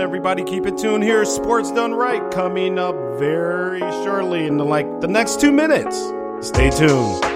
On, everybody? Keep it tuned here. Sports Done Right coming up very shortly in like the next two minutes. Stay tuned.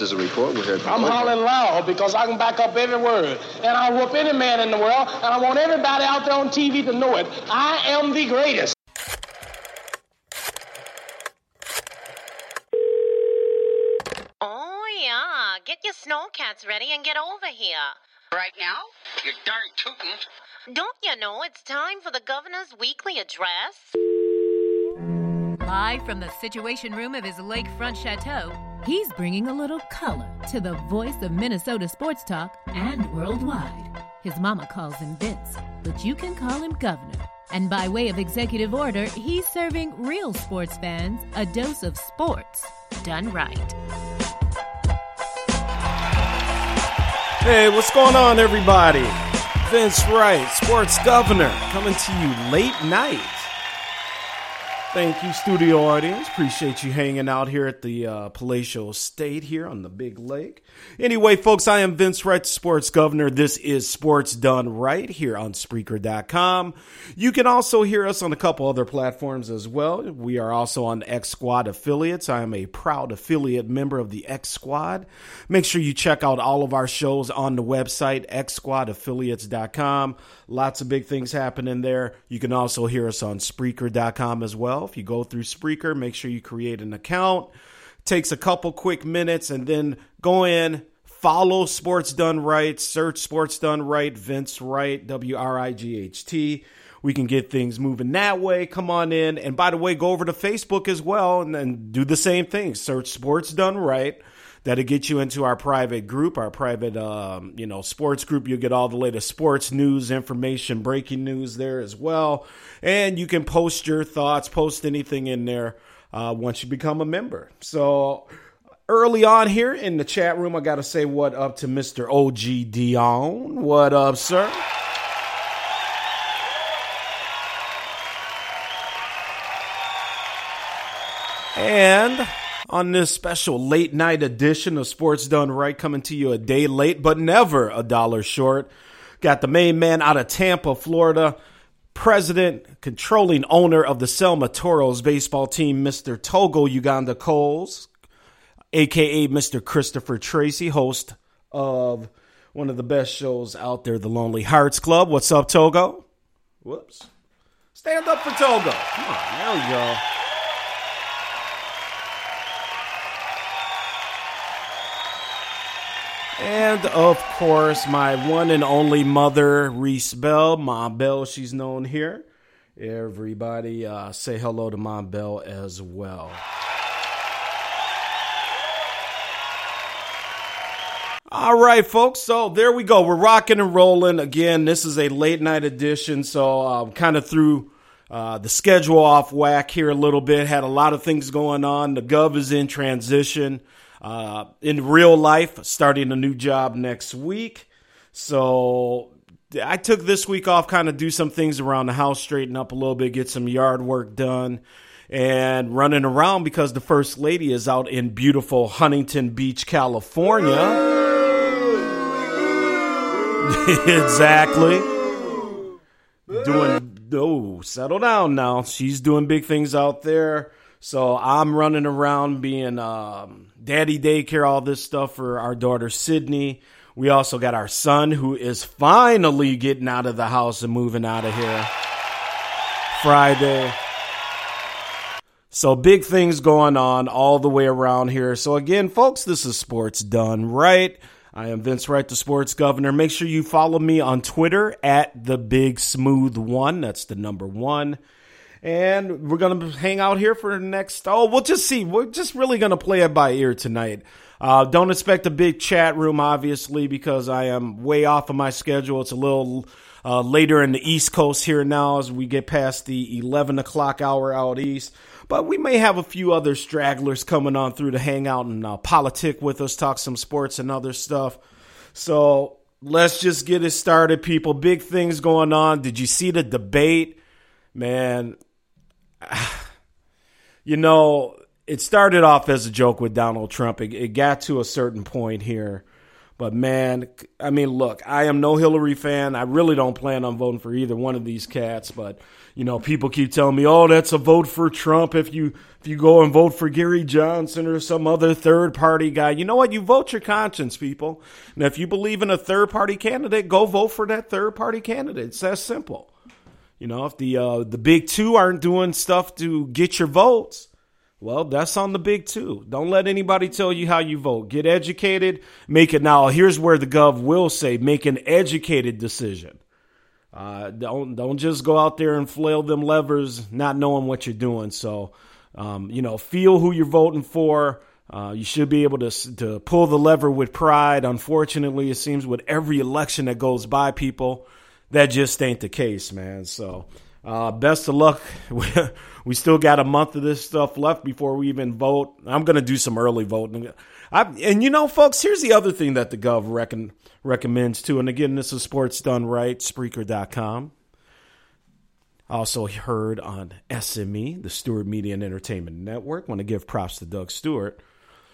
This is a report. We're here. I'm hollering loud because I can back up every word. And I'll whoop any man in the world, and I want everybody out there on TV to know it. I am the greatest. Oh, yeah. Get your snowcats ready and get over here. Right now? You darn tootin'. Don't you know it's time for the governor's weekly address? Live from the Situation Room of his lakefront chateau, he's bringing a little color to the voice of Minnesota sports talk and worldwide. His mama calls him Vince, but you can call him Governor. And by way of executive order, he's serving real sports fans a dose of sports done right. Hey, what's going on, everybody? Vince Wright, sports governor, coming to you late night. Thank you, studio audience. Appreciate you hanging out here at the uh, Palatial Estate here on the Big Lake. Anyway, folks, I am Vince Wright, sports governor. This is Sports Done Right here on Spreaker.com. You can also hear us on a couple other platforms as well. We are also on X Squad affiliates. I am a proud affiliate member of the X Squad. Make sure you check out all of our shows on the website, xsquadaffiliates.com. Lots of big things happening there. You can also hear us on Spreaker.com as well. If you go through Spreaker, make sure you create an account. Takes a couple quick minutes and then go in, follow Sports Done Right, search Sports Done Right, Vince Wright, W R I G H T. we can get things moving that way. Come on in. And by the way, go over to Facebook as well and then do the same thing. Search Sports Done Right. That'll get you into our private group, our private, um, you know, sports group. You'll get all the latest sports news, information, breaking news there as well. And you can post your thoughts, post anything in there uh, once you become a member. So early on here in the chat room, I got to say what up to Mr. OG Dion. What up, sir? And on this special late night edition of Sports Done Right, coming to you a day late, but never a dollar short. Got the main man out of Tampa, Florida, president, controlling owner of the Selma Toros baseball team, Mr. Togo Uganda Coles, aka Mr. Christopher Tracy, host of one of the best shows out there, The Lonely Hearts Club. What's up, Togo? Whoops. Stand up for Togo. Come on, there we go. And of course, my one and only mother, Reese Bell, Mom Bell, she's known here. Everybody uh, say hello to Mom Bell as well. All right, folks. So there we go. We're rocking and rolling again. This is a late night edition, so um, kind of threw uh, the schedule off whack here a little bit. Had a lot of things going on. The Gov is in transition uh, in real life, starting a new job next week. So I took this week off, kind of do some things around the house, straighten up a little bit, get some yard work done, and running around because the first lady is out in beautiful Huntington Beach, California. exactly. Doing oh, settle down now. She's doing big things out there. So I'm running around being um, daddy daycare, all this stuff for our daughter Sydney. We also got our son who is finally getting out of the house and moving out of here Friday. So big things going on all the way around here. So again, folks, this is Sports Done Right. I am Vince Wright, the sports governor. Make sure you follow me on Twitter at the Big Smooth One. That's the number one. And we're gonna hang out here for the next. Oh, we'll just see. We're just really gonna play it by ear tonight. Uh, don't expect a big chat room, obviously, because I am way off of my schedule. It's a little uh, later in the East Coast here now as we get past the 11 o'clock hour out east. But we may have a few other stragglers coming on through to hang out and uh, politic with us, talk some sports and other stuff. So let's just get it started, people. Big things going on. Did you see the debate? Man, you know, it started off as a joke with Donald Trump. It, it, got to a certain point here. But man, I mean, look, I am no Hillary fan. I really don't plan on voting for either one of these cats. But you know, people keep telling me, "Oh, that's a vote for Trump." If you if you go and vote for Gary Johnson or some other third party guy, you know what? You vote your conscience, people. And if you believe in a third party candidate, go vote for that third party candidate. It's that simple. You know, if the uh, the big two aren't doing stuff to get your votes, well, that's on the big two. Don't let anybody tell you how you vote. Get educated. Make it now. Here's where the gov will say: make an educated decision. Uh, don't don't just go out there and flail them levers, not knowing what you're doing. So, um, you know, feel who you're voting for. Uh, you should be able to to pull the lever with pride. Unfortunately, it seems with every election that goes by, people that just ain't the case, man. So, uh, best of luck. we still got a month of this stuff left before we even vote. I'm going to do some early voting. I, and you know, folks, here's the other thing that the Gov reckon, recommends too. And again, this is Sports Done Right, Spreaker.com. Also heard on SME, the Stewart Media and Entertainment Network. Want to give props to Doug Stewart.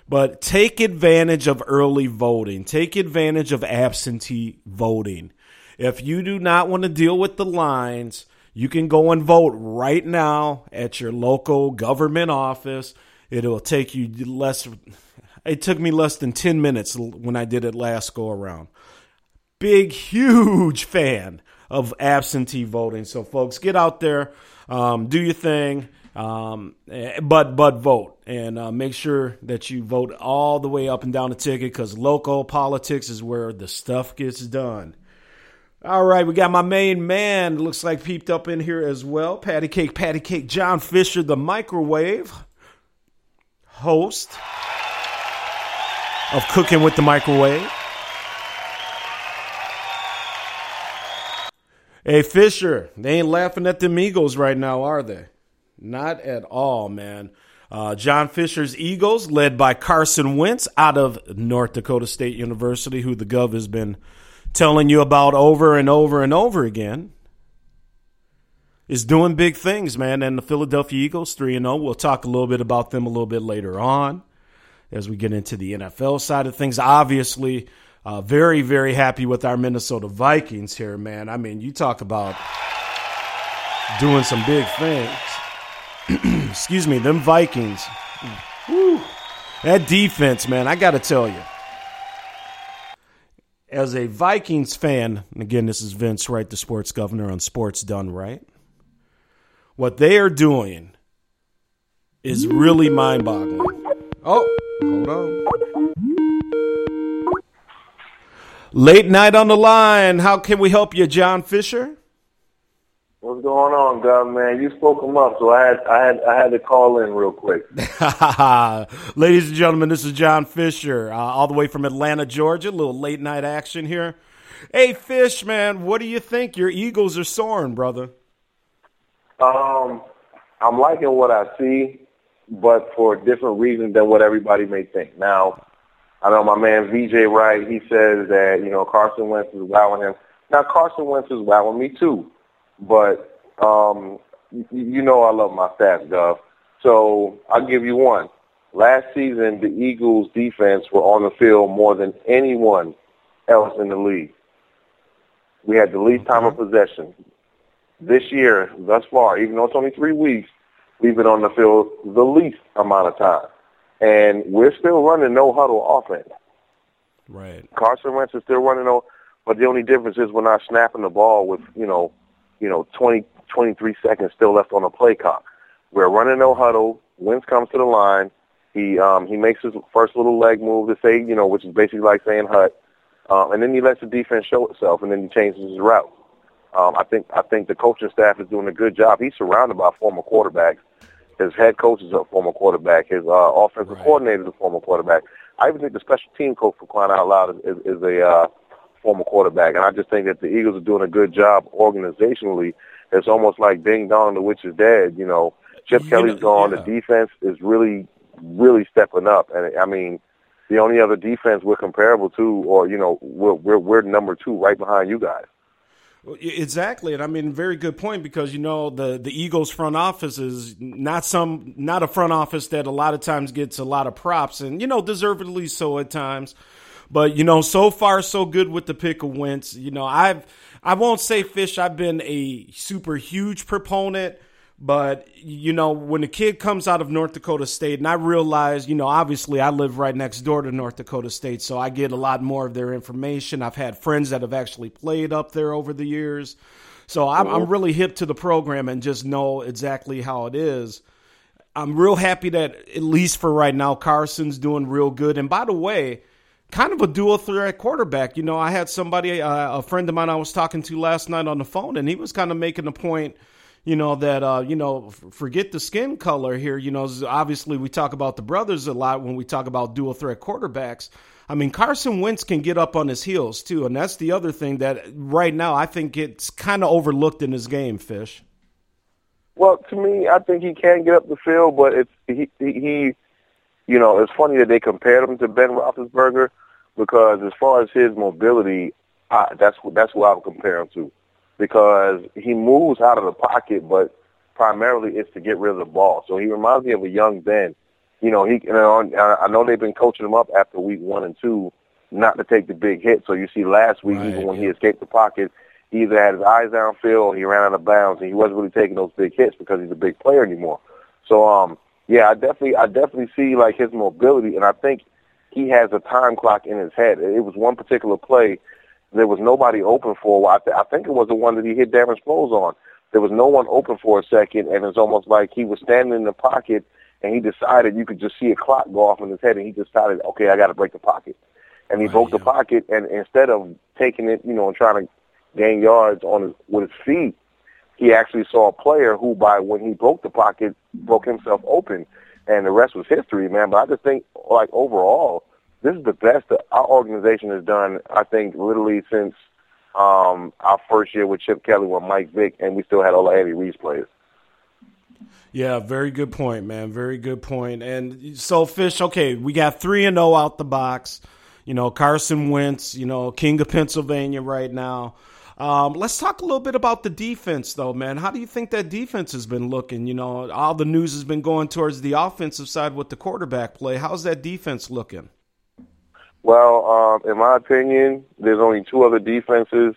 But take advantage of early voting. Take advantage of absentee voting. If you do not want to deal with the lines, you can go and vote right now at your local government office. It'll take you less. It took me less than 10 minutes when I did it last go around. Big, huge fan of absentee voting. So, folks, get out there, um, do your thing, um, eh, but but vote and uh, make sure that you vote all the way up and down the ticket because local politics is where the stuff gets done. All right, we got my main man. Looks like peeped up in here as well. Patty Cake, Patty Cake, John Fisher, the microwave host of Cooking with the Microwave. Hey, Fisher, they ain't laughing at them Eagles right now, are they? Not at all, man. Uh, John Fisher's Eagles, led by Carson Wentz out of North Dakota State University, who the Gov has been telling you about over and over and over again, is doing big things, man. And the Philadelphia Eagles, 3 0. We'll talk a little bit about them a little bit later on as we get into the NFL side of things. Obviously, uh, very, very happy with our Minnesota Vikings here, man. I mean, you talk about doing some big things. Excuse me, them Vikings. Whew. That defense, man, I got to tell you. As a Vikings fan, again, this is Vince Wright, the sports governor on Sports Done Right. What they are doing is really mind boggling. Oh, hold on. Late night on the line. How can we help you, John Fisher? What's going on, Gov, man? You spoke them up, so I had I had I had to call in real quick. Ladies and gentlemen, this is John Fisher, uh, all the way from Atlanta, Georgia. A little late night action here. Hey, Fish, man, what do you think? Your Eagles are soaring, brother. Um, I'm liking what I see, but for different reasons than what everybody may think. Now, I know my man VJ Wright. He says that you know Carson Wentz is wowing him. Now Carson Wentz is wowing me too, but um, you, you know I love my stats, Gov. So I'll give you one. Last season, the Eagles' defense were on the field more than anyone else in the league. We had the least time of possession. This year, thus far, even though it's only three weeks, we've been on the field the least amount of time and we're still running no huddle offense. Right. Carson Wentz is still running no, but the only difference is we're not snapping the ball with you know, you know, 20, 23 seconds still left on the play clock. We're running no huddle. Wentz comes to the line. He um, he makes his first little leg move to say you know, which is basically like saying hut, um, and then he lets the defense show itself, and then he changes his route. Um, I think I think the coaching staff is doing a good job. He's surrounded by former quarterbacks his head coach is a former quarterback. His uh, offensive right. coordinator is a former quarterback. I even think the special team coach for crying out loud is, is, is a uh, former quarterback. And I just think that the Eagles are doing a good job organizationally. It's almost like ding dong, the witch is dead. You know, Chip you Kelly's know, gone. Yeah. The defense is really, really stepping up. And I mean, the only other defense we're comparable to, or you know, we're we're, we're number two, right behind you guys. Exactly, and I mean, very good point because you know the the Eagles front office is not some not a front office that a lot of times gets a lot of props, and you know deservedly so at times. But you know, so far so good with the pick of Wentz. You know, I've I won't say Fish. I've been a super huge proponent but, you know, when a kid comes out of North Dakota State, and I realize, you know, obviously I live right next door to North Dakota State, so I get a lot more of their information. I've had friends that have actually played up there over the years. So I'm, I'm really hip to the program and just know exactly how it is. I'm real happy that, at least for right now, Carson's doing real good. And by the way, kind of a dual threat quarterback. You know, I had somebody, uh, a friend of mine I was talking to last night on the phone, and he was kind of making a point – you know that uh, you know forget the skin color here. You know, obviously we talk about the brothers a lot when we talk about dual threat quarterbacks. I mean, Carson Wentz can get up on his heels too, and that's the other thing that right now I think it's kind of overlooked in his game. Fish. Well, to me, I think he can get up the field, but it's he, he you know, it's funny that they compared him to Ben Roethlisberger because as far as his mobility, I, that's that's what I would compare him to because he moves out of the pocket, but primarily it's to get rid of the ball. So he reminds me of a young Ben. You know, he. You know, I know they've been coaching him up after week one and two not to take the big hit. So you see, last week right, even when yeah. he escaped the pocket, he either had his eyes downfield or he ran out of bounds, and he wasn't really taking those big hits because he's a big player anymore. So, um, yeah, I definitely, I definitely see like his mobility, and I think he has a time clock in his head. It was one particular play there was nobody open for. I, th- I think it was the one that he hit Darren Sproles on. There was no one open for a second, and it's almost like he was standing in the pocket, and he decided you could just see a clock go off in his head, and he decided, okay, I got to break the pocket, and he right, broke yeah. the pocket, and instead of taking it, you know, and trying to gain yards on his, with his feet, he actually saw a player who, by when he broke the pocket, broke himself open, and the rest was history, man. But I just think, like overall, this is the best that our organization has done. I think literally since um, our first year with Chip Kelly with Mike Vick, and we still had all the Andy Reid's players. Yeah, very good point, man. Very good point. And so, Fish, okay, we got three and zero out the box. You know, Carson Wentz, you know, King of Pennsylvania right now. Um, let's talk a little bit about the defense, though, man. How do you think that defense has been looking? You know, all the news has been going towards the offensive side with the quarterback play. How's that defense looking? Well, um, in my opinion, there's only two other defenses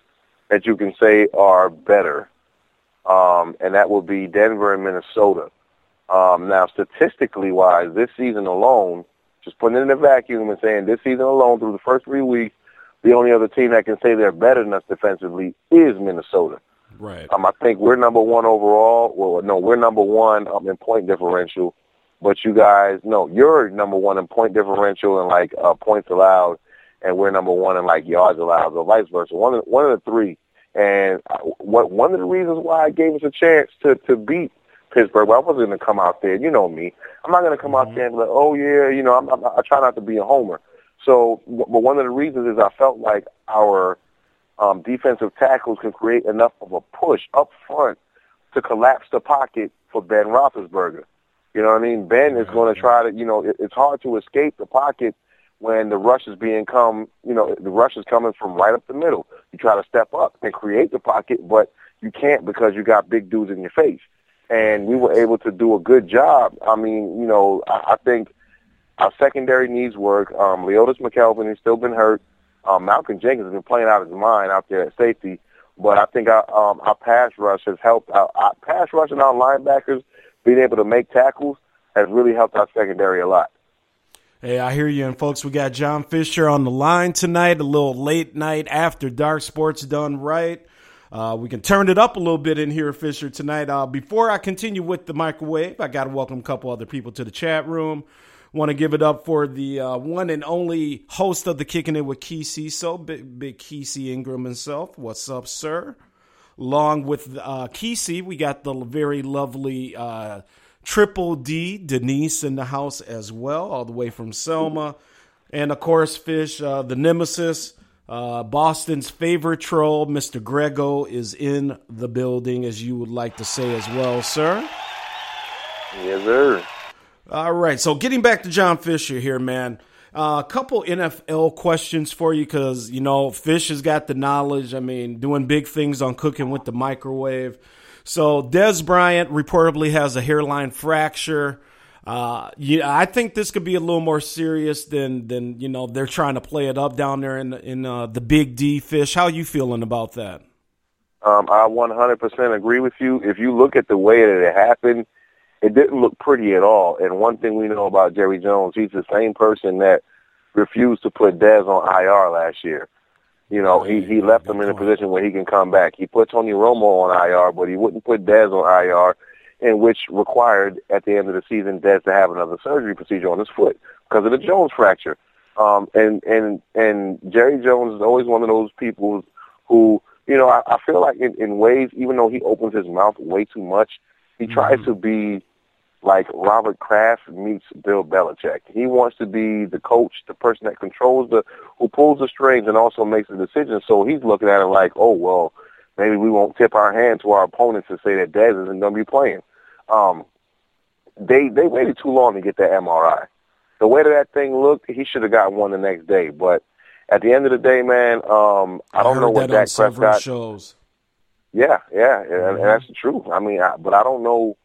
that you can say are better, um, and that would be Denver and Minnesota. Um, now, statistically wise, this season alone, just putting it in a vacuum and saying this season alone through the first three weeks, the only other team that can say they're better than us defensively is Minnesota. Right. Um, I think we're number one overall. Well, no, we're number one um, in point differential, but you guys, no, you're number one in point differential and like uh, points allowed, and we're number one in like yards allowed, or vice versa. One of one of the three. And uh, what one of the reasons why I gave us a chance to to beat Pittsburgh, well, I wasn't going to come out there. You know me. I'm not going to come mm-hmm. out there and be like, oh yeah, you know, I'm, I'm, I try not to be a homer. So, but one of the reasons is I felt like our um, defensive tackles can create enough of a push up front to collapse the pocket for Ben Roethlisberger. You know what I mean? Ben is going to try to, you know, it, it's hard to escape the pocket when the rush is being come, you know, the rush is coming from right up the middle. You try to step up and create the pocket, but you can't because you got big dudes in your face. And we were able to do a good job. I mean, you know, I, I think our secondary needs work. Um, Leodis McKelvin has still been hurt. Um, Malcolm Jenkins has been playing out his mind out there at safety. But I think our, um, our pass rush has helped. Our, our pass rush and our linebackers being able to make tackles has really helped our secondary a lot. Hey, I hear you. And folks, we got John Fisher on the line tonight, a little late night after dark sports done right. Uh, we can turn it up a little bit in here, Fisher, tonight. Uh, before I continue with the microwave, I got to welcome a couple other people to the chat room. Want to give it up for the uh, one and only host of the Kicking It with Kesey, so big, big Kesey Ingram himself. What's up, sir? Along with uh, Kesey, we got the very lovely uh, Triple D Denise in the house as well, all the way from Selma, and of course, Fish, uh, the Nemesis. Uh, Boston's favorite troll, Mr. Grego, is in the building, as you would like to say as well, sir. Yes, sir. All right. So getting back to John Fisher here, man. Uh, a couple NFL questions for you because, you know, Fish has got the knowledge. I mean, doing big things on cooking with the microwave. So Dez Bryant reportedly has a hairline fracture. Uh, yeah, I think this could be a little more serious than than you know they're trying to play it up down there in in uh, the Big D fish. How are you feeling about that? Um, I 100% agree with you. If you look at the way that it happened, it didn't look pretty at all. And one thing we know about Jerry Jones, he's the same person that refused to put Dez on IR last year. You know, he he left him in a position where he can come back. He put Tony Romo on IR, but he wouldn't put Dez on IR, in which required at the end of the season Dez to have another surgery procedure on his foot because of the Jones fracture. Um, and and and Jerry Jones is always one of those people who, you know, I, I feel like in, in ways, even though he opens his mouth way too much, he tries mm-hmm. to be like Robert Kraft meets Bill Belichick. He wants to be the coach, the person that controls the, who pulls the strings and also makes the decisions. So he's looking at it like, oh well, maybe we won't tip our hand to our opponents and say that Dez isn't going to be playing. Um, they they waited too long to get that MRI. The way that that thing looked, he should have gotten one the next day. But at the end of the day, man, um, I, I don't know what Dak Prescott. Shows. Yeah, yeah, and, mm-hmm. and that's the truth. I mean, I, but I don't know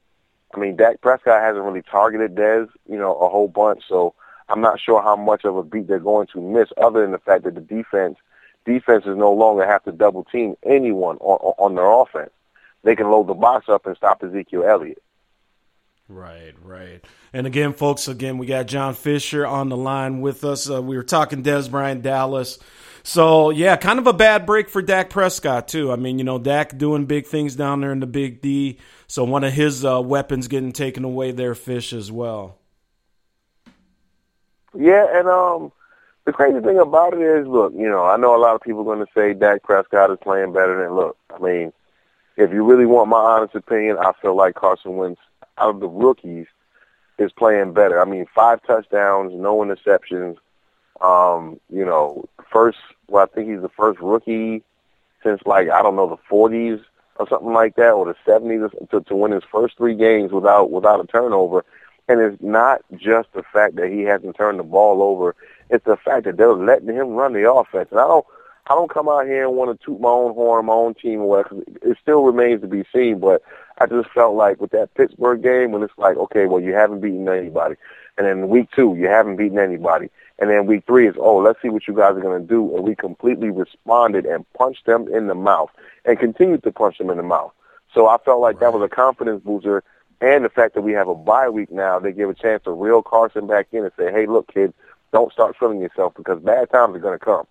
I mean, Dak Prescott hasn't really targeted Dez, you know, a whole bunch, so I'm not sure how much of a beat they're going to miss other than the fact that the defense defenses no longer have to double team anyone on, on their offense. They can load the box up and stop Ezekiel Elliott. Right, right. And again, folks, again, we got John Fisher on the line with us. Uh, we were talking Dez Bryant, Dallas. So, yeah, kind of a bad break for Dak Prescott, too. I mean, you know, Dak doing big things down there in the Big D. So, one of his uh, weapons getting taken away there, Fish, as well. Yeah, and, um, the crazy thing about it is, look, you know, I know a lot of people are going to say Dak Prescott is playing better than. Look, I mean, if you really want my honest opinion, I feel like Carson Wentz, out of the rookies, is playing better. I mean, five touchdowns, no interceptions. Um, you know, first, well, I think he's the first rookie since like I don't know the 40s or something like that, or the 70s to, to win his first three games without without a turnover. And it's not just the fact that he hasn't turned the ball over; it's the fact that they're letting him run the offense. And I don't, I don't come out here and want to toot my own horn, my own team away. Cause it still remains to be seen. But I just felt like with that Pittsburgh game, when it's like, okay, well, you haven't beaten anybody, and then week two, you haven't beaten anybody, and then week three is, oh, let's see what you guys are going to do. And we completely responded and punched them in the mouth and continued to punch them in the mouth. So I felt like that was a confidence booster. And the fact that we have a bye week now, they give a chance to reel Carson back in and say, hey, look, kid, don't start feeling yourself because bad times are going to come.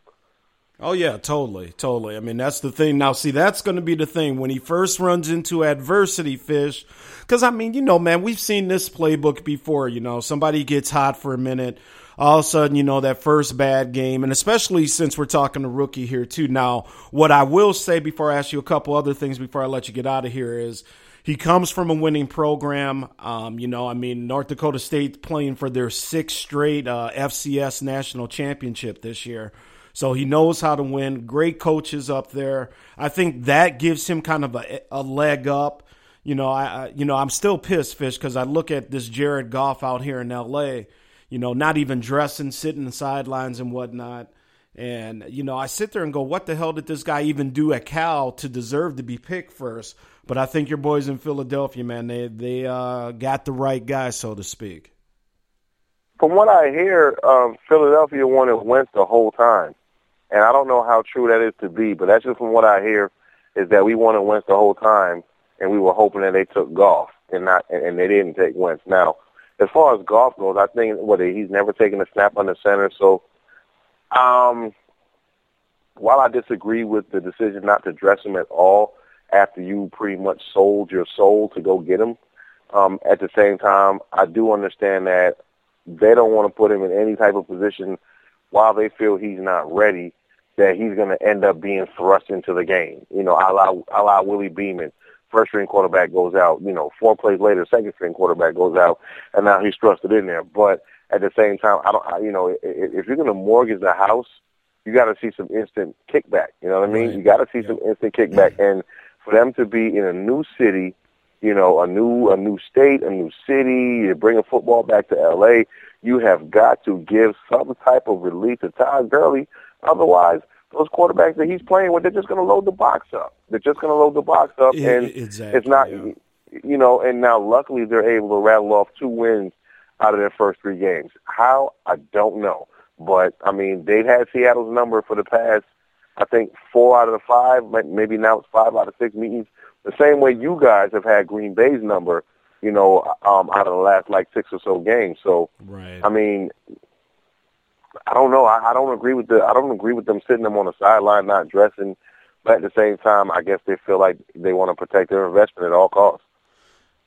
Oh yeah, totally, totally. I mean, that's the thing. Now, see, that's going to be the thing when he first runs into adversity, fish. Because I mean, you know, man, we've seen this playbook before. You know, somebody gets hot for a minute, all of a sudden, you know, that first bad game, and especially since we're talking to rookie here too. Now, what I will say before I ask you a couple other things before I let you get out of here is he comes from a winning program. Um, you know, I mean, North Dakota State playing for their sixth straight uh, FCS national championship this year. So he knows how to win. Great coaches up there. I think that gives him kind of a, a leg up. You know, I, you know I'm still pissed, fish, because I look at this Jared Goff out here in L.A you know, not even dressing, sitting the sidelines and whatnot. And, you know, I sit there and go, what the hell did this guy even do at Cal to deserve to be picked first? But I think your boys in Philadelphia, man, they they uh, got the right guy, so to speak. From what I hear, um, Philadelphia wanted Wentz the whole time, and I don't know how true that is to be, but that's just from what I hear. Is that we wanted Wentz the whole time, and we were hoping that they took Goff and not, and they didn't take Wentz. Now, as far as Goff goes, I think what he's never taken a snap under center. So, um, while I disagree with the decision not to dress him at all after you pretty much sold your soul to go get him, um, at the same time, I do understand that they don't want to put him in any type of position while they feel he's not ready that he's going to end up being thrust into the game. You know, a la, a la Willie Beamen, first string quarterback goes out. You know, four plays later, second string quarterback goes out, and now he's thrusted in there. But at the same time, I don't. I, you know, if you're going to mortgage the house, you got to see some instant kickback. You know what I mean? You got to see some instant kickback, and for them to be in a new city, you know, a new a new state, a new city, you're bringing football back to L.A. You have got to give some type of relief to Todd Gurley. Otherwise, those quarterbacks that he's playing with, they're just going to load the box up. They're just going to load the box up, and exactly, it's not, yeah. you know. And now, luckily, they're able to rattle off two wins out of their first three games. How I don't know, but I mean, they've had Seattle's number for the past, I think, four out of the five, maybe now it's five out of six meetings. The same way you guys have had Green Bay's number, you know, um, out of the last like six or so games. So, right. I mean, I don't know. I, I don't agree with the. I don't agree with them sitting them on the sideline not dressing, but at the same time, I guess they feel like they want to protect their investment at all costs.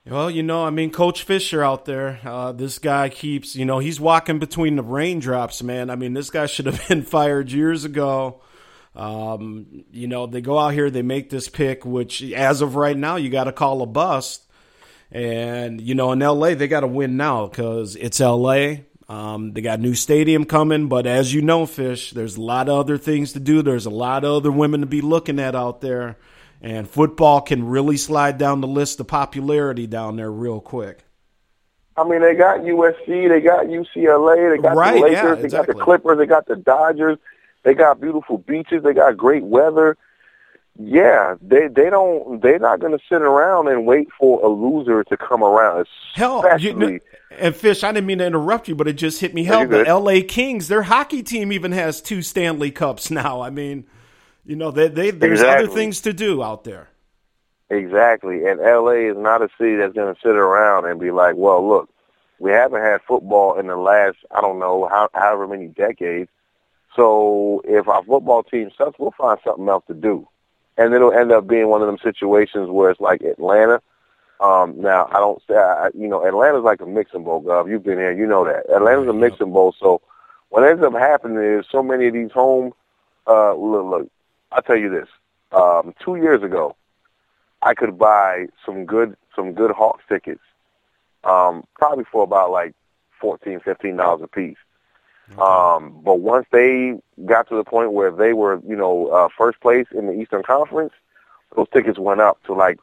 Well, you know, I mean, Coach Fisher out there, uh, this guy keeps, you know, he's walking between the raindrops, man. I mean, this guy should have been fired years ago. Um, you know, they go out here, they make this pick, which as of right now, you got to call a bust. And, you know, in LA, they got to win now because it's LA. Um, they got a new stadium coming, but as you know, Fish, there's a lot of other things to do. There's a lot of other women to be looking at out there, and football can really slide down the list of popularity down there real quick. I mean, they got USC, they got UCLA, they got right, the Lakers, yeah, they got the Clippers, they got the Dodgers, they got beautiful beaches, they got great weather. Yeah, they they don't they're not going to sit around and wait for a loser to come around. Hell, you, and Fish, I didn't mean to interrupt you, but it just hit me. Hell, the L.A. Kings, their hockey team even has two Stanley Cups now. I mean, you know, they, they there's exactly. other things to do out there. Exactly, and L.A. is not a city that's going to sit around and be like, "Well, look, we haven't had football in the last I don't know how, however many decades. So if our football team sucks, we'll find something else to do." and it'll end up being one of them situations where it's like Atlanta. Um, now I don't say, I, you know, Atlanta's like a mixing bowl, Gov. You've been here, you know that. Atlanta's a mixing bowl, so what ends up happening is so many of these home. Uh, look, look, I'll tell you this. Um, two years ago, I could buy some good some good Hawks tickets, um, probably for about like fourteen, fifteen dollars a piece. Um, but once they got to the point where they were, you know, uh, first place in the Eastern Conference, those tickets went up to like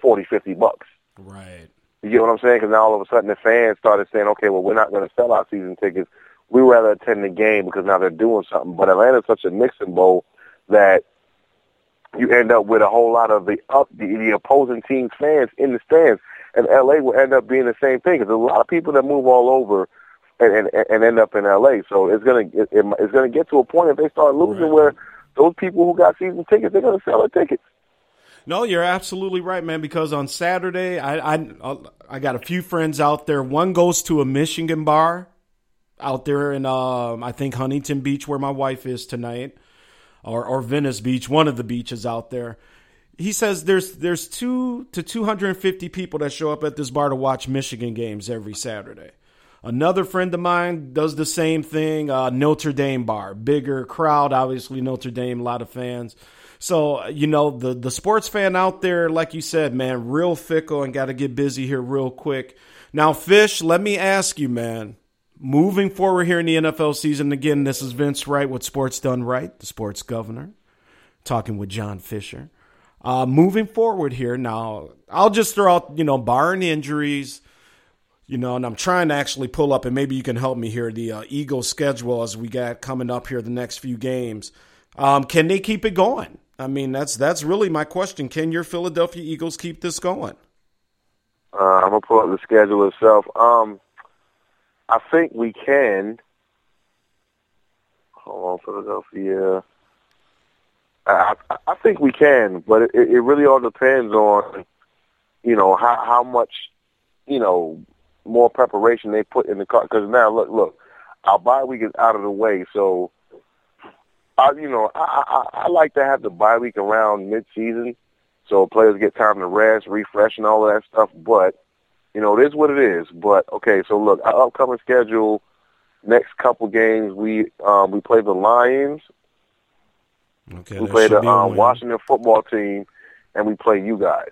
forty, fifty bucks. Right. You get what I'm saying? Because now all of a sudden the fans started saying, okay, well, we're not going to sell our season tickets. We rather attend the game because now they're doing something. But Atlanta's such a mixing bowl that you end up with a whole lot of the up the, the opposing team's fans in the stands, and LA will end up being the same thing because there's a lot of people that move all over and and, and end up in LA. So it's gonna it, it, it's gonna get to a point if they start losing Right. where those people who got season tickets they're gonna sell their tickets. No, you're absolutely right, man. Because on Saturday, I I I got a few friends out there. One goes to a Michigan bar out there in um I think Huntington Beach, where my wife is tonight, or or Venice Beach, one of the beaches out there. He says there's there's two to two hundred and fifty people that show up at this bar to watch Michigan games every Saturday. Another friend of mine does the same thing. Uh, Notre Dame bar, bigger crowd, obviously Notre Dame, a lot of fans. So you know the the sports fan out there, like you said, man, real fickle and got to get busy here real quick. Now, Fish, let me ask you, man. Moving forward here in the NFL season, again, this is Vince Wright with Sports Done Right, the sports governor, talking with John Fisher. Uh, moving forward here, now I'll just throw out, you know, barring injuries, you know, and I'm trying to actually pull up, and maybe you can help me here, the uh, Eagles schedule as we got coming up here the next few games. Um, can they keep it going? I mean, that's that's really my question. Can your Philadelphia Eagles keep this going? Uh, I'm gonna pull up the schedule itself. Um, I think we can. Hold on, Philadelphia. I, I, think we can, but it, it really all depends on, you know, how how much, you know, more preparation they put in the car. Because now, look, look, our bye week is out of the way, so, I, you know, I, I I like to have the bye week around mid-season, so players get time to rest, refresh, and all of that stuff. But you know, it is what it is. But okay, so look, our upcoming schedule, next couple games, we um, we play the Lions, Okay, we play the um. Washington football team, and we play you guys.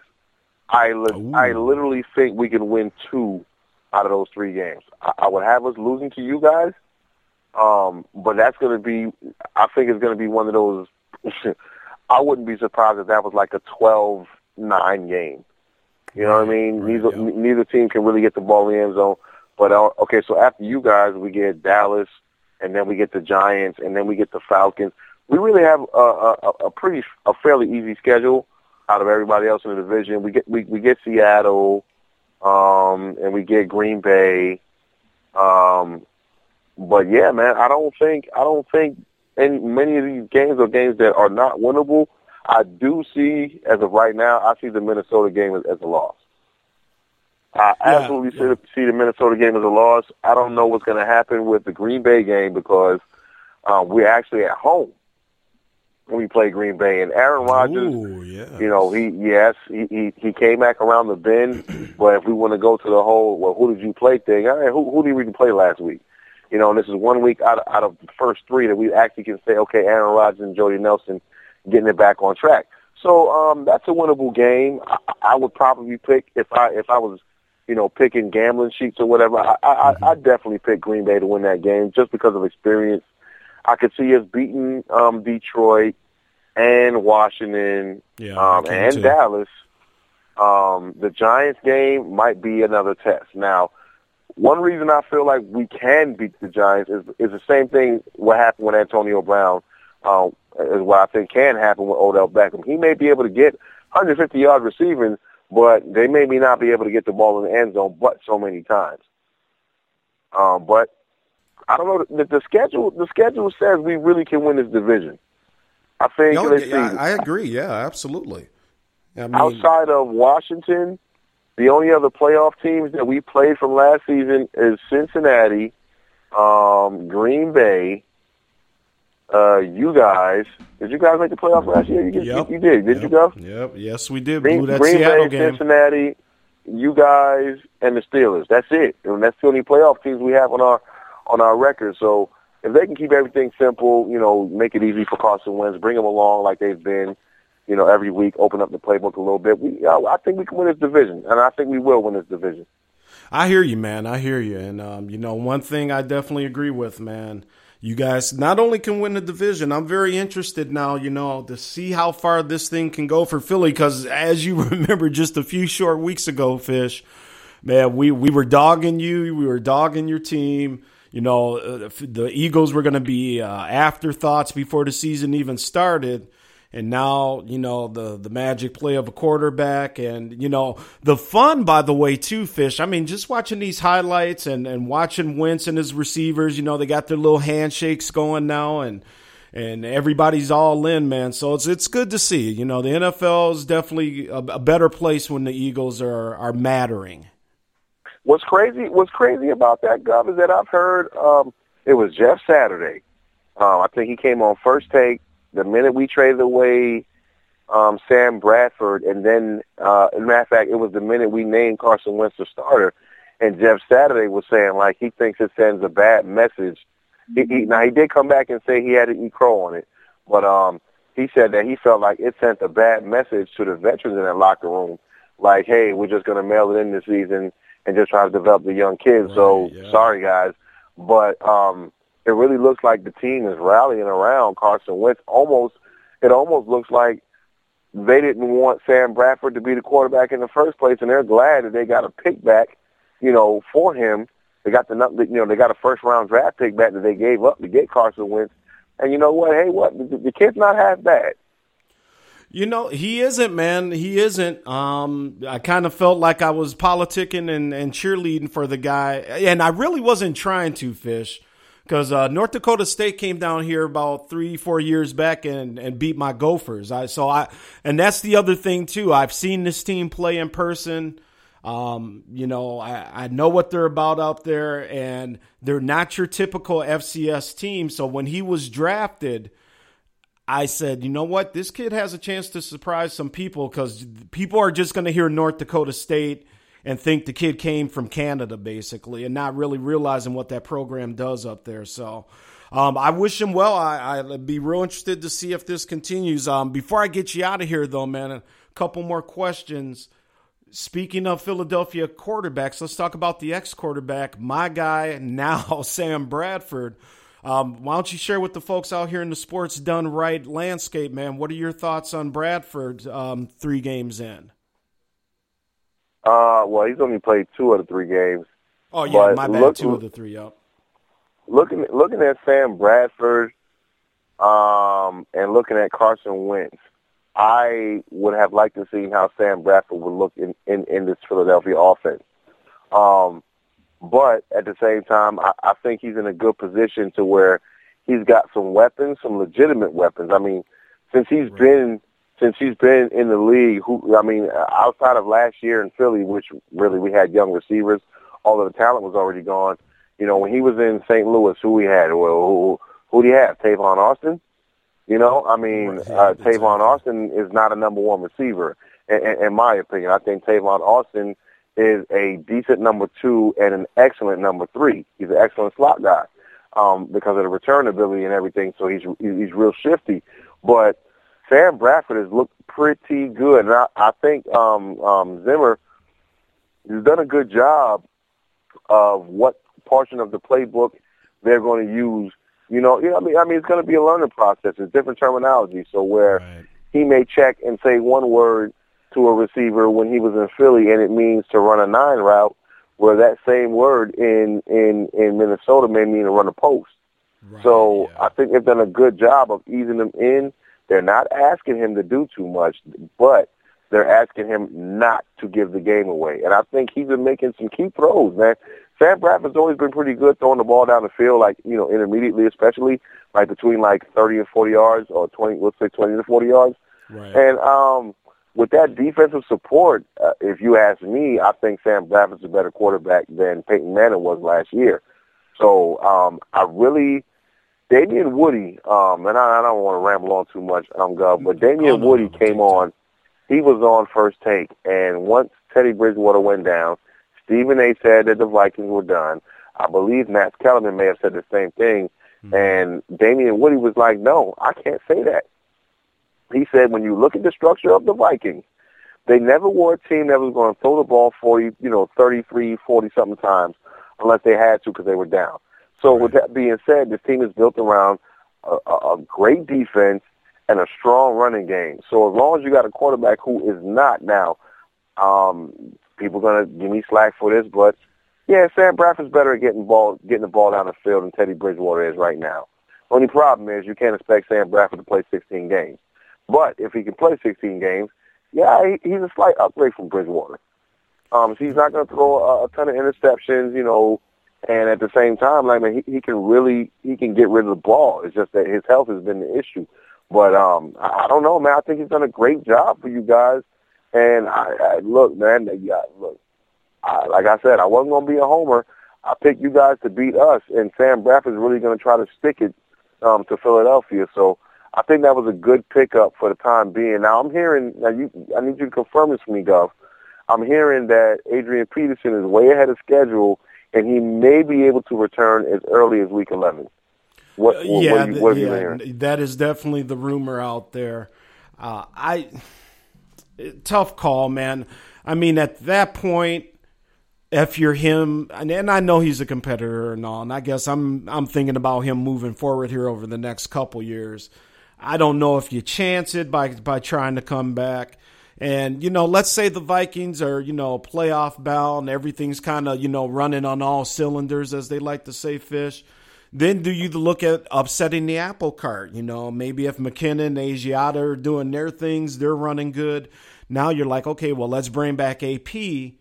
I li- I literally think we can win two out of those three games. I, I would have us losing to you guys, um, but that's going to be. I think it's going to be one of those. I wouldn't be surprised if that was like a 12-9 game. You know what I mean? Right, neither yeah. neither team can really get the ball in the end zone. But uh, okay, so after you guys, we get Dallas, and then we get the Giants, and then we get the Falcons. We really have a, a, a pretty a fairly easy schedule out of everybody else in the division. We get we, we get Seattle, um, and we get Green Bay. Um, but yeah, man, I don't think I don't think any many of these games are games that are not winnable. I do see, as of right now, I see the Minnesota game as, as a loss. I Yeah, absolutely see yeah. the- see the Minnesota game as a loss. I don't know what's going to happen with the Green Bay game because uh, we're actually at home when we play Green Bay, and Aaron Rodgers. Ooh, yeah. You know, he yes, he, he he came back around the bend, but if we want to go to the whole well, who did you play thing? All right, who who did we play last week? You know, and this is one week out of, out of the first three that we actually can say, okay, Aaron Rodgers and Jordy Nelson getting it back on track. So um, that's a winnable game. I, I would probably pick if I if I was, you know, picking gambling sheets or whatever. I I, I I'd definitely pick Green Bay to win that game just because of experience. I could see us beating um, Detroit and Washington Yeah, um, and too. Dallas. Um, the Giants game might be another test. Now, one reason I feel like we can beat the Giants is is the same thing what happened with Antonio Brown. Uh, is what I think can happen with Odell Beckham. He may be able to get 150 yard receiving, but they may be not be able to get the ball in the end zone, but so many times. Um, but I don't know. The, the schedule the schedule says we really can win this division. I think. Yeah, see. I, I agree. Yeah, absolutely. I mean, outside of Washington, the only other playoff teams that we played from last season is Cincinnati, um, Green Bay, uh, you guys. Did you guys make the playoffs last year? You, Yep. you, did. Did yep, you go? Yep. Yes, we did. Green, that Green Seattle Bay, game. Cincinnati, you guys, and the Steelers. That's it. And that's the only playoff teams we have on our on our record. So if they can keep everything simple, you know, make it easy for Carson Wentz, bring them along like they've been, you know, every week, open up the playbook a little bit. We, uh, I think we can win this division, and I think we will win this division. I hear you, man. I hear you, and um, you know, one thing I definitely agree with, man. You guys not only can win the division, I'm very interested now, you know, to see how far this thing can go for Philly. Because as you remember, just a few short weeks ago, Fish, man, we we were dogging you, we were dogging your team you know, uh, the Eagles were going to be uh, afterthoughts before the season even started. And now, you know, the, the magic play of a quarterback and, you know, the fun, by the way, too, Fish. I mean, just watching these highlights and, and watching Wentz and his receivers, you know, they got their little handshakes going now and, and everybody's all in, man. So it's it's good to see. You know, the NFL is definitely a, a better place when the Eagles are are mattering. What's crazy? What's crazy about that, Gov, is that I've heard um, it was Jeff Saturday. Um, I think he came on first take the minute we traded away um, Sam Bradford, and then, uh, as a matter of fact, it was the minute we named Carson Wentz the starter. And Jeff Saturday was saying like he thinks it sends a bad message. He, he, now he did come back and say he had to eat crow on it, but um, he said that he felt like it sent a bad message to the veterans in that locker room. Like, hey, we're just going to mail it in this season and just try to develop the young kids. Right, so yeah. sorry guys, but um, it really looks like the team is rallying around Carson Wentz. Almost, it almost looks like they didn't want Sam Bradford to be the quarterback in the first place, and they're glad that they got a pick back, you know, for him. They got the you know they got a first round draft pick back that they gave up to get Carson Wentz. And you know what? Hey, what the, kid's not half bad. You know, he isn't, man. He isn't. Um, I kind of felt like I was politicking and, and cheerleading for the guy, and I really wasn't trying to fish because uh, North Dakota State came down here about three, four years back and, and beat my Gophers. I so I and that's the other thing too. I've seen this team play in person. Um, you know, I, I know what they're about out there, and they're not your typical FCS team. So when he was drafted I said, you know what? This kid has a chance to surprise some people because people are just going to hear North Dakota State and think the kid came from Canada, basically, and not really realizing what that program does up there. So, um, I wish him well. I, would be real interested to see if this continues. Um, before I get you out of here, though, man, a couple more questions. Speaking of Philadelphia quarterbacks, let's talk about the ex quarterback, my guy now, Sam Bradford. Um, why don't you share with the folks out here in the sports done right landscape, man? What are your thoughts on Bradford um, three games in? Uh, well, he's only played two of the three games. Oh yeah, my bad. Look, two of the three. Yep. Looking looking at Sam Bradford, um, and looking at Carson Wentz, I would have liked to see how Sam Bradford would look in in, in this Philadelphia offense. Um, but at the same time, I, I think he's in a good position to where he's got some weapons, some legitimate weapons. I mean, since he's right. been since he's been in the league, who I mean, outside of last year in Philly, which really we had young receivers, all of the talent was already gone. You know, when he was in St. Louis, who we had? Well, who who do you have? Tavon Austin. You know, I mean, uh, Tavon Austin is not a number one receiver, in, in, in my opinion. I think Tavon Austin is a decent number two and an excellent number three. He's an excellent slot guy um, because of the return ability and everything. So he's he's real shifty. But Sam Bradford has looked pretty good, and I, I think um, um, Zimmer has done a good job of what portion of the playbook they're going to use. You know, you know I mean, I mean, it's going to be a learning process. It's different terminology. So where right. he may check and say one word to a receiver when he was in Philly, and it means to run a nine route, where that same word in in in Minnesota may mean to run a post. Right, so yeah. I think they've done a good job of easing them in. They're not asking him to do too much, but they're asking him not to give the game away. And I think he's been making some key throws, man. Sam Bradford's always been pretty good throwing the ball down the field, like, you know, intermediately especially, like between like 30 and 40 yards or 20, let's say 20 to 40 yards. Right. And um, with that defensive support, uh, if you ask me, I think Sam Bradford's a better quarterback than Peyton Manning was last year. So um, I really, Damien Woody, um, and I, I don't want to ramble on too much, um, Gov, but Damien oh, Woody came on. He was on first take, and once Teddy Bridgewater went down, Stephen A. said that the Vikings were done. I believe Max Kellerman may have said the same thing. Mm-hmm. And Damien Woody was like, no, I can't say that. He said, when you look at the structure of the Vikings, they never were a team that was going to throw the ball 40, you know, 33, 40 something times unless they had to because they were down. So right. with that being said, this team is built around a, a great defense and a strong running game. So as long as you got a quarterback who is not now, um, people are gonna give me slack for this, but yeah, Sam Bradford's better at getting ball getting the ball down the field than Teddy Bridgewater is right now. Only problem is you can't expect Sam Bradford to play 16 games. But if he can play 16 games, yeah, he, he's a slight upgrade from Bridgewater. Um, so he's not going to throw a, a ton of interceptions, you know, and at the same time, like, man, he, he can really he can get rid of the ball. It's just that his health has been the issue. But um, I, I don't know, man. I think he's done a great job for you guys. And I, I look, man, yeah, look, I, like I said, I wasn't to be a homer. I picked you guys to beat us, and Sam Bradford's really to try to stick it um, to Philadelphia. So I think that was a good pickup for the time being. Now I'm hearing, now you, I need you to confirm this for me, Gov. I'm hearing that Adrian Peterson is way ahead of schedule, and he may be able to return as early as Week 11. What, what yeah, what, you, what yeah, that is definitely the rumor out there. Uh, I tough call, man. I mean, at that point, if you're him, and I know he's a competitor and all, and I guess I'm I'm thinking about him moving forward here over the next couple years. I don't know if you chance it by by trying to come back. And you know, let's say the Vikings are you know playoff bound, everything's kind of you know running on all cylinders, as they like to say, fish. Then do you look at upsetting the apple cart? You know, maybe if McKinnon, Asiata are doing their things, they're running good. Now you're like, okay, well, let's bring back AP.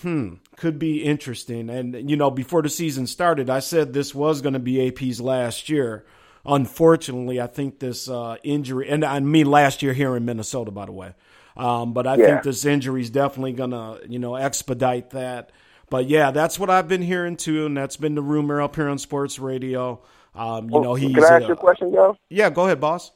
Hmm, could be interesting. And, you know, before the season started, I said this was going to be AP's last year. Unfortunately, I think this uh, injury, and I mean last year here in Minnesota, by the way. Um, but I yeah. think this injury is definitely going to, you know, expedite that. But yeah, that's what I've been hearing too, and that's been the rumor up here on sports radio. Um, you well, know, he's. Can I ask you a question, Joe? Yeah, go ahead, boss.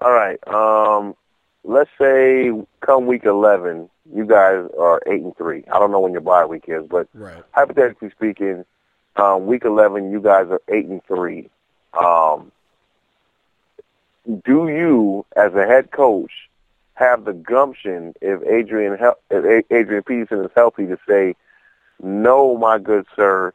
All right. Um, let's say come week eleven, you guys are eight and three. I don't know when your bye week is, but right. hypothetically speaking, um, week eleven, you guys are eight and three. Um, do you, as a head coach, have the gumption if Adrian if Adrian Peterson is healthy to say, "No, my good sir,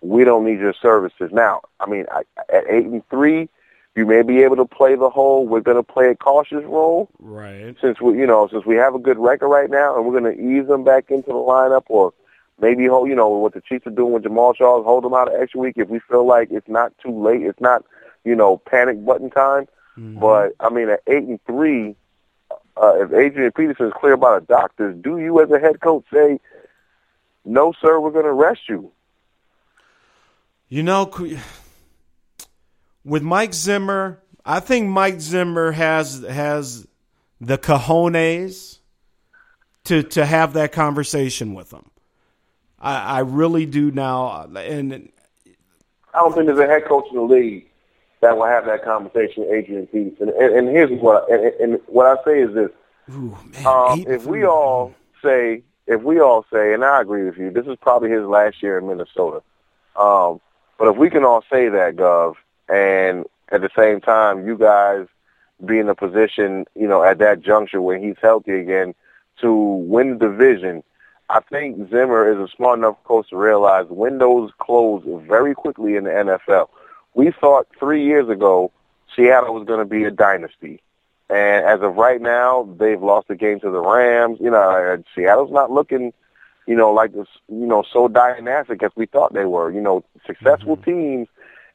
we don't need your services now." I mean, I, at eight and three, you may be able to play the whole. We're going to play a cautious role, right? Since we, you know, since we have a good record right now, and we're going to ease them back into the lineup, or maybe hold, you know, what the Chiefs are doing with Jamaal Charles, hold them out an extra week if we feel like it's not too late. It's not, you know, panic button time. Mm-hmm. But I mean, at eight and three, uh, if Adrian Peterson is clear by the doctors, do you as a head coach say, "No, sir, we're going to arrest you"? You know with Mike Zimmer, I think Mike Zimmer has has the cojones to to have that conversation with him. I, I really do now, and I don't think there's a head coach in the league that will have that conversation with Adrian Peterson. And, and here's what and, and, what I say is this: Ooh, man, um, if we all say, if we all say, and I agree with you, this is probably his last year in Minnesota. Um, but if we can all say that, Gov, and at the same time, you guys be in a position, you know, at that juncture when he's healthy again to win the division. I think Zimmer is a smart enough coach to realize windows close very quickly in the NFL. We thought three years ago Seattle was going to be a dynasty. And as of right now, they've lost the game to the Rams. You know, Seattle's not looking, you know, like this, you know, so dynamic as we thought they were. You know, successful mm-hmm. teams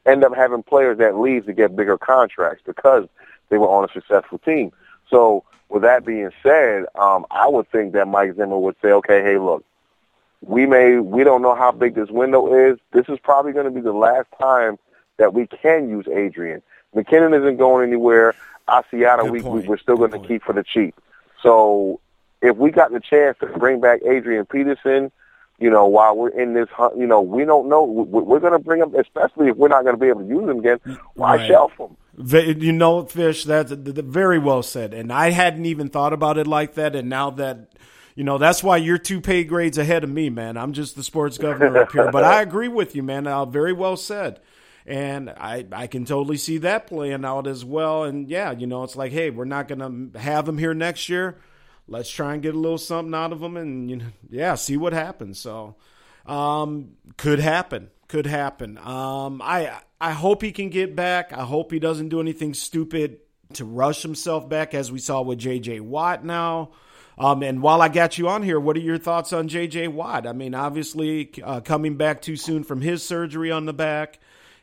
end up having players that leave to get bigger contracts because they were on a successful team. So with that being said, um, I would think that Mike Zimmer would say, okay, hey, look, we may, we don't know how big this window is. This is probably going to be the last time that we can use Adrian. McKinnon isn't going anywhere. Asiata, we, we, we're still going to keep for the cheap. So if we got the chance to bring back Adrian Peterson, you know, while we're in this, hunt, you know, we don't know. We're going to bring them, especially if we're not going to be able to use them again. Why right. shelf them? You know, Fish, that's very well said. And I hadn't even thought about it like that. And now that, you know, that's why you're two pay grades ahead of me, man. I'm just the sports governor up here. But I agree with you, man. Uh, very well said. And I, I can totally see that playing out as well. And yeah, you know, it's like, hey, we're not going to have him here next year. Let's try and get a little something out of him and, you know, yeah, see what happens. So, um, could happen. Could happen. Um, I, I hope he can get back. I hope he doesn't do anything stupid to rush himself back, as we saw with J.J. Watt now. Um, and while I got you on here, what are your thoughts on J.J. Watt? I mean, obviously uh, coming back too soon from his surgery on the back,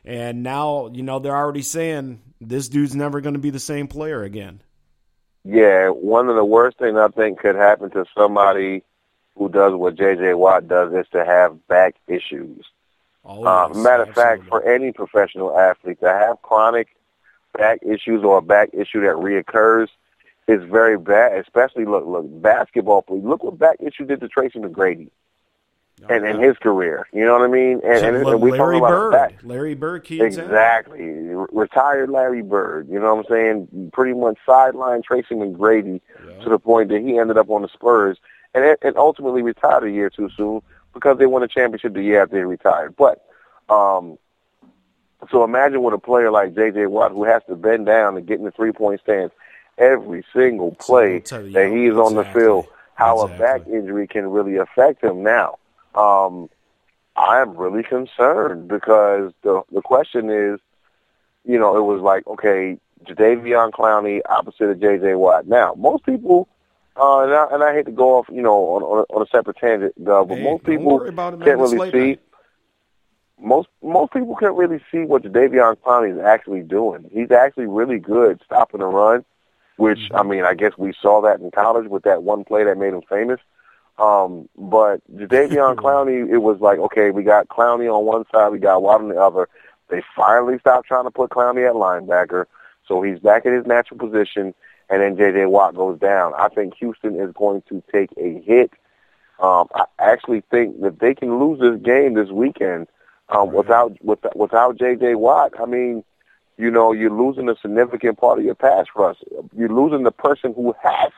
and now you know they're already saying this dude's never going to be the same player again. Yeah, one of the worst things I think could happen to somebody who does what J.J. Watt does is to have back issues. Oh, uh, matter of fact, for any professional athlete to have chronic back issues or a back issue that reoccurs is very bad. Especially look, look, basketball. Please look what back issue did to Tracy McGrady and in his career. You know what I mean? And, and, and we Larry talking about Bird. Larry Bird. Exactly. Re- Retired Larry Bird. You know what I'm saying? Pretty much sidelined Tracy McGrady to the point that he ended up on the Spurs and, and ultimately retired a year too soon because they won a championship the year after he retired. But um, so imagine with a player like J.J. Watt who has to bend down and get in the three-point stance every single play that he's on the field, how Exactly. a back injury can really affect him now. Um, I'm really concerned because the the question is, you know, it was like, okay, Jadeveon Clowney opposite of J.J. Watt. Now, most people, uh, and, I, and I hate to go off, you know, on, on, a, on a separate tangent, uh, but Hey, most people it, man. can't really see. night. Most most people can't really see what Jadeveon Clowney is actually doing. He's actually really good stopping the run, which Mm-hmm. I mean, I guess we saw that in college with that one play that made him famous. Um, but Jadeveon Clowney, it was like, okay, we got Clowney on one side, we got Watt on the other. They finally stopped trying to put Clowney at linebacker, so he's back in his natural position, and then J.J. Watt goes down. I think Houston is going to take a hit. Um, I actually think that they can lose this game this weekend um, without with, without J.J. Watt. I mean, you know, you're losing a significant part of your pass rush. You're losing the person who has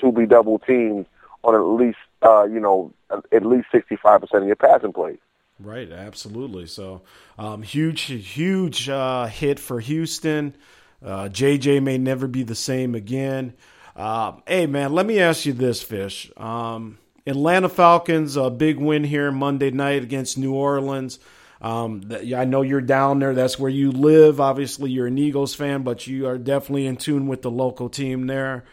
to be double teamed on at least, uh, you know, at least 65% of your passing plays. Right, absolutely. So, um, huge, huge uh, hit for Houston. Uh, JJ may never be the same again. Uh, hey, man, let me ask you this, Fish. Um, Atlanta Falcons, a big win here Monday night against New Orleans. Um, I know you're down there. That's where you live. Obviously, you're an Eagles fan, but you are definitely in tune with the local team there.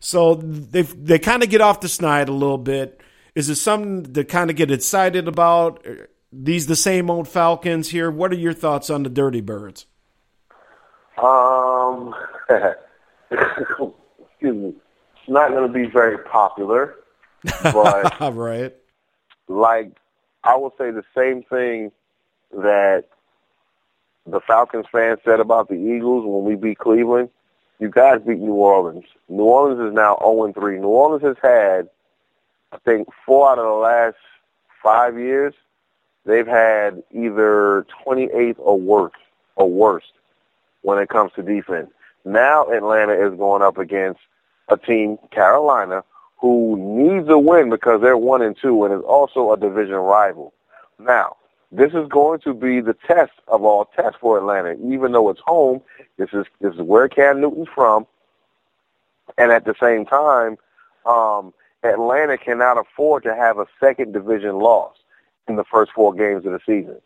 So they they kind of get off the snide a little bit. Is it something to kind of get excited about? These the same old Falcons here. What are your thoughts on the Dirty Birds? Um, excuse me. It's not going to be very popular, but All right. like I will say the same thing that the Falcons fans said about the Eagles when we beat Cleveland. You guys beat New Orleans. New Orleans is now 0 3. New Orleans has had, I think, four out of the last five years. They've had either 28th or worse, or worst when it comes to defense. Now Atlanta is going up against a team, Carolina, who needs a win because they're one and two and is also a division rival. Now, this is going to be the test of all tests for Atlanta. Even though it's home, this is this is where Cam Newton's from, and at the same time, um, Atlanta cannot afford to have a second division loss in the first four games of the season.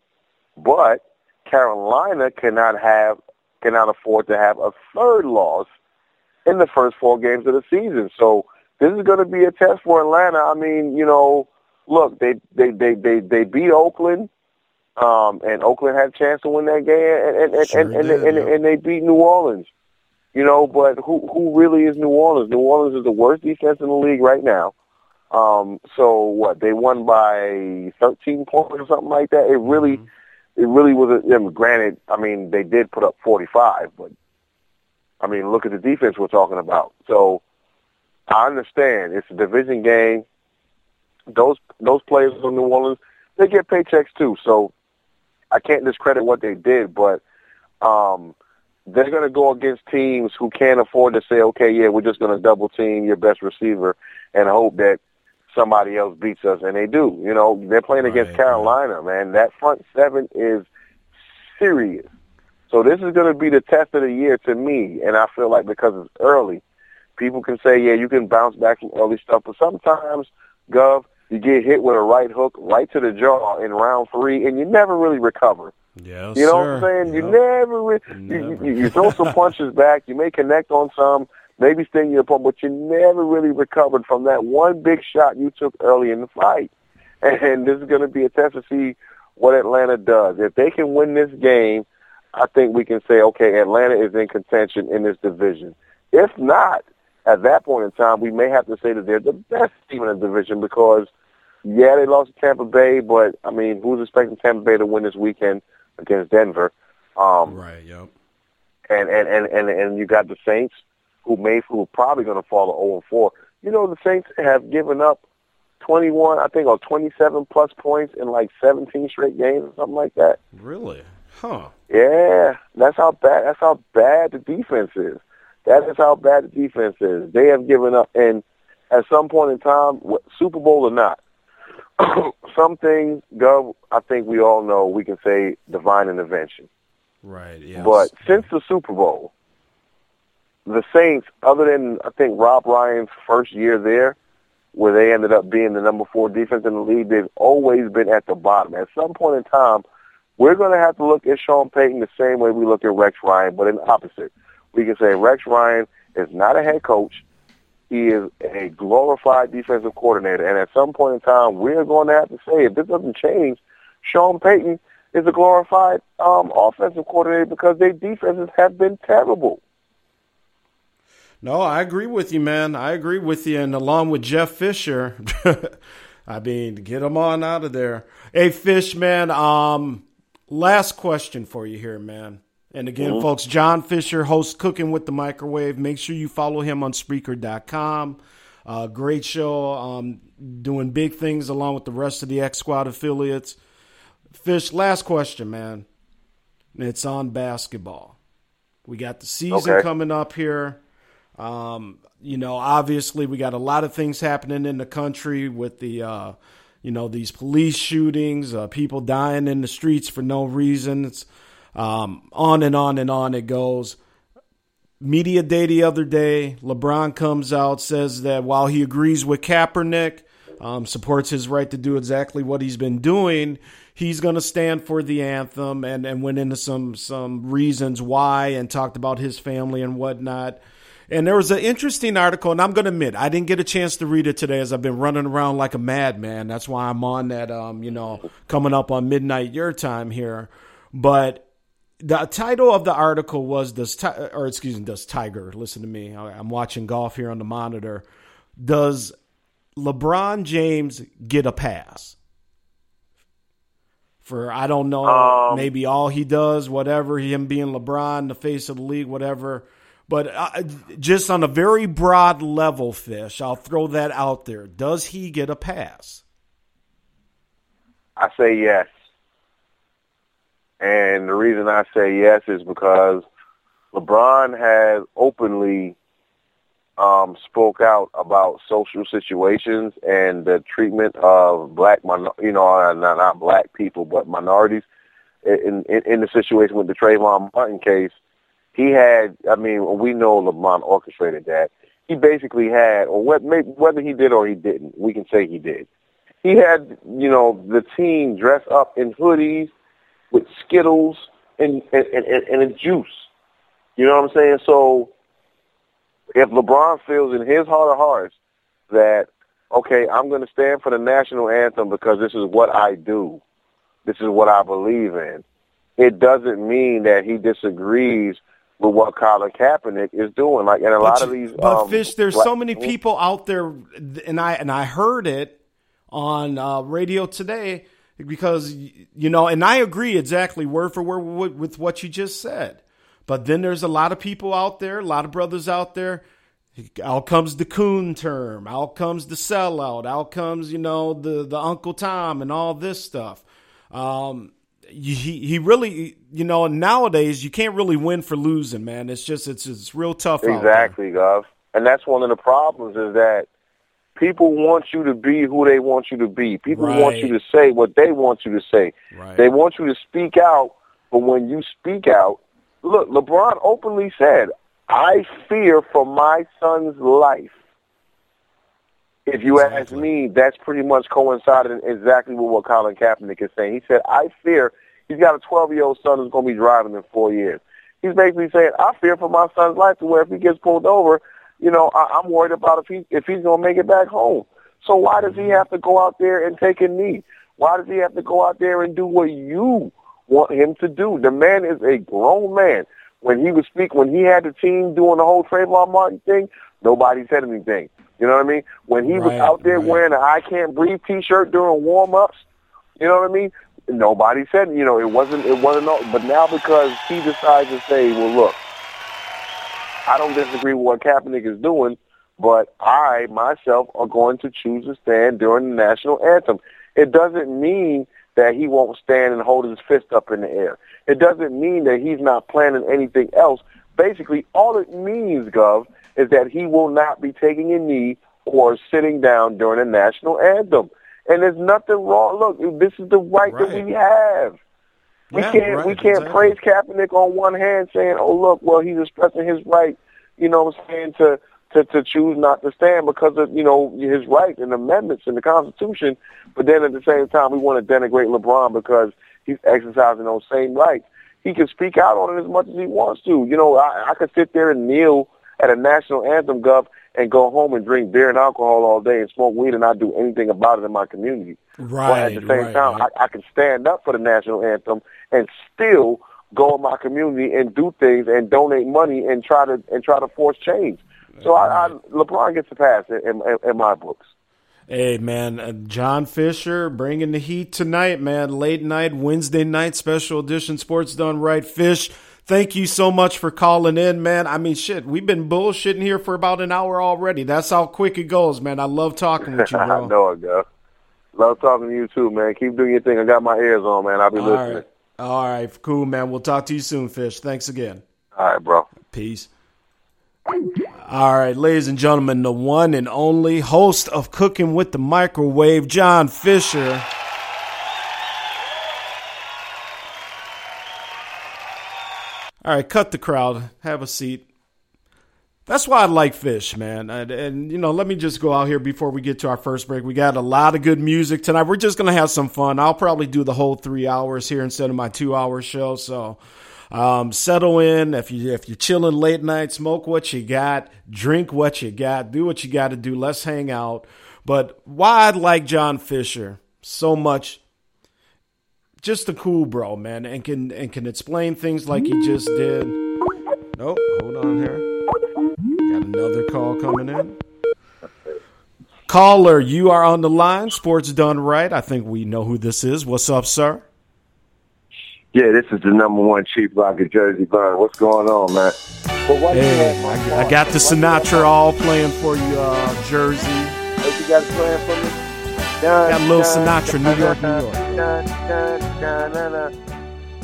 But Carolina cannot have cannot afford to have a third loss in the first four games of the season. So this is going to be a test for Atlanta. I mean, you know, look, they they they they, they beat Oakland, um, and Oakland had a chance to win that game, and and Sure and, and, did, and, yeah. and they beat New Orleans. You know, but who who really is New Orleans? New Orleans is the worst defense in the league right now. Um, so what? They won by 13 points or something like that. It really, it really was. A, I mean, granted, I mean they did put up 45, but I mean look at the defense we're talking about. So I understand it's a division game. Those those players from New Orleans they get paychecks too. So I can't discredit what they did, but um, they're going to go against teams who can't afford to say, okay, yeah, we're just going to double team your best receiver and hope that somebody else beats us, and they do. You know, they're playing against Carolina, man. That front seven is serious, So this is going to be the test of the year to me, and I feel like because it's early, people can say, yeah, you can bounce back from early stuff, but sometimes, Gov, you get hit with a right hook right to the jaw in round three, and you never really recover. Yes, You know sir. what I'm saying? You Yep. never, re- Never. You, you, you throw some punches back. You may connect on some, maybe sting your opponent, but you never really recovered from that one big shot you took early in the fight. And this is going to be a test to see what Atlanta does. If they can win this game, I think we can say, okay, Atlanta is in contention in this division. If not, at that point in time, we may have to say that they're the best team in the division because, yeah, they lost to Tampa Bay, but I mean, who's expecting Tampa Bay to win this weekend against Denver? Um, Right. Yep. and and and and, and you got the Saints, who may who are probably going to fall to zero and four. You know, the Saints have given up twenty one, I think, or twenty seven plus points in like seventeen straight games or something like that. Really? Huh. Yeah, that's how bad. That's how bad the defense is. That is how bad the defense is. They have given up, and at some point in time, Super Bowl or not, some things, Gov, I think we all know. We can say divine intervention. Right. But since the Super Bowl, the Saints, other than I think Rob Ryan's first year there, where they ended up being the number four defense in the league, they've always been at the bottom. At some point in time, we're going to have to look at Sean Payton the same way we look at Rex Ryan, but in the opposite. We can say Rex Ryan is not a head coach. He is a glorified defensive coordinator. And at some point in time, we're going to have to say, if this doesn't change, Sean Payton is a glorified um, offensive coordinator because their defenses have been terrible. No, I agree with you, man. I agree with you. And along with Jeff Fisher, I mean, get him on out of there. Hey, Fish, man. Um, last question for you here, man. And again, folks, John Fisher hosts Cooking with the Microwave. Make sure you follow him on Spreaker.com. Uh, great show. Um, doing big things along with the rest of the X Squad affiliates. Fish, last question, man. It's on basketball. We got the season Okay. coming up here. Um, you know, obviously, we got a lot of things happening in the country with the, uh, you know, these police shootings, uh, people dying in the streets for no reason. It's um, on and on and on it goes. Media day the other day, LeBron comes out, says that while he agrees with Kaepernick, um, supports his right to do exactly what he's been doing, he's going to stand for the anthem and, and went into some, some reasons why and talked about his family and whatnot. And there was an interesting article, and I'm going to admit, I didn't get a chance to read it today as I've been running around like a madman. That's why I'm on that, um, you know, coming up on midnight your time here. But the title of the article was does Ti- or excuse me does Tiger listen to me. I- I'm watching golf here on the monitor. Does LeBron James get a pass? For I don't know Um, maybe all he does whatever him being LeBron the face of the league whatever. But uh, just on a very broad level fish I'll throw that out there. Does he get a pass? I say yes. And the reason I say yes is because LeBron has openly um, spoke out about social situations and the treatment of black, you know, uh, not, not black people, but minorities in, in, in the situation with the Trayvon Martin case. He had, I mean, we know LeBron orchestrated that. He basically had, or what, whether he did or he didn't, we can say he did he had, you know, the team dress up in hoodies with Skittles and and, and, and a juice. You know what I'm saying? So if LeBron feels in his heart of hearts that, okay, I'm going to stand for the national anthem because this is what I do, this is what I believe in, it doesn't mean that he disagrees with what Colin Kaepernick is doing. Like, and a lot of these, but um, fish there's black- so many people out there and i and i heard it on uh, radio today because you know and i agree exactly word for word with, what you just said but then there's a lot of people out there a lot of brothers out there out comes the coon term out comes the sellout out comes you know the the uncle tom and all this stuff um he he really you know nowadays you can't really win for losing man it's just it's it's real tough. Exactly, Gov. And that's one of the problems is that people want you to be who they want you to be. People want you to say what they want you to say. Right. They want you to speak out, but when you speak out, look, LeBron openly said, "I fear for my son's life." If you ask me, that's pretty much coincided exactly with what Colin Kaepernick is saying. He said, "I fear." He's got a 12-year-old son who's going to be driving in four years. He's basically saying, "I fear for my son's life to where if he gets pulled over, you know, I, I'm worried about if he if he's going to make it back home." So why does he have to go out there and take a knee? Why does he have to go out there and do what you want him to do? The man is a grown man. When he was speak, when he had the team doing the whole Trayvon Martin thing, nobody said anything. You know what I mean? When he was out there right. wearing an "I Can't Breathe" T-shirt during warm-ups, you know what I mean? Nobody said, you know, it wasn't, it wasn't. no- But now because he decides to say, well, look, I don't disagree with what Kaepernick is doing, but I myself are going to choose to stand during the national anthem. It doesn't mean that he won't stand and hold his fist up in the air. It doesn't mean that he's not planning anything else. Basically, all it means, Gov, is that he will not be taking a knee or sitting down during the national anthem. And there's nothing wrong. Look, this is the right, that we have. We Yeah, can't right, we can't exactly. praise Kaepernick on one hand saying, "Oh look, well he's expressing his right," you know what I'm saying, to to to choose not to stand because of you know his right and amendments in the Constitution. But then at the same time, we want to denigrate LeBron because he's exercising those same rights. He can speak out on it as much as he wants to. You know, I, I could sit there and kneel at a national anthem, Gov, and go home and drink beer and alcohol all day and smoke weed and not do anything about it in my community. Right. But at the same right, time, right. I, I can stand up for the national anthem and still go in my community and do things and donate money and try to and try to force change. So I, I LeBron gets a pass in, in, in my books. Hey man, uh, John Fisher bringing the heat tonight, man. Late night, Wednesday night, special edition Sports Done Right. Fish, thank you so much for calling in, man. I mean, shit, we've been bullshitting here for about an hour already. That's how quick it goes, man. I love talking with you, I bro. know it, go. Love talking to you too, man. Keep doing your thing. I got my ears on, man. I'll be All listening. right, all right, cool, man. We'll talk to you soon, Fish. Thanks again. All right, bro. Peace. All right, ladies and gentlemen, the one and only host of Cooking with the Microwave, John Fisher. All right, cut the crowd. Have a seat. That's why I like fish, man. And, and, you know, let me just go out here before we get to our first break. We got a lot of good music tonight. We're just gonna have some fun. I'll probably do the whole three hours here instead of my two hour show. So um, settle in. If you if you're chilling late night, smoke what you got, drink what you got, do what you got to do. Let's hang out. But why I like John Fisher so much just a cool bro, man, and can and can explain things like he just did. Nope, hold on here. Got another call coming in. Caller, you are on the line. Sports done right. I think we know who this is. What's up, sir? Yeah, this is the number one chief rocker Jersey Burn. What's going on, man? Hey, I. I got the Sinatra all playing for you, uh, Jersey. What you got playing for me? Got a little Sinatra, New York, New York. The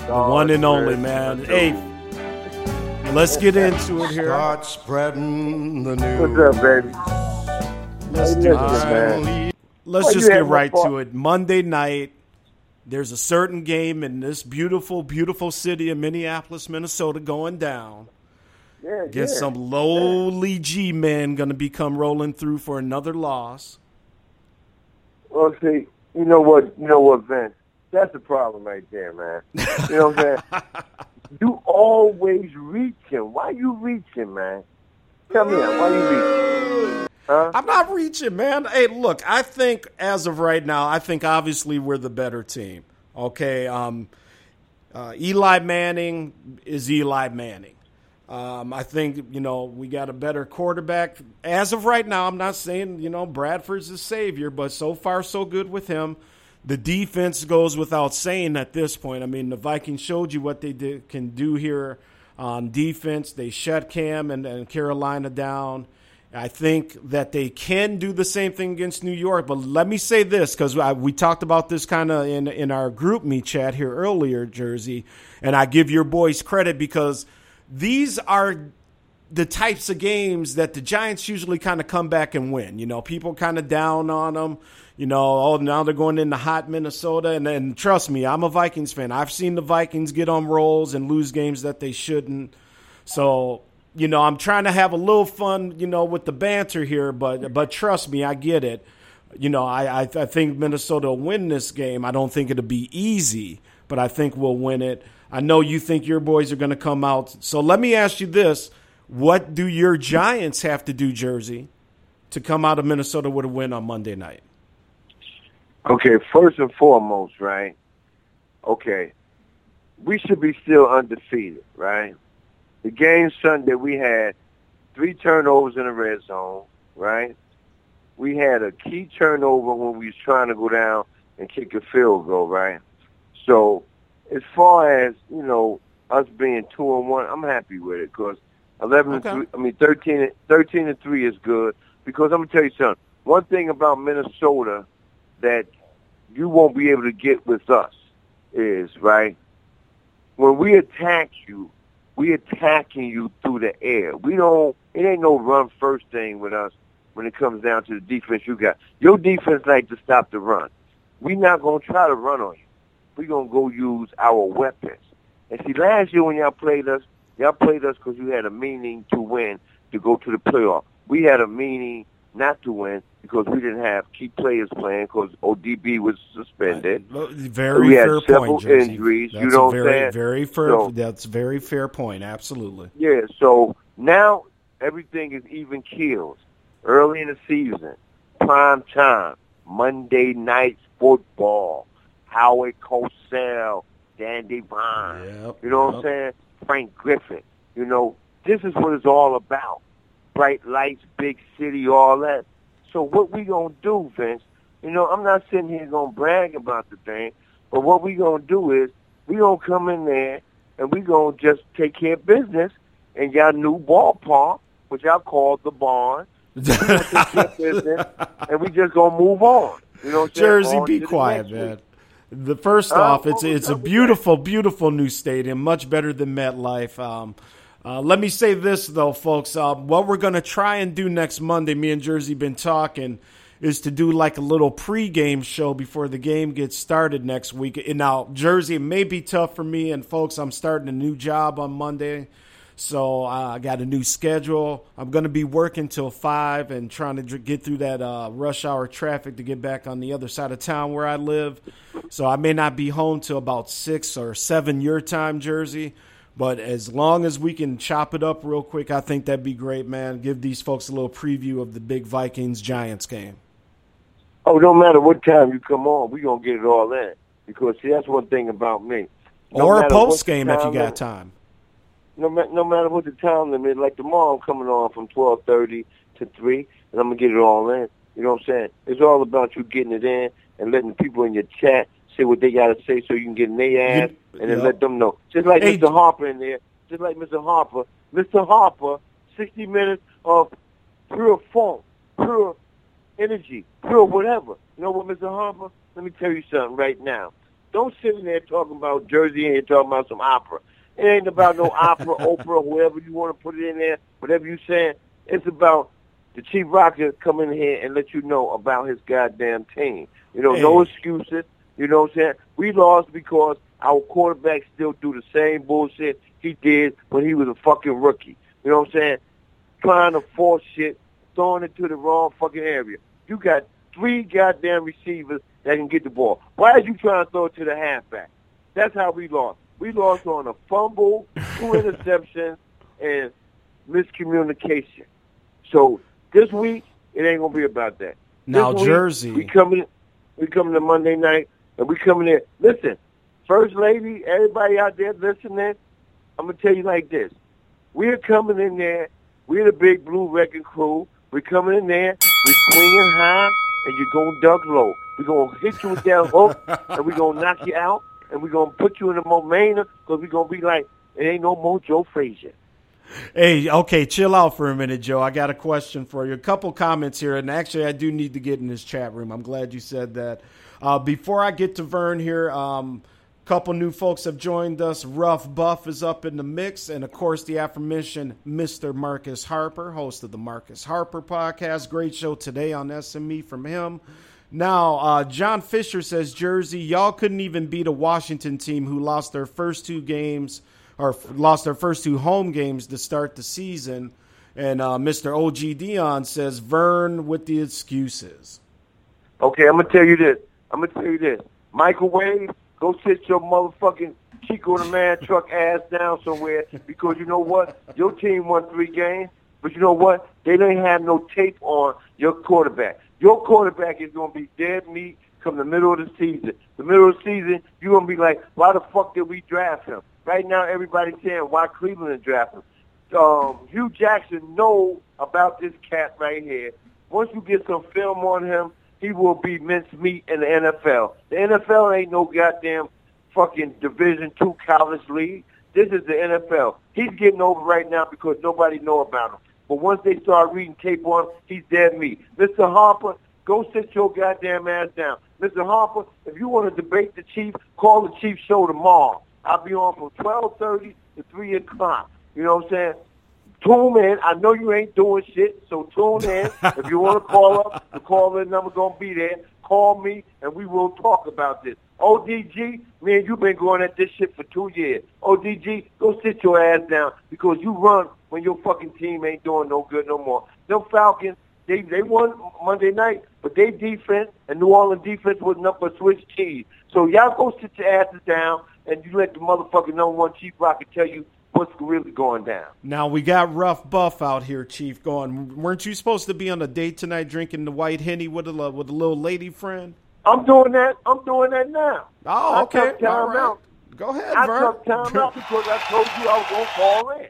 The one and only, man. Hey, let's get into it here. Start spreading the What's up, baby? Let's do this. man. Let's just get right to it. Monday night, there's a certain game in this beautiful, beautiful city of Minneapolis, Minnesota going down. Yeah, Against yeah. some lowly G men going to become rolling through for another loss. Well, see, you know what? You know what, Vince? That's the problem right there, man. You know what I'm saying? you always reaching. Why you reaching, man? Tell me that. Why you reaching? Huh? I'm not reaching, man. Hey, look, I think as of right now, I think obviously we're the better team. Okay, um, uh, Eli Manning is Eli Manning. Um, I think you know we got a better quarterback as of right now. I'm not saying you know Bradford's the savior, but so far so good with him. The defense goes without saying at this point. I mean, the Vikings showed you what they did, can do here on defense. They shut Cam and, and Carolina down. I think that they can do the same thing against New York. But let me say this because we talked about this kind of in in our GroupMe chat here earlier, Jersey, and I give your boys credit because these are the types of games that the Giants usually kind of come back and win. You know, people kind of down on them. You know, oh, now they're going into hot Minnesota. And, and trust me, I'm a Vikings fan. I've seen the Vikings get on rolls and lose games that they shouldn't. So, you know, I'm trying to have a little fun, you know, with the banter here, but but trust me, I get it. You know, I I, I think Minnesota will win this game. I don't think it'll be easy, but I think we'll win it. I know you think your boys are going to come out. So let me ask you this what do your Giants have to do, Jersey, to come out of Minnesota with a win on Monday night? Okay, first and foremost, right? Okay, we should be still undefeated, right? The game Sunday, we had three turnovers in the red zone, right? We had a key turnover when we was trying to go down and kick a field goal, right? So, as far as you know, us being two and one, I'm happy with it because 11 Okay. and 3, I mean 13, 13 and 3 is good because I'm going to tell you something. One thing about Minnesota that you won't be able to get with us is, right, when we attack you, we attacking you through the air. We don't, it ain't no run first thing with us when it comes down to the defense you got. Your defense like to stop the run. we not going to try to run on you. We going to go use our weapons. And see, last year when y'all played us, Y'all played us because you had a meaning to win to go to the playoff. We had a meaning not to win because we didn't have key players playing because ODB was suspended. Very we had fair several point, Jersey. injuries. That's you know a what I'm very, saying? very fair. So- that's very fair point. Absolutely. Yeah, so now everything is even keeled. Early in the season, prime time, Monday night football, Howard Cosell, Dan Devine. Yep, You know what I'm saying? Frank Gifford. You know, this is what it's all about. Bright lights, big city, all that. So what we gonna do, Vince? You know, I'm not sitting here gonna brag about the thing, but what we gonna do is we gonna come in there and we gonna just take care of business in y'all new ballpark, which I call the barn. We gonna take care of business, and we just gonna move on. You know what I'm saying? Jersey, be quiet, man. week. The first Uh, off, it's it's a beautiful, beautiful new stadium, much better than MetLife. Um, uh, let me say this though, folks. Uh, what we're gonna try and do next Monday, me and Jersey been talking, is to do like a little pregame show before the game gets started next week. And now, Jersey, it may be tough for me and folks. I'm starting a new job on Monday. So I got a new schedule. I'm going to be working till five and trying to dr- get through that uh, rush hour traffic to get back on the other side of town where I live. So I may not be home till about six or seven your time, Jersey. But as long as we can chop it up real quick, I think that'd be great, man. Give these folks a little preview of the big Vikings Giants game. Oh, no matter what time you come on, we're gonna get it all in. Because see, that's one thing about me. No or a post game if you got time. No, ma- no matter what the time limit, like tomorrow I'm coming on from twelve thirty to three, and I'm gonna get it all in. You know what I'm saying? It's all about you getting it in and letting the people in your chat say what they gotta say, so you can get in their ass You- and then yeah. let them know. Just like Hey, Mr. Harper in there, just like Mr. Harper, Mr. Harper, sixty minutes of pure funk, pure energy, pure whatever. You know what, Mr. Harper? Let me tell you something right now. Don't sit in there talking about Jersey and talking about some opera. It ain't about no opera, Oprah, whoever you want to put it in there, whatever you saying. It's about the Chief Rocker come in here and let you know about his goddamn team. You know, no excuses. You know what I'm saying? We lost because our quarterback still do the same bullshit he did when he was a fucking rookie. You know what I'm saying? Trying to force shit, throwing it to the wrong fucking area. You got three goddamn receivers that can get the ball. Why are you trying to throw it to the halfback? That's how we lost. We lost on a fumble, two interceptions, and miscommunication. So this week, it ain't gonna be about that. Now, week, Jersey. we coming, we coming to Monday night, and we coming in. Listen, First Lady, everybody out there listening, I'm gonna tell you like this: we're coming in there. We're the big blue wrecking crew. We're coming in there. We're swinging high, and you're gonna duck low. We're gonna hit you with that hook, and we're gonna knock you out, and we're gonna put you in the Momena because we're gonna be like, it ain't no more Joe Frazier. Hey, okay, chill out for a minute, Joe. I got a question for you. A couple comments here, and actually, I do need to get in this chat room. I'm glad you said that. Uh, before I get to Vern here, um, a couple new folks have joined us. Rough Buff is up in the mix, and of course, the aforementioned Mr. Marcus Harper, host of the Marcus Harper podcast. Great show today on SME from him. Now, uh, John Fisher says, Jersey, y'all couldn't even beat a Washington team who lost their first two games or f- lost their first two home games to start the season. And uh, Mr. OG Dion says, Vern with the excuses. Okay, I'm gonna tell you this. I'm gonna tell you this. Microwave, go sit your motherfucking Chico the man truck ass down somewhere because you know what? Your team won three games, but you know what? They didn't have no tape on your quarterback. Your quarterback is gonna be dead meat come the middle of the season. The middle of the season, you're gonna be like, why the fuck did we draft him? Right now, everybody's saying why Cleveland draft him. Um, Hue Jackson know about this cat right here. Once you get some film on him, he will be mincemeat in the NFL. The NFL ain't no goddamn fucking Division two college league. This is the NFL. He's getting over right now because nobody know about him. But once they start reading tape on him, he's dead meat. Mr. Harper, go sit your goddamn ass down. Mr. Harper, if you want to debate the chief, call the chief show tomorrow. I'll be on from 12.30 to 3 o'clock. You know what I'm saying? Tune in. I know you ain't doing shit, so tune in. if you want to call up, the call in number going to be there. Call me, and we will talk about this. ODG, man, you've been going at this shit for two years. ODG, go sit your ass down because you run when your fucking team ain't doing no good no more. Them Falcons, they they won Monday night, but they defense and New Orleans defense was nothing but Swiss cheese. So y'all go sit your asses down and you let the motherfucking number one chief rocker tell you what's really going down. Now we got rough buff out here, Chief. Going, weren't you supposed to be on a date tonight, drinking the white henny with a with a little lady friend? I'm doing that. I'm doing that now. Oh, okay. I took time All right. out. Go ahead, I Vern. took time out because I told you I was gonna call in.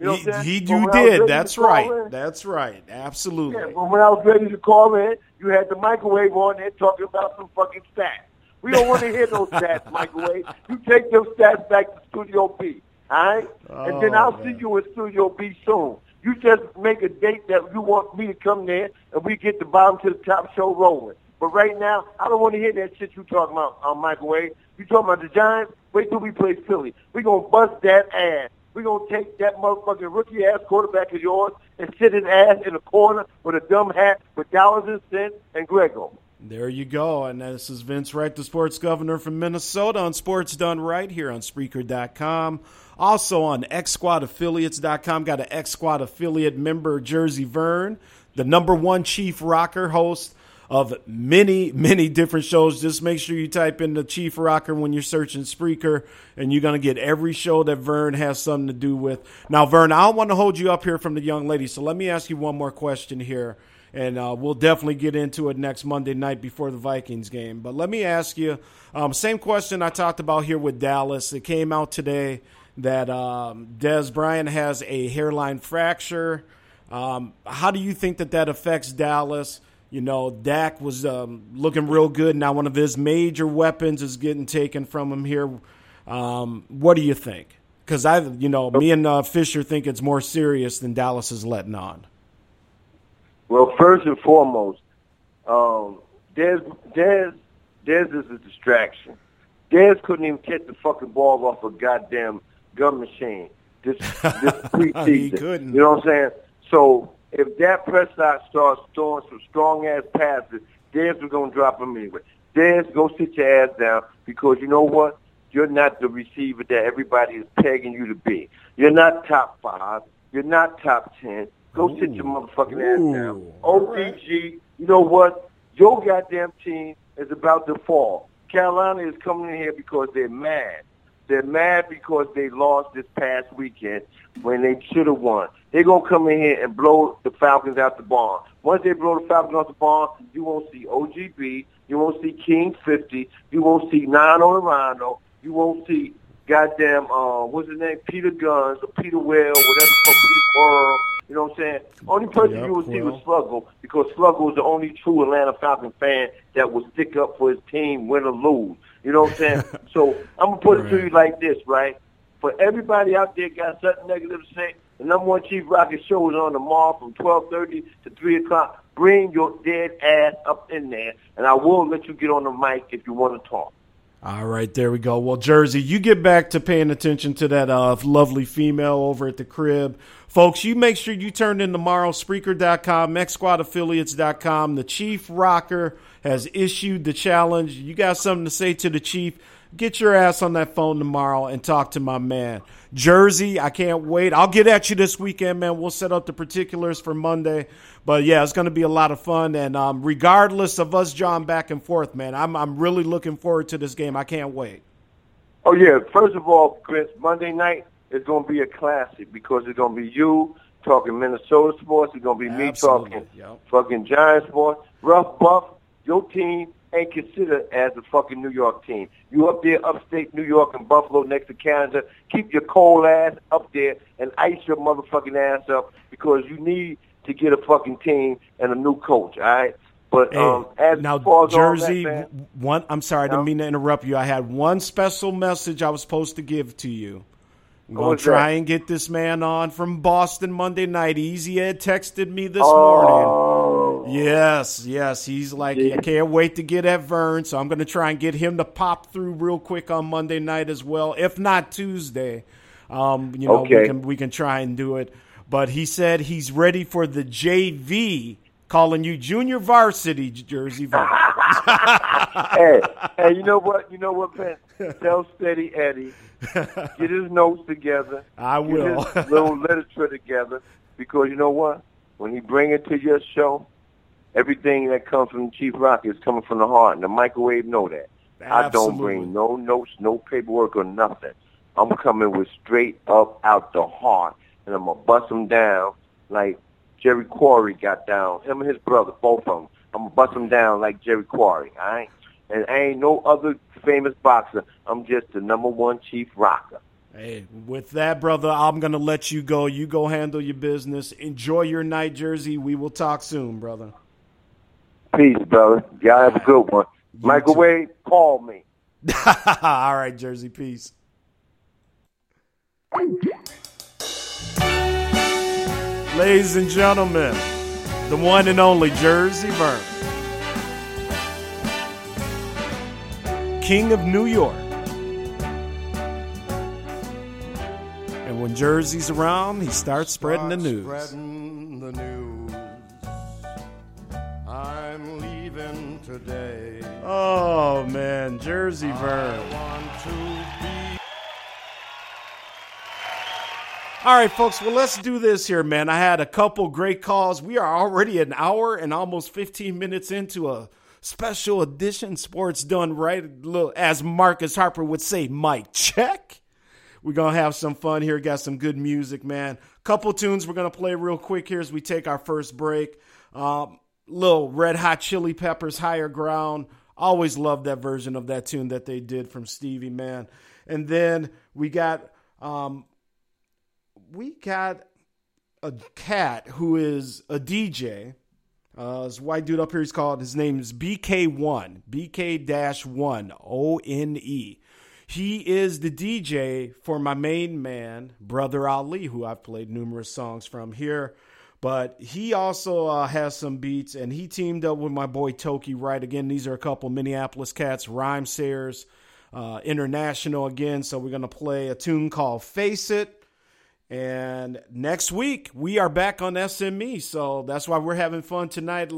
You know He, what I'm he- saying? But you when I was ready did. That's right. in- That's right. Absolutely. Yeah, but when I was ready to call in, you had the microwave on there talking about some fucking stats. We don't want to hear those stats, microwave. You take those stats back to Studio B, all right? and then Oh, I'll man. see you in Studio B soon. You just make a date that you want me to come there, and we get the bottom to the top show rolling. But right now, I don't want to hear that shit you talking about on microwave. You talking about the Giants? Wait till we play Philly. We gonna bust that ass. We gonna take that motherfucking rookie ass quarterback of yours and sit his ass in a corner with a dumb hat with dollars and cents and Grego. There you go. And this is Vince Wright, the sports governor from Minnesota on Sports Done Right here on Spreaker.com. Also on XSquadAffiliates.com. Got an X Squad affiliate member, Jersey Vern, the number one chief rocker host of many, many different shows. Just make sure you type in the Chief Rocker when you're searching Spreaker, and you're going to get every show that Vern has something to do with. Now, Vern, I don't want to hold you up here from the young lady, so let me ask you one more question here, and uh, we'll definitely get into it next Monday night before the Vikings game. But let me ask you um, same question I talked about here with Dallas. It came out today that um, Dez Bryant has a hairline fracture. Um, how do you think that that affects Dallas? You know, Dak was um, looking real good. Now one of his major weapons is getting taken from him here. Um, what do you think? Because I, you know, me and uh, Fisher think it's more serious than Dallas is letting on. Well, first and foremost, um, Dez, Dez, Dez is a distraction. Dez couldn't even catch the fucking ball off a goddamn gun machine this this preseason. He couldn't. You know what I'm saying? So if Dak Prescott starts throwing some strong ass passes, Dez was gonna drop him anyway. Dez, go sit your ass down because you know what? You're not the receiver that everybody is pegging you to be. You're not top five. You're not top ten. Go sit your motherfucking ass down. Ooh. OPG, you know what? Your goddamn team is about to fall. Carolina is coming in here because they're mad. They're mad because they lost this past weekend when they should have won. They're going to come in here and blow the Falcons out the barn. Once they blow the Falcons out the barn, you won't see OGB. You won't see King 50. You won't see Nine on the Rhino. You won't see goddamn, uh, what's his name? Peter Guns or Peter Well, whatever the fuck, Peter Pearl. You know what I'm saying? Only person Yep, you will see well. was Sluggo because Sluggo was the only true Atlanta Falcon fan that will stick up for his team, win or lose. You know what I'm saying? so I'm gonna put it to you like this, right? For everybody out there got something negative to say, the number one Chief Rocker show is on tomorrow from 12:30 to 3 o'clock. Bring your dead ass up in there, and I will let you get on the mic if you want to talk. All right, there we go. Well, Jersey, you get back to paying attention to that uh, lovely female over at the crib. Folks, you make sure you turn in tomorrow, Spreaker.com, MechSquadAffiliates.com. The Chief Rocker has issued the challenge. You got something to say to the Chief? Get your ass on that phone tomorrow and talk to my man. Jersey, I can't wait. I'll get at you this weekend, man. We'll set up the particulars for Monday. But yeah, it's going to be a lot of fun. And um, regardless of us, John, back and forth, man, I'm, I'm really looking forward to this game. I can't wait. Oh, yeah. First of all, Chris, Monday night is going to be a classic because it's going to be you talking Minnesota sports. It's going to be me talking Yep. fucking Giant sports. Rough Buff, your team ain't considered as a fucking New York team. You up there upstate New York and Buffalo next to Canada. Keep your cold ass up there and ice your motherfucking ass up because you need to get a fucking team and a new coach, all right? But Hey, um, as now, far as Jersey, that, man, one. I'm sorry, I didn't mean to interrupt you. I had one special message I was supposed to give to you. I'm gonna try that? and get this man on from Boston Monday night. Easy Ed texted me this morning. Yes, yes. He's like, Yeah. I can't wait to get at Vern, so I'm going to try and get him to pop through real quick on Monday night as well, if not Tuesday. Um, you know, we can we can try and do it. But he said he's ready for the JV, calling you junior varsity Jersey Vern. hey, hey, you know what? You know what, Ben? Tell Steady Eddie, get his notes together. I will. Get his little literature together because you know what? When he bring it to your show, everything that comes from Chief Rock is coming from the heart, and the microwave know that. I don't bring no notes, no paperwork, or nothing. I'm coming with straight up out the heart, and I'm gonna bust them down like Jerry Quarry got down. Him and his brother, both of them. I'm gonna bust them down like Jerry Quarry. All right, and I ain't no other famous boxer. I'm just the number one chief rocker. Hey, with that, brother, I'm going to let you go. You go handle your business. Enjoy your night, Jersey. We will talk soon, brother. Peace, brother. Y'all have a good one. You Microwave, call me. All right, Jersey. Peace. Ladies and gentlemen, the one and only Jersey Vern, King of New York. And when Jersey's around, he starts spreading the news. Spreading the news. I'm leaving today. Oh man, Jersey Vern. I want to be. All right, folks. Well, let's do this here, man. I had a couple great calls. We are already an hour and almost 15 minutes into a special edition Sports Done Right. Little- As Marcus Harper would say, Mike, check. We're going to have some fun here. Got some good music, man. Couple tunes we're going to play real quick here as we take our first break. Um, little Red Hot Chili Peppers, Higher Ground. Always loved that version of that tune that they did from Stevie, man. And then we got um, we got a cat who is a DJ. Uh, this white dude up here, he's called, his name is BK1, BK 1, O N E. He is the DJ for my main man, Brother Ali, who I've played numerous songs from here. But he also uh, has some beats, and he teamed up with my boy Toki Wright. Again, these are a couple Minneapolis cats, Rhymesayers, uh, International again. So we're going to play a tune called Face It. And next week we are back on SME, so that's why we're having fun tonight,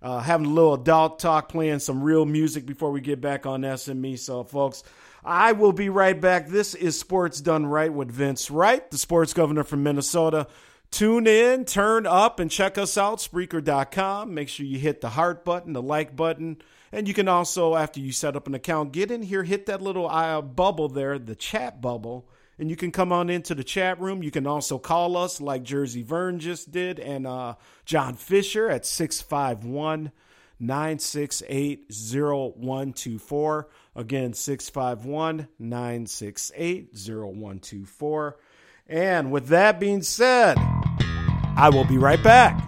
uh, having a little adult talk, playing some real music before we get back on SME. So, folks, I will be right back. This is Sports Done Right with Vince Wright, the sports governor from Minnesota. Tune in, turn up, and check us out, Spreaker.com. Make sure you hit the heart button, the like button, and you can also, after you set up an account, get in here, hit that little uh, bubble there, the chat bubble and you can come on into the chat room. You can also call us like Jersey Vern just did and uh, John Fisher at 651 968 0124. Again, 651 968 0124. And with that being said, I will be right back.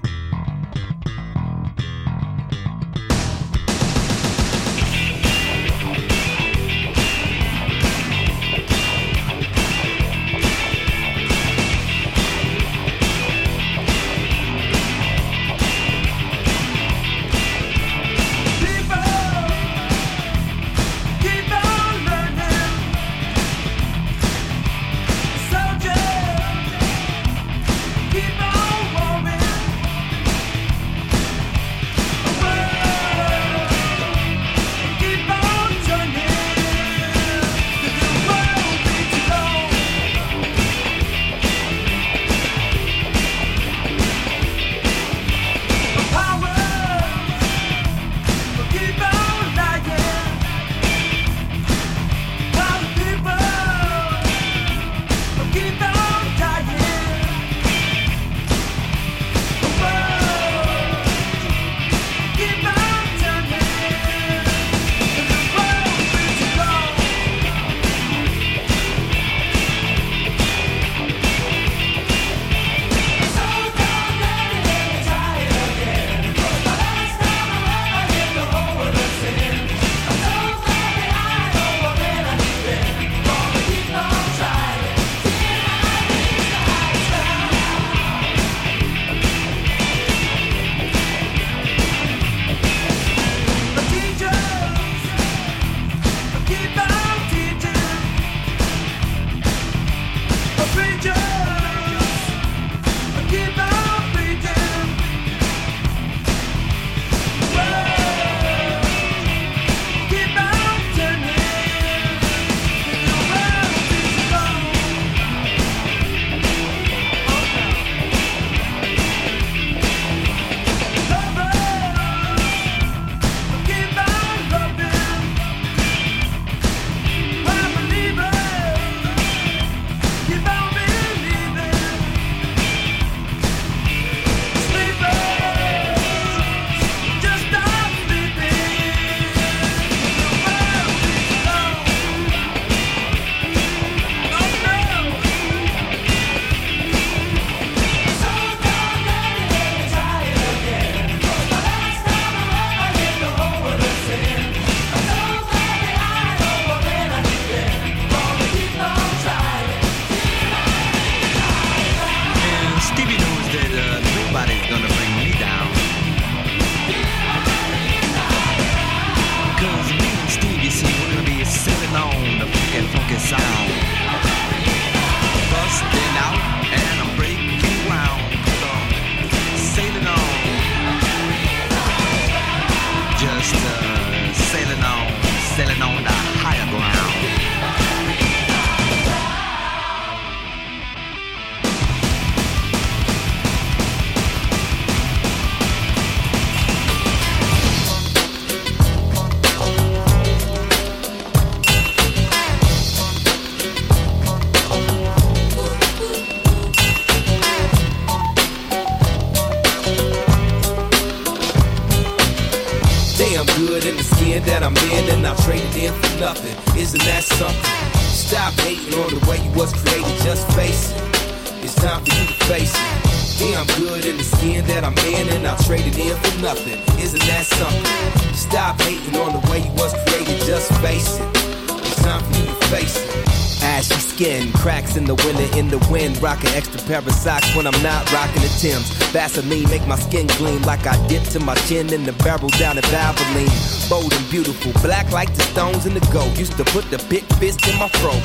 Rocking extra pair of socks when I'm not rocking the Tims. Vaseline make my skin gleam like I dipped to my chin in the barrel down at Valvoline. Bold and beautiful, black like the stones in the gold. Used to put the big fist in my throat.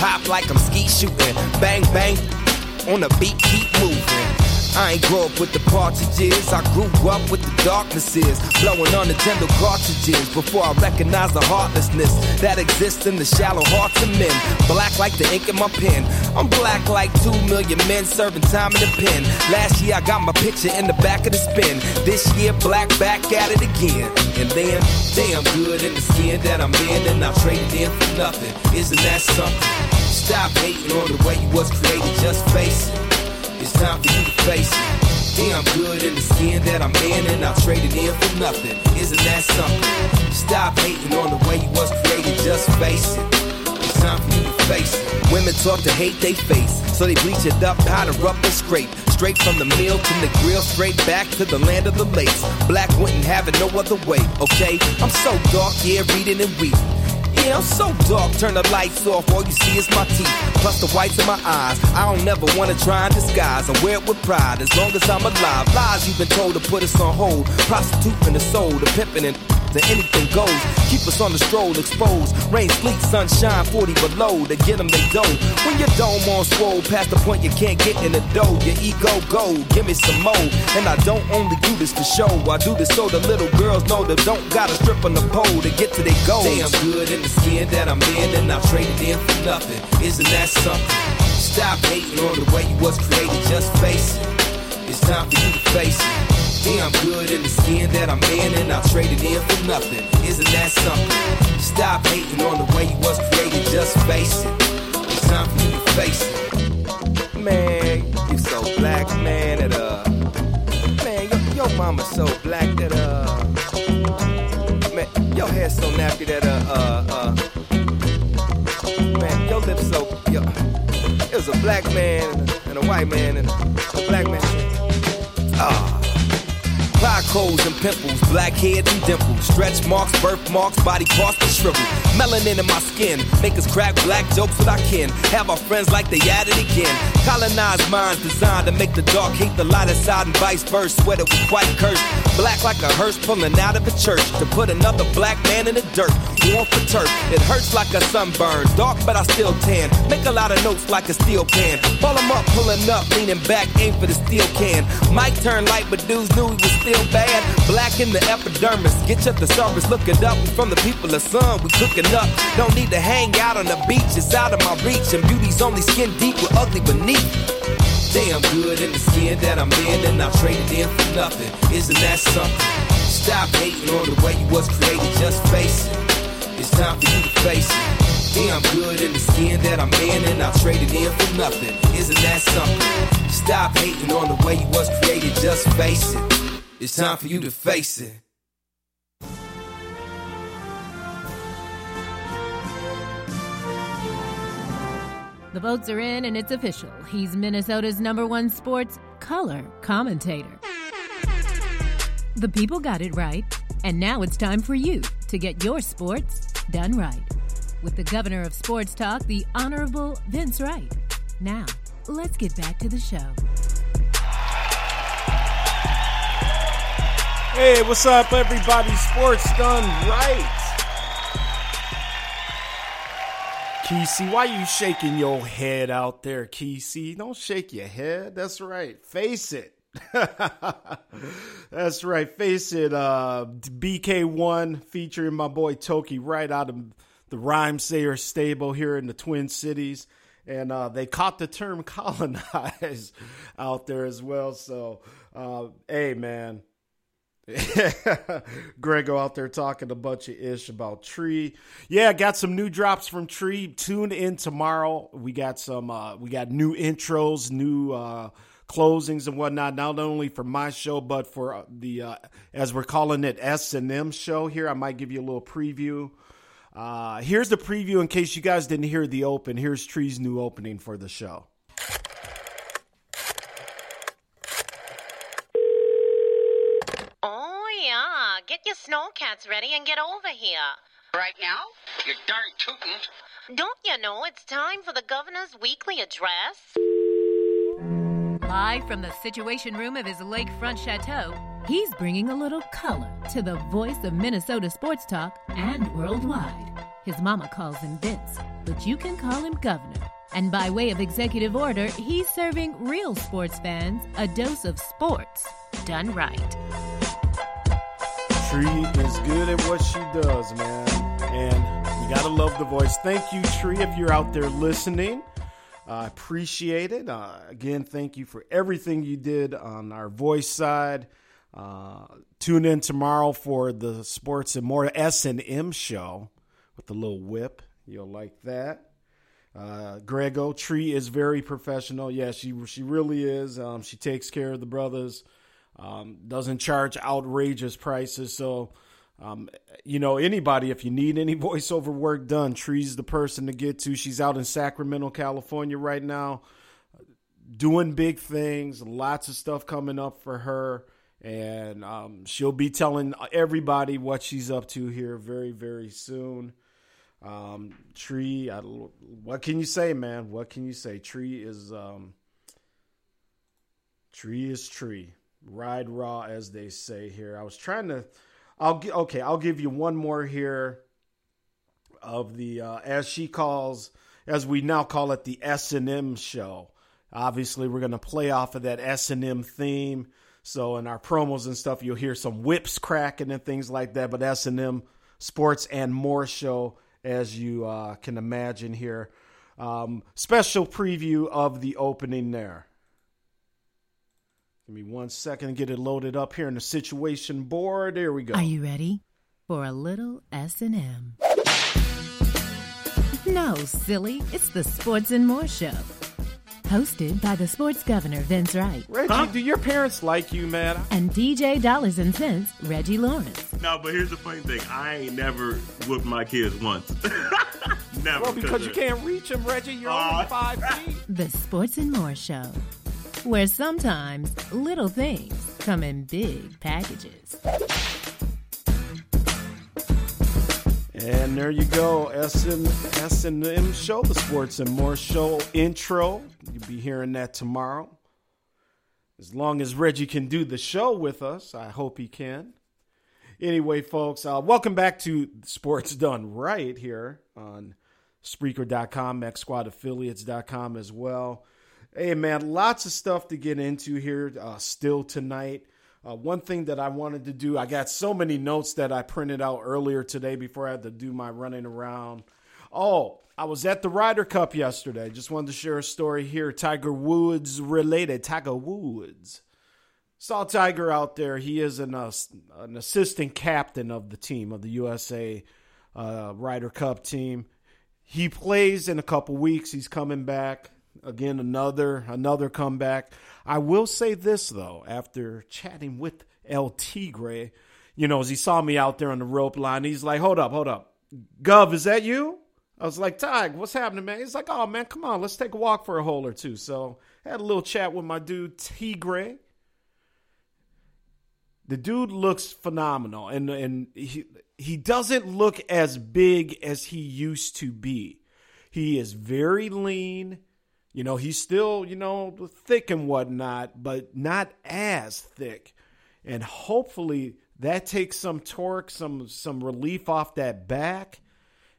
Pop like I'm ski shooting. Bang, bang. On the beat, keep moving. I ain't grow up with the partridges. I grew up with the darknesses. Blowing on Nintendo cartridges before I recognize the heartlessness that exists in the shallow hearts of men. Black like the ink in my pen. I'm black like two million men serving time in the pen. Last year I got my picture in the back of the spin. This year, black back at it again. And then, damn good in the skin that I'm in, and I traded in for nothing. Isn't that something? Stop hating on the way you was created, just face it. Time for you to face it. Damn good in the skin that I'm in, and I traded in for nothing. Isn't that something? Stop hating on the way you was created, just face it. It's time for you to face it. Women talk to hate they face, so they bleach it up, powder up, and scrape. Straight from the mill to the grill, straight back to the land of the lakes. Black wouldn't have it no other way, okay? I'm so dark, yeah, reading and weep. Yeah, I'm so dark, turn the lights off, all you see is my teeth. Plus the whites in my eyes. I don't never wanna try and disguise. I wear it with pride as long as I'm alive. Lies you've been told to put us on hold. Prostituting the soul, the pimping and to anything goes. Keep us on the stroll, exposed. Rain, sleet, sunshine, 40 below. To get them, they dough. When your dome on swole, past the point you can't get in the dough. Your ego go, give me some more. And I don't only do this for show. I do this so the little girls know they don't gotta strip on the pole to get to their goals. Damn good in the skin that I'm in, and I traded in for nothing. Isn't that something? Stop hating on the way you was created, just face it. It's time for you to face it. Damn good in the skin that I'm in, and I traded in for nothing. Isn't that something? Stop hating on the way you was created, just face it. It's time for you to face it. Man, you so black, man, that uh, man, your, your mama's so black that uh, man, your hair's so nappy that uh, uh, uh, man, your lips so, yo, it was a black man and a white man and a black man. Ah. Holes and pimples, blackheads and dimples, stretch marks, birthmarks, body parts that shrivel. Melanin in my skin, make us crack black jokes with our kin. Have our friends like they at it again. Colonized minds designed to make the dark hate the light side and vice versa. Sweater with white curse, black like a hearse pulling out of a church to put another black man in the dirt. Warm for turf, it hurts like a sunburn. Dark but I still tan. Make a lot of notes like a steel pan. Ball up, pulling up, leaning back, aim for the steel can. Mic turned light, but dudes knew he was still bad. Black in the epidermis. Get your thesaurus, look it up. We from the people of sun, we cooking up. Don't need to hang out on the beach, it's out of my reach. And beauty's only skin deep with ugly beneath. Damn good in the skin that I'm in, and I traded in for nothing. Isn't that something? Stop hating on the way you was created, just face it. It's time for you to face it. Damn good in the skin that I'm in, and I traded in for nothing. Isn't that something? Stop hating on the way you was created, just face it. It's time for you to face it. The votes are in and it's official. He's Minnesota's number one sports color commentator. The people got it right, and now it's time for you to get your sports done right. With the governor of sports talk, the Honorable Vince Wright. Now, let's get back to the show. Hey, what's up, everybody? Sports done right. Kesey, why you shaking your head out there, Kesey? Don't shake your head. That's right. Face it. That's right. Face it. Uh, BK1 featuring my boy Toki Wright out of the Rhymesayers stable here in the Twin Cities. And uh, they caught the term colonize out there as well. So, uh, hey, man. Grego out there talking a bunch of ish about Tree. Yeah, got some new drops from Tree. Tune in tomorrow. We got some uh we got new intros, new uh closings and whatnot, not only for my show, but for uh, the, uh, as we're calling it, S&M show here. I might give you a little preview. Uh, here's the preview in case you guys didn't hear the open. Here's Tree's new opening for the show. Oh, yeah. Get your snowcats ready and get over here. Right now? You darn tootin'. Don't you know it's time for the governor's weekly address? Live from the Situation Room of his lakefront chateau, he's bringing a little color to the voice of Minnesota sports talk and worldwide. His mama calls him Vince, but you can call him Governor. And by way of executive order, he's serving real sports fans a dose of sports done right. Tree is good at what she does, man. And you gotta love the voice. Thank you, Tree, if you're out there listening. I uh, appreciate it. Uh, again, thank you for everything you did on our voice side. Uh, tune in tomorrow for the Sports and More S and M show with the little whip. You'll like that. Uh, Grego Tree is very professional. Yeah, she she really is. Um, she takes care of the brothers. Um, doesn't charge outrageous prices. So, um, you know, anybody if you need any voiceover work done, Tree's the person to get to. She's out in Sacramento, California right now, doing big things. Lots of stuff coming up for her. And um, she'll be telling everybody what she's up to here very, very soon. Um, Tree, I, what can you say, man? What can you say? Tree is um, Tree is Tree. Ride raw, as they say here. I was trying to. I'll okay. I'll give you one more here. Of the uh, as she calls, as we now call it, the S and M show. Obviously, we're going to play off of that S and M theme. So in our promos and stuff, you'll hear some whips cracking and things like that. But S and M Sports and More show as you uh, can imagine here. Um, special preview of the opening there. Give me one second to get it loaded up here in the situation board. There we go. Are you ready for a little S&M? No, silly. It's the Sports and More Show. Hosted by the sports governor, Vince Wright. Reggie, huh? do your parents like you, man? And DJ Dollars and Cents, Reggie Lawrence. No, but here's the funny thing. I ain't never whooped my kids once. never. Well, because you can't reach them, Reggie. You're uh, only five feet. The Sports and More Show. Where sometimes little things come in big packages. And there you go, S and M show, the Sports and More show intro. You'll be hearing that tomorrow. As long as Reggie can do the show with us, I hope he can. Anyway, folks, uh, welcome back to Sports Done Right here on Spreaker.com, MaxSquadAffiliates.com as well. Hey, man, lots of stuff to get into here uh, still tonight. Uh, one thing that I wanted to do, I got so many notes that I printed out earlier today before I had to do my running around. Oh, I was at the Ryder Cup yesterday. Just wanted to share a story here. Tiger Woods related. Tiger Woods. Saw Tiger out there. He is an, uh, an assistant captain of the team, of the USA uh, Ryder Cup team. He plays in a couple weeks. He's coming back. Again, another another comeback. I will say this though, after chatting with El Tigre, you know, as he saw me out there on the rope line, he's like, "Hold up, hold up, Gov, is that you?" I was like, "Tig, what's happening, man?" He's like, "Oh man, come on, let's take a walk for a hole or two. So had a little chat with my dude Tigre. The dude looks phenomenal, and and he he doesn't look as big as he used to be. He is very lean. You know, he's still, you know, thick and whatnot, but not as thick. And hopefully that takes some torque, some some relief off that back.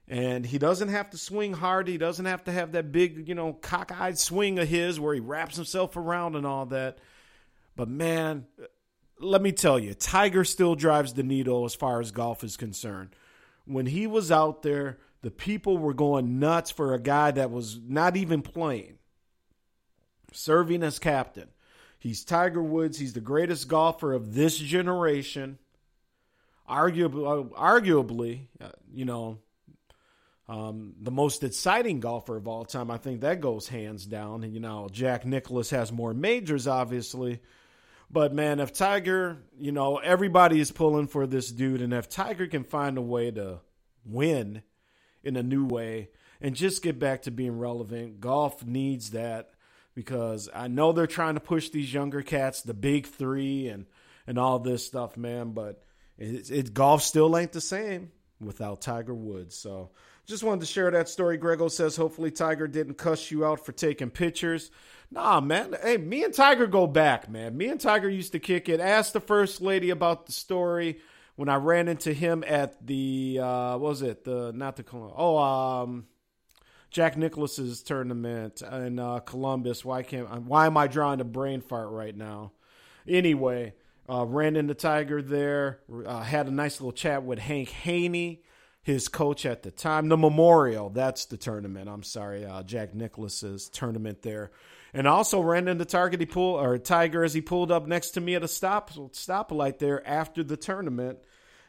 And he doesn't have to swing hard. He doesn't have to have that big, you know, cockeyed swing of his where he wraps himself around and all that. But man, let me tell you, Tiger still drives the needle as far as golf is concerned. When he was out there, the people were going nuts for a guy that was not even playing serving as captain. He's Tiger Woods. He's the greatest golfer of this generation. Arguably, arguably, uh, you know, um, the most exciting golfer of all time. I think that goes hands down. And, you know, Jack Nicklaus has more majors, obviously. But, man, if Tiger, you know, everybody is pulling for this dude. And if Tiger can find a way to win in a new way and just get back to being relevant, golf needs that because I know they're trying to push these younger cats, the big three, and, and all this stuff, man. But it, it golf still ain't the same without Tiger Woods. So, just wanted to share that story. Grego says, hopefully Tiger didn't cuss you out for taking pictures. Nah, man. Hey, me and Tiger go back, man. Me and Tiger used to kick it. Ask the first lady about the story when I ran into him at the uh, what was it? The not the oh um Jack Nicklaus's tournament in uh, Columbus. Why can't why am I drawing a brain fart right now? Anyway, uh, ran into Tiger there. Uh, had a nice little chat with Hank Haney his coach at the time. The Memorial, that's the tournament. I'm sorry, uh, Jack Nicklaus's tournament there. And also ran into Target he pulled or Tiger as he pulled up next to me at a stop stoplight there after the tournament.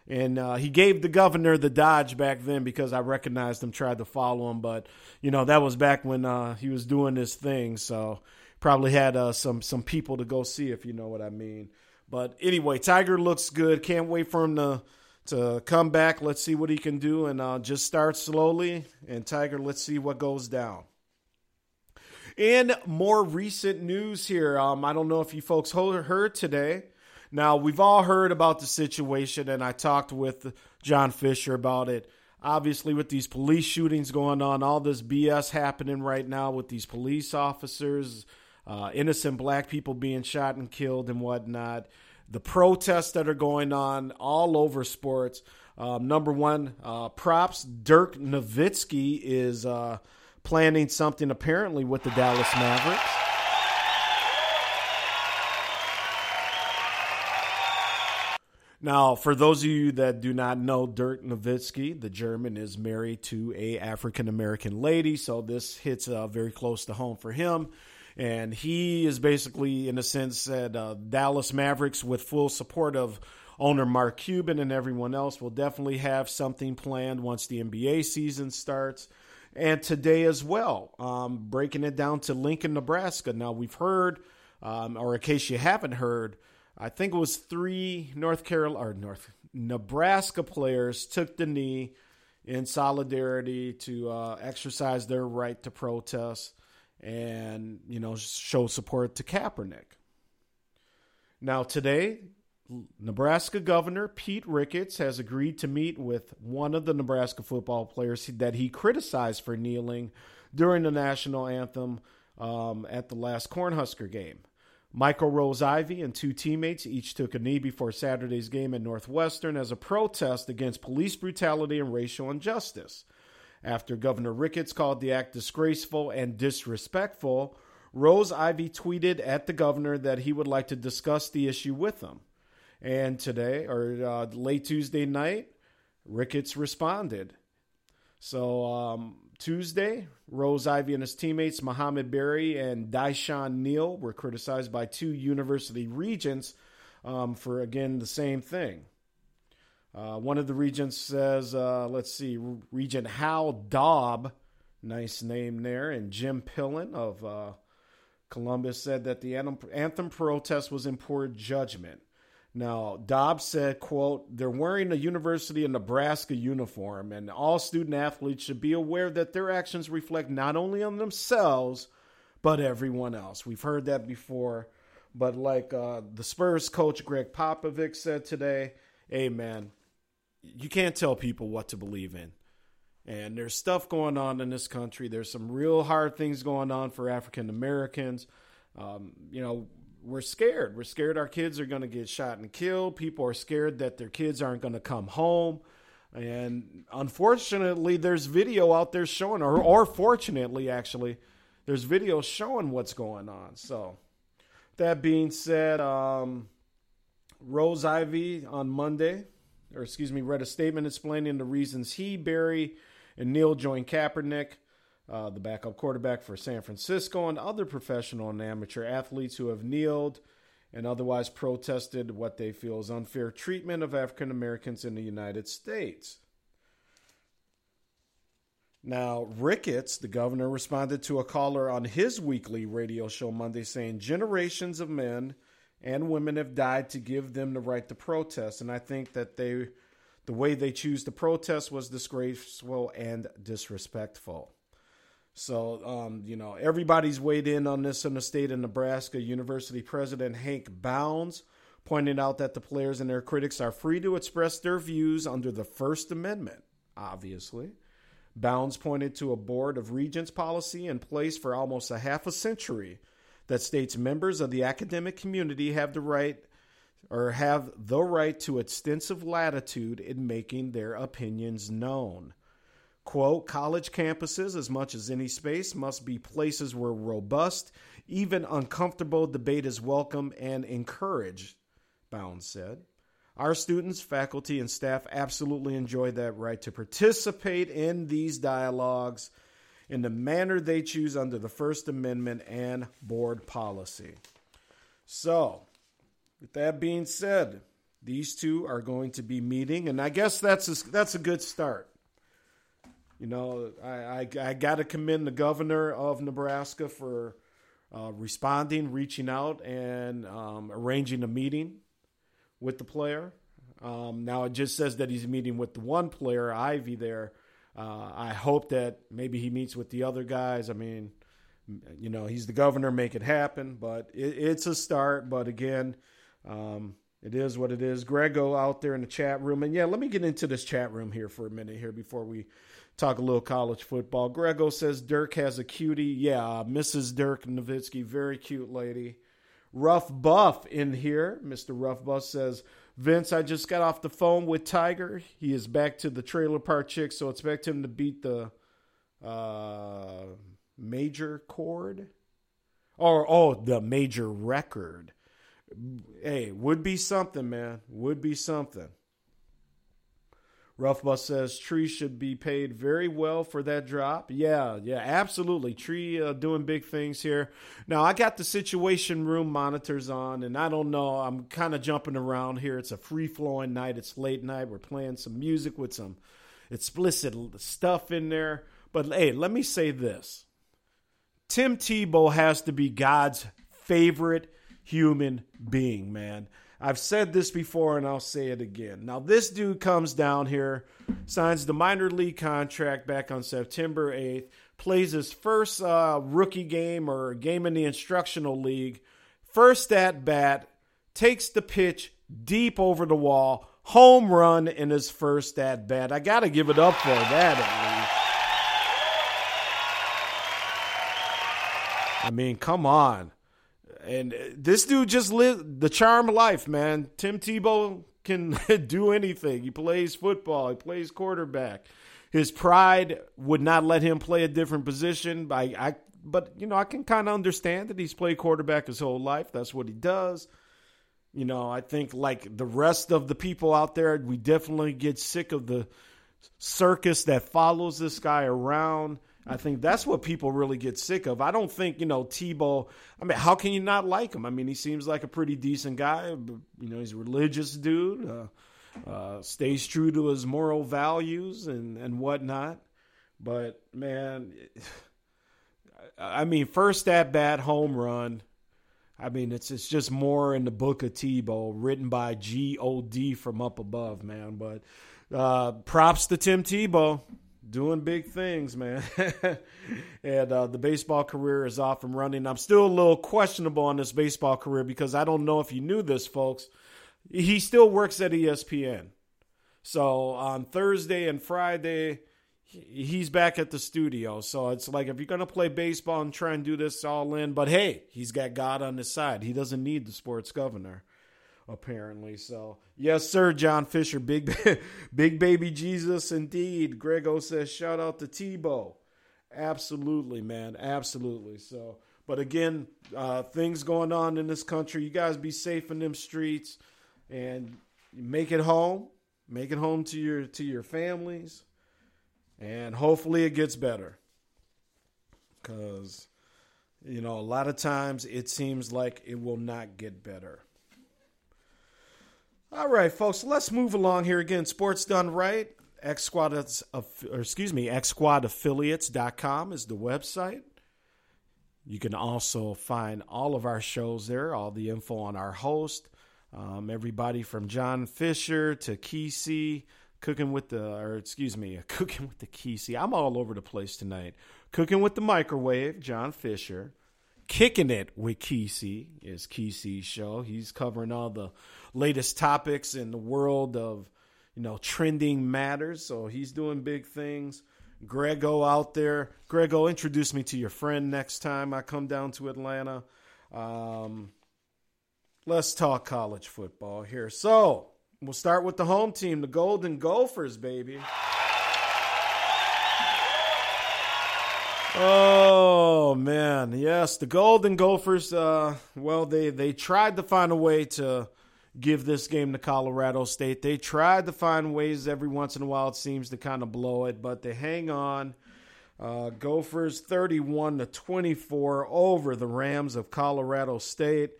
And uh, he gave the governor the dodge back then because I recognized him, tried to follow him, but you know that was back when uh, he was doing his thing. So probably had uh, some some people to go see if you know what I mean. But anyway, Tiger looks good. Can't wait for him to to come back. Let's see what he can do and uh, just start slowly. And Tiger, let's see what goes down. In more recent news here, um, I don't know if you folks heard today. Now, we've all heard about the situation, and I talked with John Fisher about it. Obviously, with these police shootings going on, all this BS happening right now with these police officers, uh, innocent black people being shot and killed and whatnot the protests that are going on all over sports. Um, number one, uh, props. Dirk Nowitzki is uh, planning something apparently with the Dallas Mavericks. Now, for those of you that do not know Dirk Nowitzki, the German is married to a African American lady, so this hits uh, very close to home for him and he is basically, in a sense, said uh, Dallas Mavericks with full support of owner Mark Cuban and everyone else will definitely have something planned once the NBA season starts. And today as well, um, breaking it down to Lincoln, Nebraska. Now we've heard, um, or in case you haven't heard, I think it was three North Carolina or North Nebraska players took the knee in solidarity to uh, exercise their right to protest and you know show support to Kaepernick. Now today, Nebraska Governor Pete Ricketts has agreed to meet with one of the Nebraska football players that he criticized for kneeling during the national anthem um, at the last Cornhusker game. Michael Rose Ivy and two teammates each took a knee before Saturday's game at Northwestern as a protest against police brutality and racial injustice. After Governor Ricketts called the act disgraceful and disrespectful, Rose Ivy tweeted at the governor that he would like to discuss the issue with him. And today, or uh, late Tuesday night, Ricketts responded. So um, Tuesday, Rose Ivy and his teammates Mohamed Barry and DaiShon Neal were criticized by two university regents um, for again the same thing. Uh, one of the regents says, uh, let's see, Regent Hal Daub, nice name there, and Jim Pillen of uh, Columbus said that the anthem protest was in poor judgment. Now, Dobbs said, quote, they're wearing a University of Nebraska uniform, and all student athletes should be aware that their actions reflect not only on themselves, but everyone else. We've heard that before, but like uh, the Spurs coach Gregg Popovich said today, amen you can't tell people what to believe in. And there's stuff going on in this country. There's some real hard things going on for African Americans. Um, you know, we're scared. We're scared our kids are going to get shot and killed. People are scared that their kids aren't going to come home. And unfortunately, there's video out there showing, or, or fortunately, actually, there's video showing what's going on. So, that being said, um, Rose Ivy on Monday or excuse me, read a statement explaining the reasons he, Barry, and Neal joined Kaepernick, uh, the backup quarterback for San Francisco, and other professional and amateur athletes who have kneeled and otherwise protested what they feel is unfair treatment of African Americans in the United States. Now, Ricketts, the governor, responded to a caller on his weekly radio show Monday saying generations of men and women have died to give them the right to protest. And I think that they the way they choose to protest was disgraceful and disrespectful. So, um, you know, everybody's weighed in on this in the state of Nebraska. University President Hank Bounds pointed out that the players and their critics are free to express their views under the First Amendment, obviously. Bounds pointed to a Board of Regents policy in place for almost a half a century that states members of the academic community have the right or have the right to extensive latitude in making their opinions known. Quote, college campuses, as much as any space, must be places where robust, even uncomfortable debate is welcome and encouraged, Bounds said. Our students, faculty, and staff absolutely enjoy that right to participate in these dialogues in the manner they choose under the First Amendment and board policy. So, with that being said, these two are going to be meeting, and I guess that's a, that's a good start. You know, I, I, I got to commend the governor of Nebraska for uh, responding, reaching out, and um, arranging a meeting with the player. Um, now it just says that he's meeting with the one player, Ivy, there. Uh, I hope that maybe he meets with the other guys. I mean, you know, he's the governor, make it happen. But it, it's a start. But again, um, it is what it is. Grego out there in the chat room. And yeah, let me get into this chat room here for a minute here before we talk a little college football. Grego says Dirk has a cutie. Yeah, Mrs. Dirk Nowitzki, very cute lady. Rough Buff in here. Mr. Rough Buff says, Vince, I just got off the phone with Tiger. He is back to the trailer park chick, so expect him to beat the uh, major chord. Or, oh, the major record. Hey, would be something, man. Would be something. Rough Bus says Tree should be paid very well for that drop. Yeah, yeah, absolutely. Tree uh, doing big things here. Now I got the Situation Room monitors on, and I don't know. I'm kind of jumping around here. It's a free flowing night. It's late night. We're playing some music with some explicit stuff in there. But hey, let me say this: Tim Tebow has to be God's favorite human being, man. I've said this before and I'll say it again. Now, this dude comes down here, signs the minor league contract back on September 8th, plays his first uh, rookie game or game in the instructional league, first at bat, takes the pitch deep over the wall, home run in his first at bat. I got to give it up for that at least. I mean, come on. And this dude just lived the charm life, man. Tim Tebow can do anything. He plays football, he plays quarterback. His pride would not let him play a different position. I, I but you know, I can kind of understand that he's played quarterback his whole life. That's what he does. You know, I think like the rest of the people out there, we definitely get sick of the circus that follows this guy around. I think that's what people really get sick of. I don't think, you know, Tebow, I mean, how can you not like him? I mean, he seems like a pretty decent guy. You know, he's a religious dude, uh, uh, stays true to his moral values and, and whatnot. But, man, I mean, first at bat home run. I mean, it's it's just more in the book of Tebow, written by G O D from up above, man. But uh, props to Tim Tebow doing big things, man. and uh, the baseball career is off and running. I'm still a little questionable on this baseball career because I don't know if you knew this, folks. He still works at ESPN. So on Thursday and Friday, he's back at the studio. So it's like if you're going to play baseball and try and do this all in, but hey, he's got God on his side. He doesn't need the sports governor apparently. So, yes, sir, John Fisher, big, big baby Jesus, indeed. Grego says, shout out to Tebow. Absolutely, man, absolutely. So, but again, uh, things going on in this country. You guys be safe in them streets, and make it home. Make it home to your to your families, and hopefully it gets better. Because, you know, a lot of times it seems like it will not get better. All right, folks, let's move along here again. Sports done right. X Squad, or excuse me, X Squad Affiliates.com is the website. You can also find all of our shows there, all the info on our host, um, everybody from John Fisher to Kesey, cooking with the, or excuse me, cooking with the Kesey. I'm all over the place tonight. Cooking with the microwave, John Fisher. Kicking it with Kesey is Kesey's show. He's covering all the latest topics in the world of, you know, trending matters. So he's doing big things. Grego out there. Grego, introduce me to your friend next time I come down to Atlanta. Um, let's talk college football here. So we'll start with the home team, the Golden Gophers, baby. Oh man, yes, the Golden Gophers. Uh, well, they they tried to find a way to give this game to Colorado State. They tried to find ways every once in a while. It seems to kind of blow it, but they hang on. Uh, Gophers 31 to 24 over the Rams of Colorado State.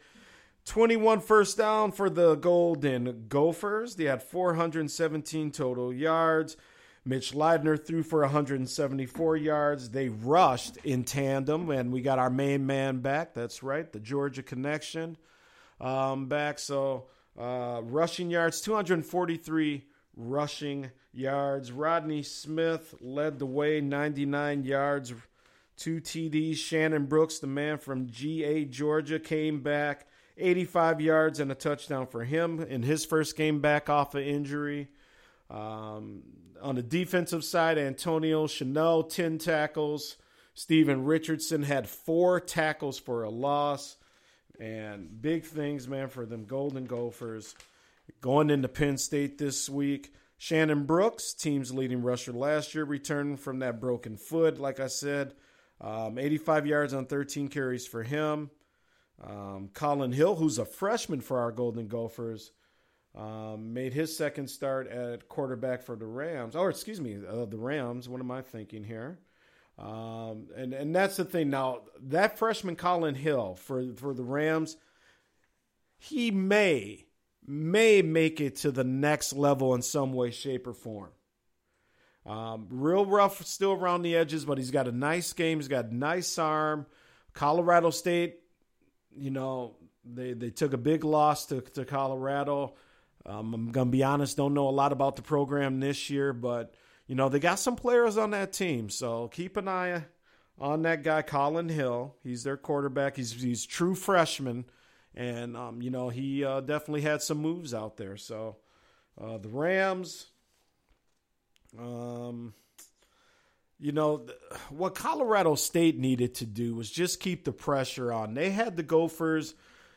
21 first down for the Golden Gophers. They had 417 total yards. Mitch Leidner threw for 174 yards. They rushed in tandem, and we got our main man back. That's right, the Georgia connection um, back. So uh, rushing yards, 243 rushing yards. Rodney Smith led the way, 99 yards, two TDs. Shannon Brooks, the man from GA, Georgia, came back, 85 yards and a touchdown for him in his first game back off of injury. Um, on the defensive side, Antonio Chanel, 10 tackles. Steven Richardson had four tackles for a loss. And big things, man, for them Golden Gophers. Going into Penn State this week. Shannon Brooks, team's leading rusher last year, returning from that broken foot, like I said. Um, 85 yards on 13 carries for him. Um, Collin Hill, who's a freshman for our Golden Gophers, um, made his second start at quarterback for the Rams. Or, excuse me, uh, the Rams. What am I thinking here? Um, and and that's the thing. Now that freshman Collin Hill for for the Rams, he may may make it to the next level in some way, shape, or form. Um, real rough still around the edges, but he's got a nice game. He's got a nice arm. Colorado State, you know, they they took a big loss to to Colorado. Um, I'm gonna be honest, don't know a lot about the program this year, but you know they got some players on that team, so keep an eye on that guy, Collin Hill. He's their quarterback. He's he's true freshman, and um, you know he uh, definitely had some moves out there. So uh, the Rams, um, you know what Colorado State needed to do was just keep the pressure on. They had the Gophers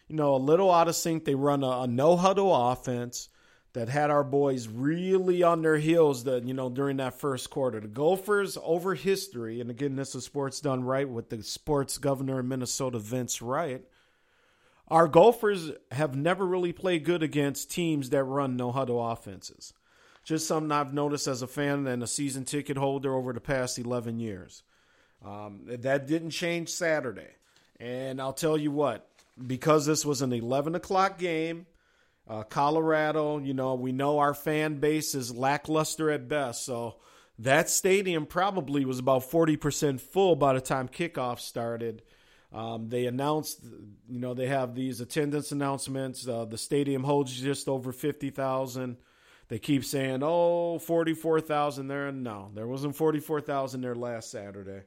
you know, a little out of sync. They run a, a no huddle offense that had our boys really on their heels that you know during that first quarter. The Gophers over history, and again, this is sports done right with the sports governor of Minnesota, Vince Wright. Our Gophers have never really played good against teams that run no huddle offenses. Just something I've noticed as a fan and a season ticket holder over the past 11 years. Um, that didn't change Saturday. And I'll tell you what, because this was an 11 o'clock game, uh, Colorado, you know, we know our fan base is lackluster at best. So that stadium probably was about 40% full by the time kickoff started. Um, they announced, you know, they have these attendance announcements. Uh, the stadium holds just over 50,000. They keep saying, oh, 44,000 there. No, there wasn't 44,000 there last Saturday.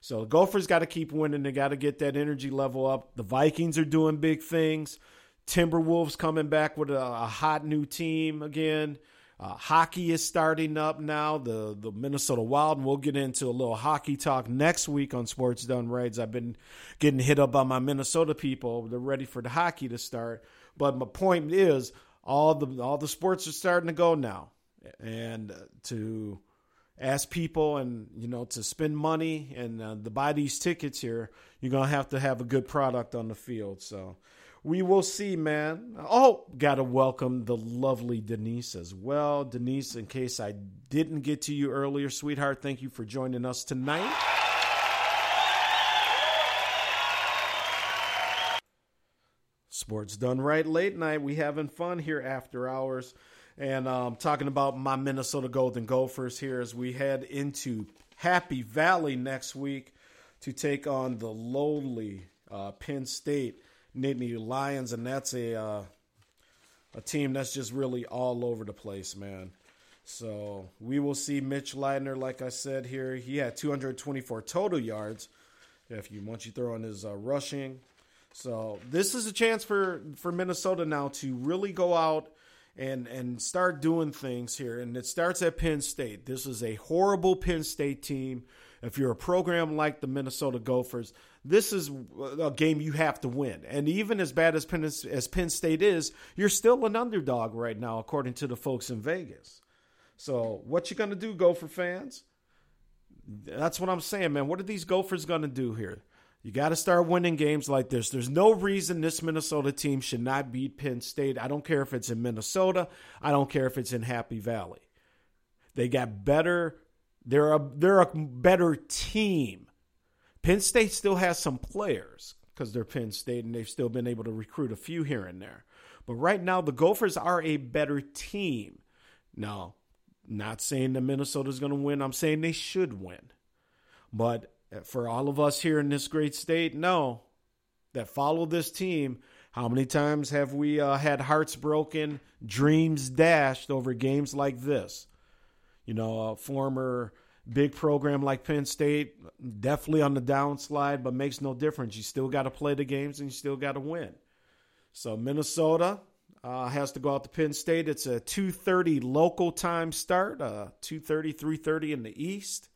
So Gophers got to keep winning. They got to get that energy level up. The Vikings are doing big things. Timberwolves coming back with a, a hot new team again. Uh, hockey is starting up now. The the Minnesota Wild, and we'll get into a little hockey talk next week on Sports Done Right. I've been getting hit up by my Minnesota people. They're ready for the hockey to start. But my point is, all the all the sports are starting to go now, and to ask people and you know to spend money and uh, to buy these tickets here you're gonna have to have a good product on the field so we will see man oh gotta welcome the lovely denise as well denise in case i didn't get to you earlier sweetheart thank you for joining us tonight Sports Done Right late night. We having fun here after hours. And um, talking about my Minnesota Golden Gophers here as we head into Happy Valley next week to take on the lowly uh, Penn State Nittany Lions, and that's a uh, a team that's just really all over the place, man. So we will see Mitch Leidner, like I said here. He had 224 total yards. If you once you throw in his uh, rushing, so this is a chance for for Minnesota now to really go out and and start doing things here. And it starts at Penn State. This is a horrible Penn State team. If you're a program like the Minnesota Gophers, this is a game you have to win. And even as bad as Penn, as Penn State is, you're still an underdog right now, according to the folks in Vegas. So, what you gonna do, Gopher fans? That's what I'm saying, man. What are these Gophers gonna do here? You got to start winning games like this. There's no reason this Minnesota team should not beat Penn State. I don't care if it's in Minnesota. I don't care if it's in Happy Valley. They got better. They're a they're a better team. Penn State still has some players because they're Penn State and they've still been able to recruit a few here and there. But right now, the Gophers are a better team. Now, not saying that Minnesota's going to win. I'm saying they should win. But for all of us here in this great state, no, that follow this team. How many times have we uh, had hearts broken, dreams dashed over games like this? You know, a former big program like Penn State, definitely on the downslide, but makes no difference. You still got to play the games and you still got to win. So Minnesota uh, has to go out to Penn State. It's a 2:30 local time start, uh, 2:30, 3:30 in the East.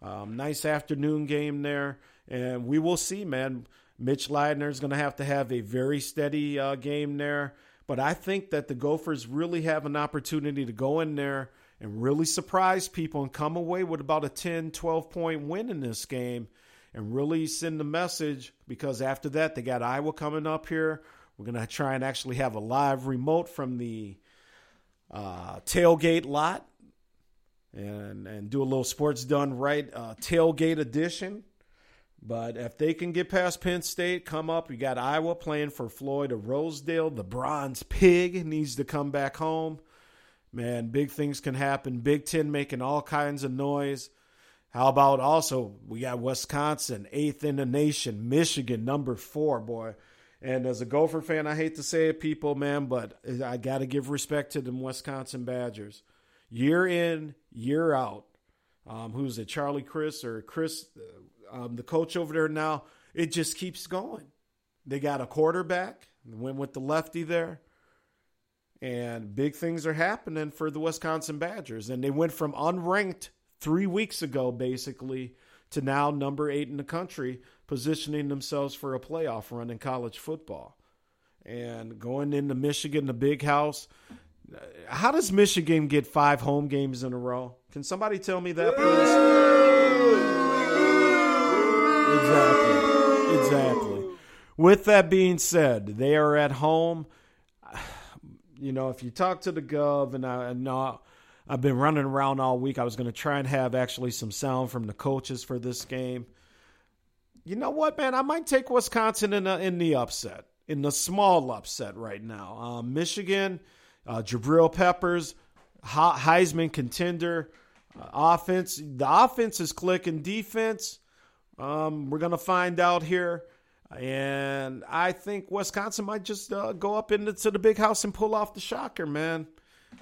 Um, nice afternoon game there, and we will see, man. Mitch Leidner is going to have to have a very steady uh, game there, but I think that the Gophers really have an opportunity to go in there and really surprise people and come away with about a 10, 12 point win in this game and really send the message because after that, they got Iowa coming up here. We're going to try and actually have a live remote from the uh, tailgate lot and and do a little sports done right uh, tailgate edition. But if they can get past Penn State, come up. You got Iowa playing for Floyd of Rosedale. The Bronze Pig needs to come back home. Man, big things can happen. Big Ten making all kinds of noise. How about also we got Wisconsin, eighth in the nation, Michigan, number four, boy. And as a Gopher fan, I hate to say it, people, man, but I got to give respect to them Wisconsin Badgers year in, year out. Um, who's it, Charlie Chris or Chris, uh, um, the coach over there now? It just keeps going. They got a quarterback, went with the lefty there, and big things are happening for the Wisconsin Badgers. And they went from unranked three weeks ago, basically, to now number eight in the country, positioning themselves for a playoff run in college football. And going into Michigan, the big house, how does Michigan get five home games in a row? Can somebody tell me that, please? Exactly. Exactly. With that being said, they are at home. You know, if you talk to the Gov, and I know I've been running around all week, I was going to try and have actually some sound from the coaches for this game. You know what, man? I might take Wisconsin in, the, in the upset, in the small upset right now. Um, Michigan uh, Jabril Peppers, Heisman contender. Uh, offense, the offense is clicking. Defense, um, we're gonna find out here. And I think Wisconsin might just uh, go up into the big house and pull off the shocker, man.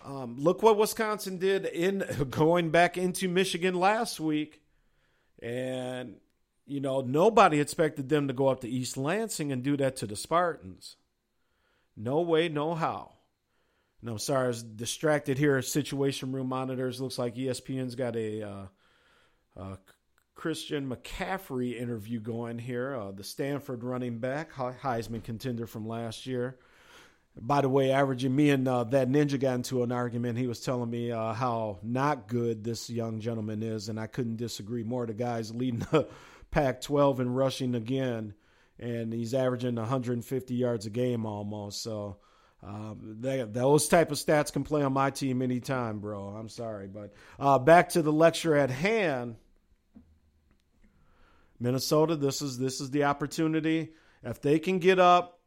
Um, look what Wisconsin did in going back into Michigan last week, and you know nobody expected them to go up to East Lansing and do that to the Spartans. No way, no how. And I'm sorry, I was distracted here. Situation room monitors. Looks like ESPN's got a uh, uh, Christian McCaffrey interview going here. Uh, the Stanford running back, Heisman contender from last year. By the way, averaging me and uh, that ninja got into an argument. He was telling me uh, how not good this young gentleman is, and I couldn't disagree more. The guy's leading the Pac 12 in rushing again, and he's averaging 150 yards a game almost. So um, they, those type of stats can play on my team anytime, bro. I'm sorry, but uh, back to the lecture at hand. Minnesota, this is this is the opportunity. If they can get up,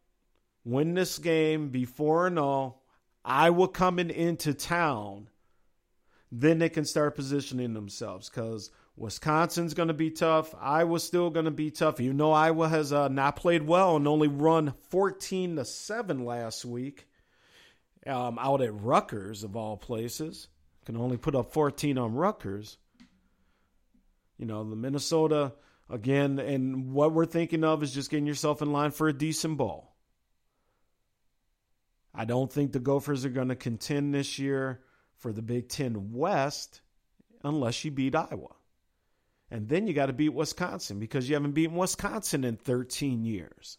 win this game, be 4 0, Iowa coming into town, then they can start positioning themselves because Wisconsin's going to be tough. Iowa's still going to be tough. You know, Iowa has uh, not played well and only run 14 to 7 last week um, out at Rutgers, of all places. Can only put up 14 on Rutgers. You know, the Minnesota, again, and what we're thinking of is just getting yourself in line for a decent bowl. I don't think the Gophers are going to contend this year for the Big Ten West unless you beat Iowa. And then you got to beat Wisconsin because you haven't beaten Wisconsin in 13 years.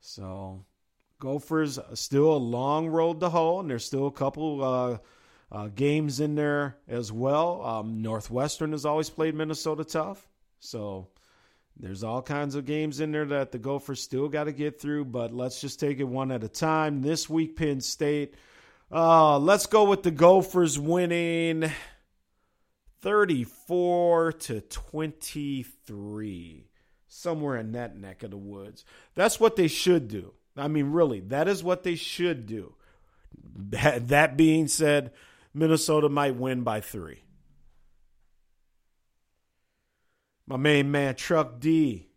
So, Gophers still a long road to hoe, and there's still a couple uh, uh, games in there as well. Um, Northwestern has always played Minnesota tough. So, there's all kinds of games in there that the Gophers still got to get through, but let's just take it one at a time. This week, Penn State. Uh, let's go with the Gophers winning 34 to 23, somewhere in that neck of the woods. That's what they should do. I mean, really, that is what they should do. That being said, Minnesota might win by three. My main man, Truck D.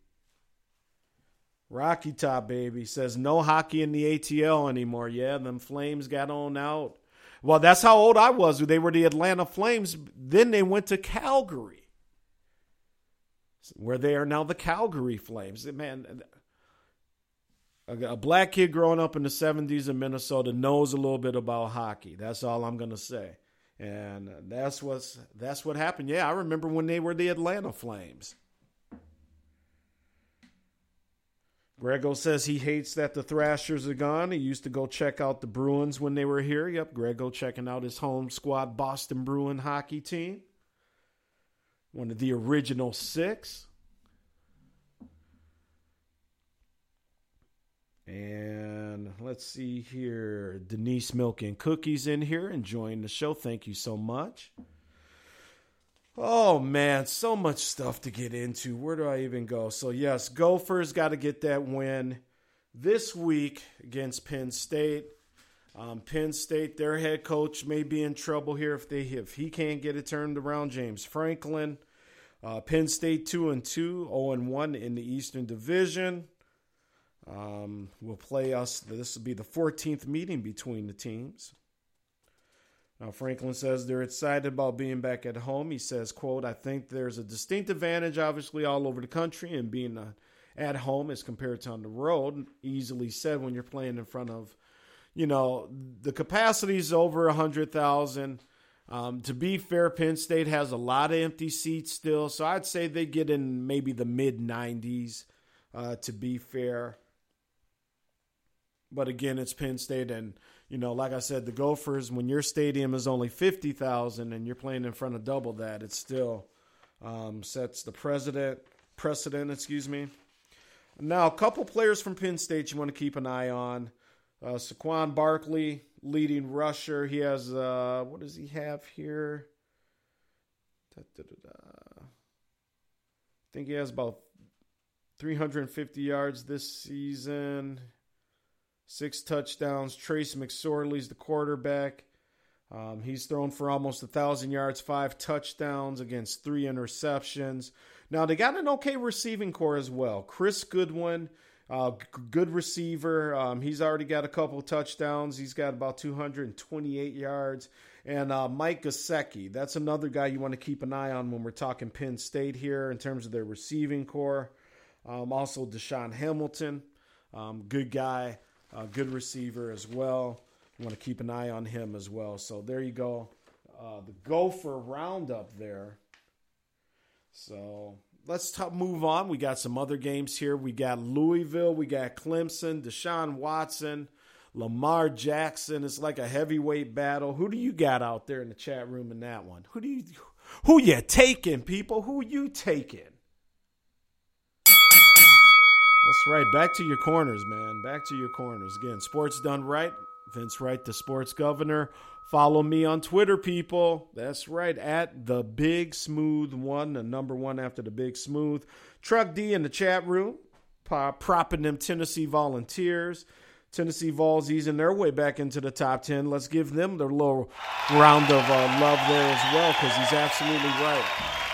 Rocky Top, baby, says no hockey in the ATL anymore. Yeah, them Flames got on out. Well, that's how old I was. They were the Atlanta Flames. Then they went to Calgary, where they are now the Calgary Flames. Man, a, black kid growing up in the 70s in Minnesota knows a little bit about hockey. That's all I'm going to say. And that's what's that's what happened. Yeah, I remember when they were the Atlanta Flames. Grego says he hates that the Thrashers are gone. He used to go check out the Bruins when they were here. Yep, Grego checking out his home squad Boston Bruin hockey team. One of the original six. And let's see here. Denise Milk and Cookies in here enjoying the show. Thank you so much. Oh man, so much stuff to get into. Where do I even go? So yes, Gophers got to get that win this week against Penn State. Um, Penn State, their head coach may be in trouble here if they if he can't get it turned around. James Franklin, uh, Penn State two and two, zero oh and one in the Eastern Division. Um, will play us. This will be the 14th meeting between the teams. Now, Franklin says they're excited about being back at home. He says, quote, I think there's a distinct advantage, obviously, all over the country and being uh, at home as compared to on the road. Easily said when you're playing in front of, you know, the capacity is over 100,000. Um, to be fair, Penn State has a lot of empty seats still, so I'd say they get in maybe the mid 90s, uh, to be fair. But again, it's Penn State, and you know, like I said, the Gophers, when your stadium is only 50,000 and you're playing in front of double that, it still um, sets the precedent, precedent, excuse me. Now, a couple players from Penn State you want to keep an eye on. Uh, Saquon Barkley, leading rusher. He has, uh, what does he have here? Da, da, da, I think he has about 350 yards this season six touchdowns. Trace McSorley's the quarterback. Um, he's thrown for almost a thousand yards, five touchdowns against three interceptions. Now they got an okay receiving corps as well. Chris Godwin, uh, good receiver. Um, he's already got a couple touchdowns. He's got about 228 yards. And uh, Mike Gesicki, that's another guy you want to keep an eye on when we're talking Penn State here in terms of their receiving corps. Um, also, DaeSean Hamilton, um, good guy. Uh, good receiver as well. You want to keep an eye on him as well. So there you go. Uh, the Gopher roundup there. So let's t- move on. We got some other games here. We got Louisville. We got Clemson, Deshaun Watson, Lamar Jackson. It's like a heavyweight battle. Who do you got out there in the chat room in that one? Who do you who you taking, people? Who you taking? That's right. Back to your corners, man. Back to your corners. Again, sports done right. Vince Wright, the sports governor. Follow me on Twitter, people. That's right, at the Big Smooth One, the number one after the Big Smooth. Truck D in the chat room. propping them Tennessee Volunteers. Tennessee Vols easing their way back into the top 10. Let's give them their little round of uh, love there as well because he's absolutely right.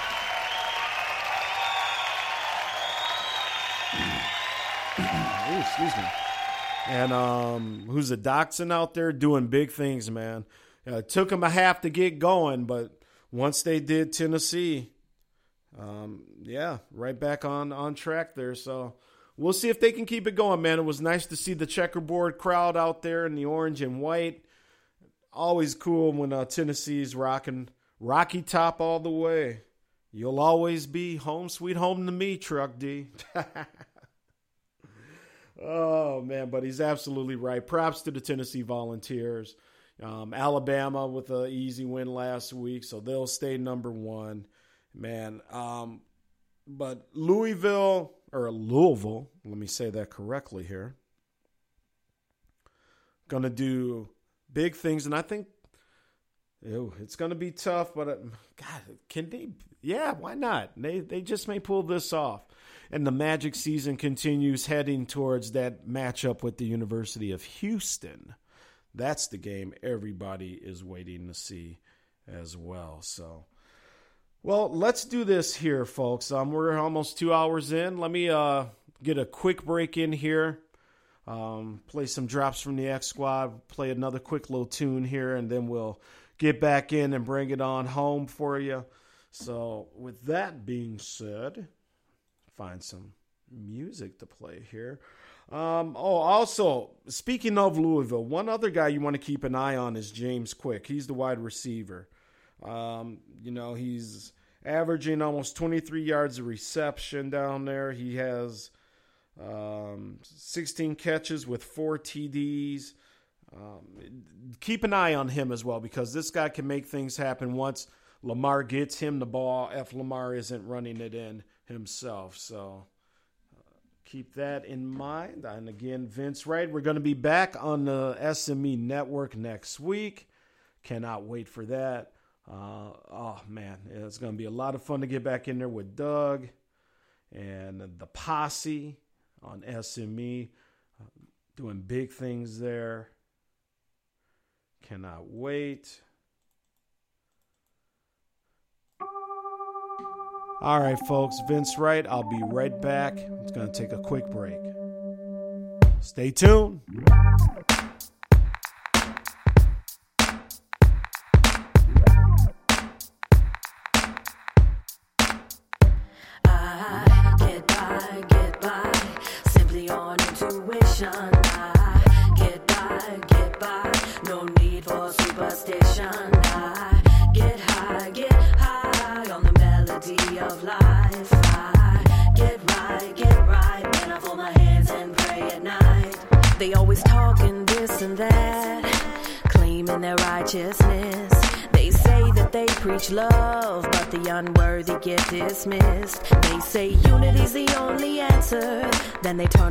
Excuse me. And um, who's a Dotson out there doing big things, man. Uh, it took them a half to get going, but once they did Tennessee, um, yeah, right back on on track there. So we'll see if they can keep it going, man. It was nice to see the checkerboard crowd out there in the orange and white. Always cool when uh, Tennessee's rocking Rocky Top all the way. You'll always be home, sweet home to me, Truck D. oh man, but he's absolutely right. Props to the Tennessee Volunteers. Um, Alabama with an easy win last week, so they'll stay number one. Man, um, but Louisville or Louisville, let me say that correctly here. Going to do big things, and I think ew, it's going to be tough. But uh, God, can they? Yeah, why not? They they just may pull this off. And the Magic season continues heading towards that matchup with the University of Houston. That's the game everybody is waiting to see as well. So well, let's do this here, folks. Um, we're almost two hours in. Let me uh, get a quick break in here. Um, play some drops from the X Squad. Play another quick little tune here, and then we'll get back in and bring it on home for you. So, with that being said, find some music to play here. Um, oh, also, speaking of Louisville, one other guy you want to keep an eye on is James Quick. He's the wide receiver. Um, you know, he's averaging almost 23 yards of reception down there. He has um, 16 catches with four TDs. Um, keep an eye on him as well because this guy can make things happen once Lamar gets him the ball if Lamar isn't running it in himself. So uh, keep that in mind. And again, Vince Wright, we're going to be back on the SME network next week. Cannot wait for that. Uh, oh man, it's going to be a lot of fun to get back in there with Doug and the posse on SME, uh, doing big things there. Cannot wait. All right, folks, Vince Wright. I'll be right back. It's going to take a quick break. Stay tuned.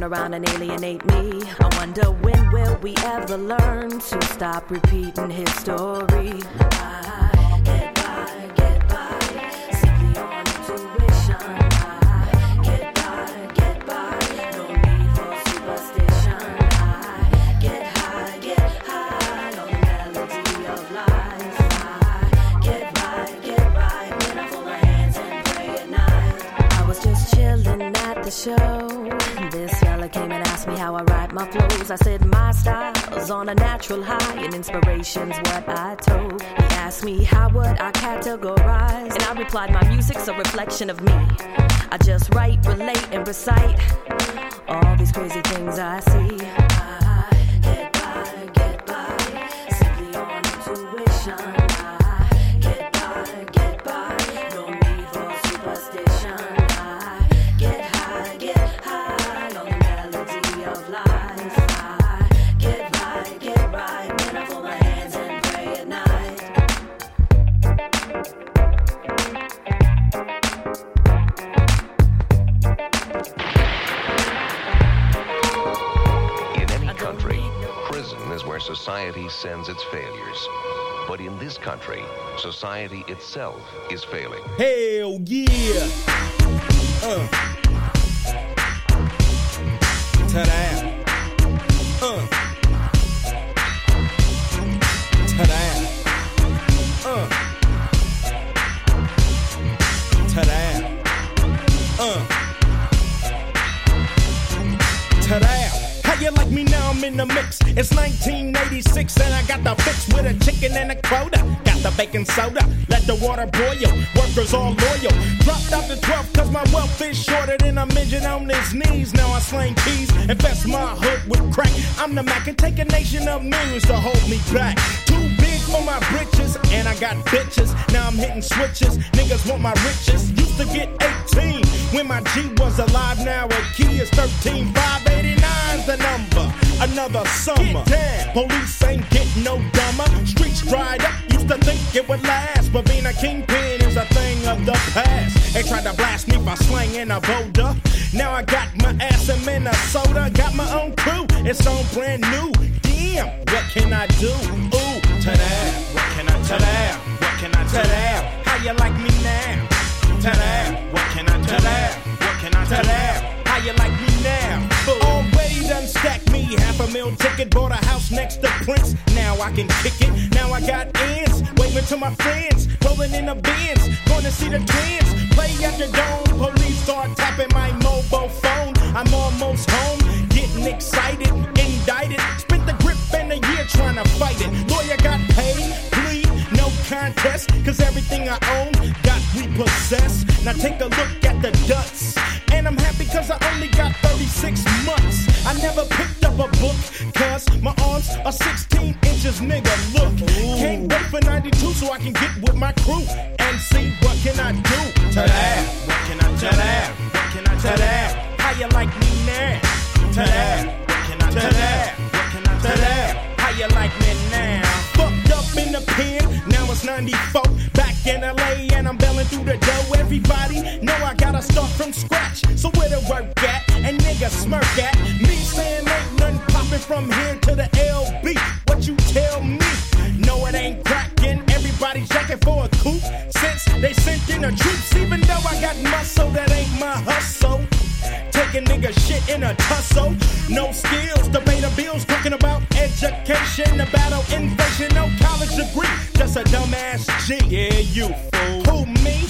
Around and alienate me. I wonder when will we ever learn to stop repeating history? I natural high, and inspiration's what I told. He asked me how would I categorize, and I replied my music's a reflection of me. I just write, relate, and recite all these crazy things I see. Sends its failures. But in this country, society itself is failing. Hell yeah! Uh. Knees. Now I slang keys, and invest my hood with crack. I'm the Mac and take a nation of millions to hold me back. Too big for my britches, and I got bitches. Now I'm hitting switches. Niggas want my riches. Used to get 18 when my G was alive. Now a key is 13. 589's the number. Another summer. Police ain't getting no dumber. Streets dried up. Used to think it would last, but being a kingpin is a thing of the past. They tried to blast me for slanging a boulder. Now I got my ass in Minnesota. Got my own crew. It's on brand new. Damn, what can I do? Ooh, that. What can I that? What can I that? How you like me now? That. What can I that? What can I that? How you like me now? Already done stacked me half a mil ticket, bought a house next to Prince. Now I can kick it. Now I got ends, waving to my friends, rolling in the bins, going to see the twins. Play at the dome, police start contest, cause everything I own got repossessed. Now take a look at the ducks. And I'm happy cause I only got 36 months. I never picked up a book, cause my arms are 16 inches, nigga. Look, can't wait for 92 so I can get with my crew and see what can I do that. What can I to that? What can I to that? How you like me now? That. What can I to that? What can I to that? How you like me 94. Back in LA and I'm belling through the dough. Everybody know I gotta start from scratch. So where the work at? And niggas smirk at me saying ain't nothing popping from here to the LB. What you tell me? No, it ain't cracking. Everybody's jacking for a coup since they sent in the troops. Even though I got muscle, that ain't my hustle. Taking nigga shit in a tussle. No skills, debate of bills, talking about education, the battle inflation, no college degree, just a dumbass G. Yeah, you fool. Who me?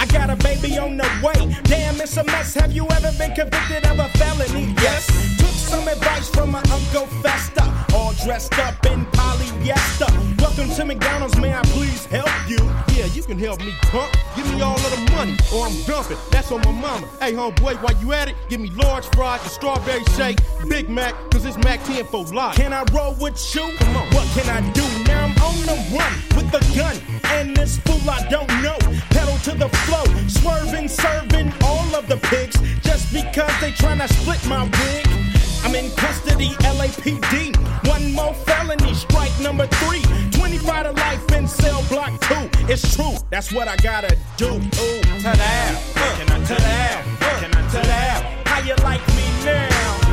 I got a baby on the way. Damn, it's a mess. Have you ever been convicted of a felony? Yes. Some advice from my Uncle Festa. All dressed up in polyester. Welcome to McDonald's, may I please help you? Yeah, you can help me, punk. Give me all of the money, or I'm dumping. That's on my mama. Hey, homeboy, while you at it, give me large fries, a strawberry shake, Big Mac, cause it's Mac 10 for life. Can I roll with you? Come on. What can I do? Now I'm on the run with the gun. And this fool I don't know. Pedal to the flow, swerving, serving all of the pigs. Just because they tryna split my wig. I'm in custody, LAPD. One more felony, strike number three. 25 to life in cell block two. It's true, that's what I gotta do. Ooh, to that. Uh, can I to that? Uh, can I to that? How you like me now?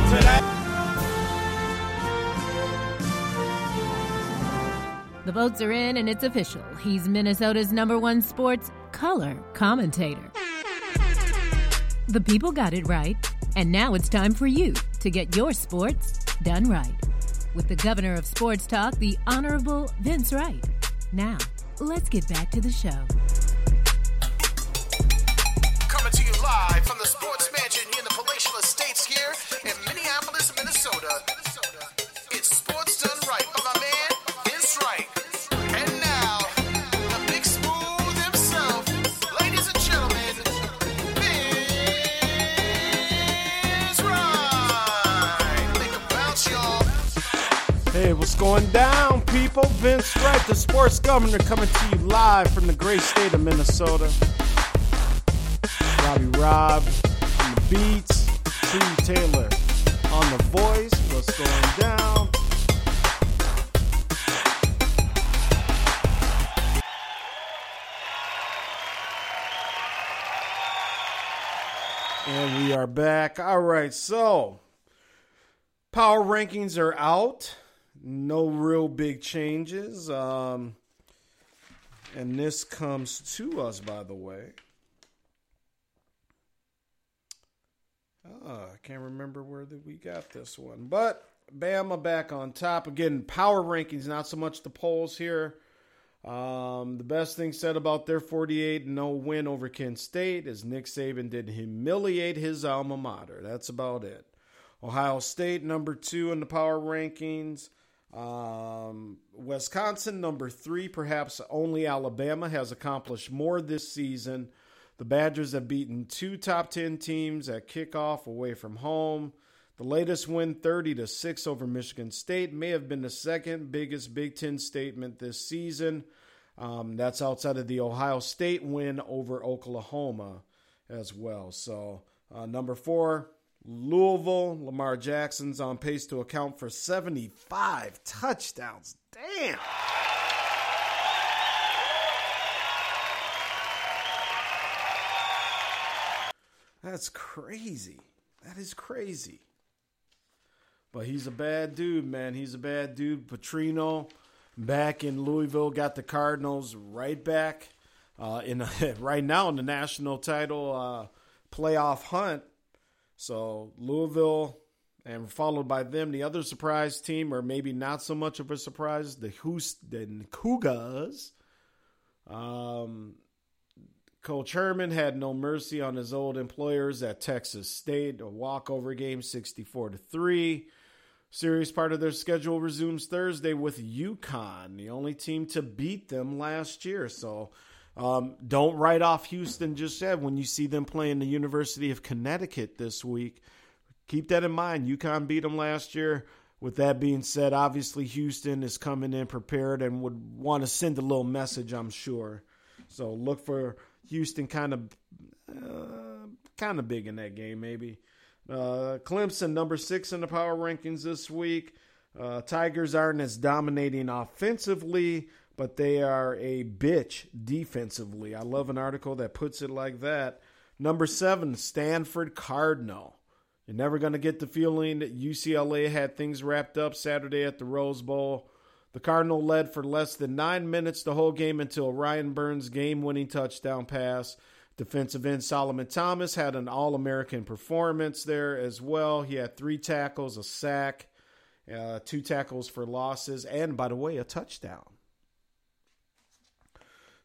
To that. The votes are in and it's official. He's Minnesota's number one sports color commentator. The people got it right, and now it's time for you to get your sports done right. With the governor of sports talk, the Honorable Vince Wright. Now, let's get back to the show. Coming to you live from the Sports Mansion in the Palatial Estates here in Minneapolis, Minnesota. Going down, people? Vince Wright, the sports governor, coming to you live from the great state of Minnesota. Robbie Rob on the beats, T. Taylor on the voice. What's going down? And we are back. All right, so power rankings are out. No real big changes. Um, and this comes to us, by the way. Uh, I can't remember where that we got this one, but Bama back on top again. Power rankings, not so much the polls here. Um, the best thing said about their 48 no win over Kent State is Nick Saban did humiliate his alma mater. That's about it. Ohio State number two in the power rankings. Um, Wisconsin number three. Perhaps only Alabama has accomplished more this season. The Badgers have beaten two top 10 teams at kickoff away from home. The latest win, 30 to 6 over Michigan State, may have been the second biggest Big Ten statement this season. Um, that's outside of the Ohio State win over Oklahoma as well. So, uh, number four, Louisville. Lamar Jackson's on pace to account for 75 touchdowns. Damn. That's crazy. That is crazy. But he's a bad dude, man. He's a bad dude. Petrino back in Louisville got the Cardinals right back uh, in right now in the national title uh, playoff hunt. So Louisville and followed by them, the other surprise team, or maybe not so much of a surprise, the Houston Cougars. Um, Coach Herman had no mercy on his old employers at Texas State. A walkover game, 64 to 3. Series part of their schedule resumes Thursday with UConn, the only team to beat them last year. So um, don't write off Houston just yet when you see them playing the University of Connecticut this week. Keep that in mind. UConn beat them last year. With that being said, obviously Houston is coming in prepared and would want to send a little message, I'm sure. So look for Houston kind of uh, kind of big in that game, maybe. Uh, Clemson, number six in the power rankings this week. Uh, Tigers aren't as dominating offensively, but they are a bitch defensively. I love an article that puts it like that. Number seven, Stanford Cardinal. You're never going to get the feeling that UCLA had things wrapped up Saturday at the Rose Bowl. The Cardinal led for less than nine minutes the whole game until Ryan Burns' game winning touchdown pass. Defensive end Solomon Thomas had an All American performance there as well. He had three tackles, a sack, uh, two tackles for losses, and by the way, a touchdown.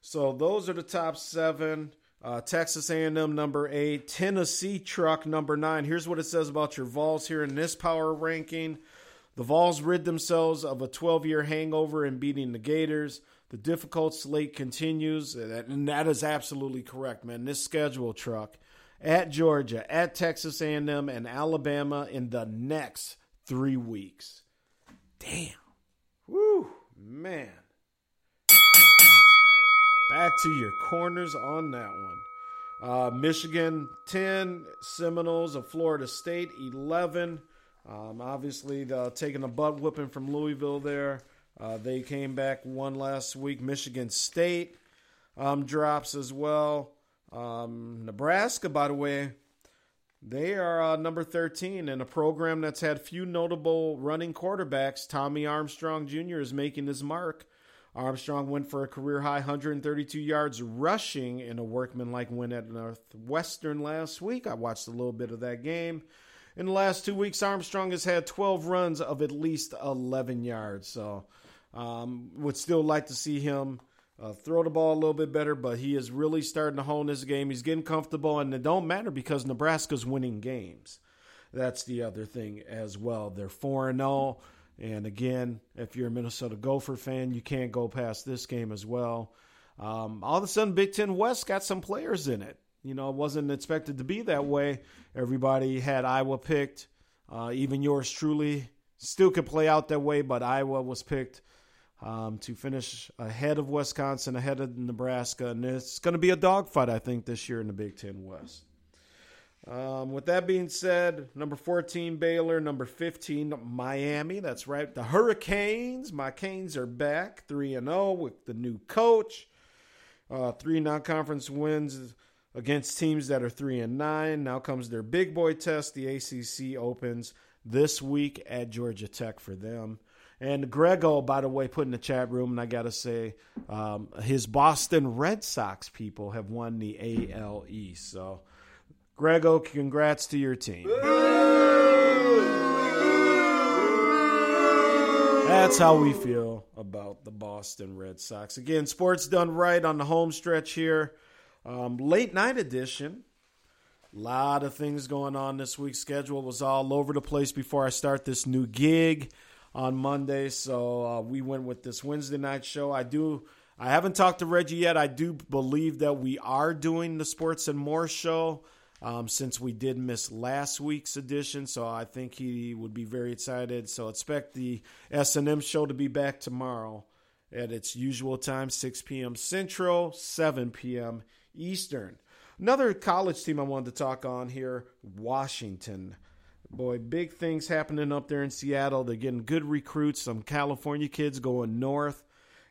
So those are the top seven. Uh, Texas A&M number eight, Tennessee Truck number nine. Here's what it says about your Vols here in this power ranking. The Vols rid themselves of a 12-year hangover in beating the Gators. The difficult slate continues, and that is absolutely correct, man. This schedule truck at Georgia, at Texas A&M, and Alabama in the next three weeks. Damn. Woo, man. Back to your corners on that one. Uh, Michigan 10, Seminoles of Florida State 11. Um, obviously, the, taking a butt whipping from Louisville there. Uh, they came back one last week. Michigan State um, drops as well. Um, Nebraska, by the way, they are uh, number 13 in a program that's had few notable running quarterbacks. Tommy Armstrong Jr. is making his mark. Armstrong went for a career high 132 yards rushing in a workmanlike win at Northwestern last week. I watched a little bit of that game. In the last two weeks, Armstrong has had 12 runs of at least 11 yards. So, um, would still like to see him uh, throw the ball a little bit better, but he is really starting to hone his game. He's getting comfortable, and it don't matter because Nebraska's winning games. That's the other thing as well. They're 4 0. And again, if you're a Minnesota Gopher fan, you can't go past this game as well. Um, all of a sudden, Big Ten West got some players in it. You know, it wasn't expected to be that way. Everybody had Iowa picked. Uh, even yours truly still could play out that way, but Iowa was picked um, to finish ahead of Wisconsin, ahead of Nebraska. And it's going to be a dogfight, I think, this year in the Big Ten West. Um, with that being said, number 14, Baylor. Number 15, Miami. That's right. The Hurricanes. My Canes are back 3 and 0 with the new coach. Uh, three non conference wins against teams that are 3 and 9. Now comes their big boy test. The ACC opens this week at Georgia Tech for them. And Grego, by the way, put in the chat room, and I got to say, um, his Boston Red Sox people have won the AL East. So Grego, congrats to your team. That's how we feel about the Boston Red Sox. Again, sports done right on the home stretch here. Um, late night edition. A lot of things going on this week's schedule was all over the place before I start this new gig on Monday. So uh, we went with this Wednesday night show. I do. I haven't talked to Reggie yet. I do believe that we are doing the Sports and More show um, since we did miss last week's edition. So I think he would be very excited. So expect the S&M show to be back tomorrow at its usual time, 6 p.m. Central, 7 p.m. Eastern. Another college team I wanted to talk on here, Washington. Boy, big things happening up there in Seattle. They're getting good recruits, some California kids going north,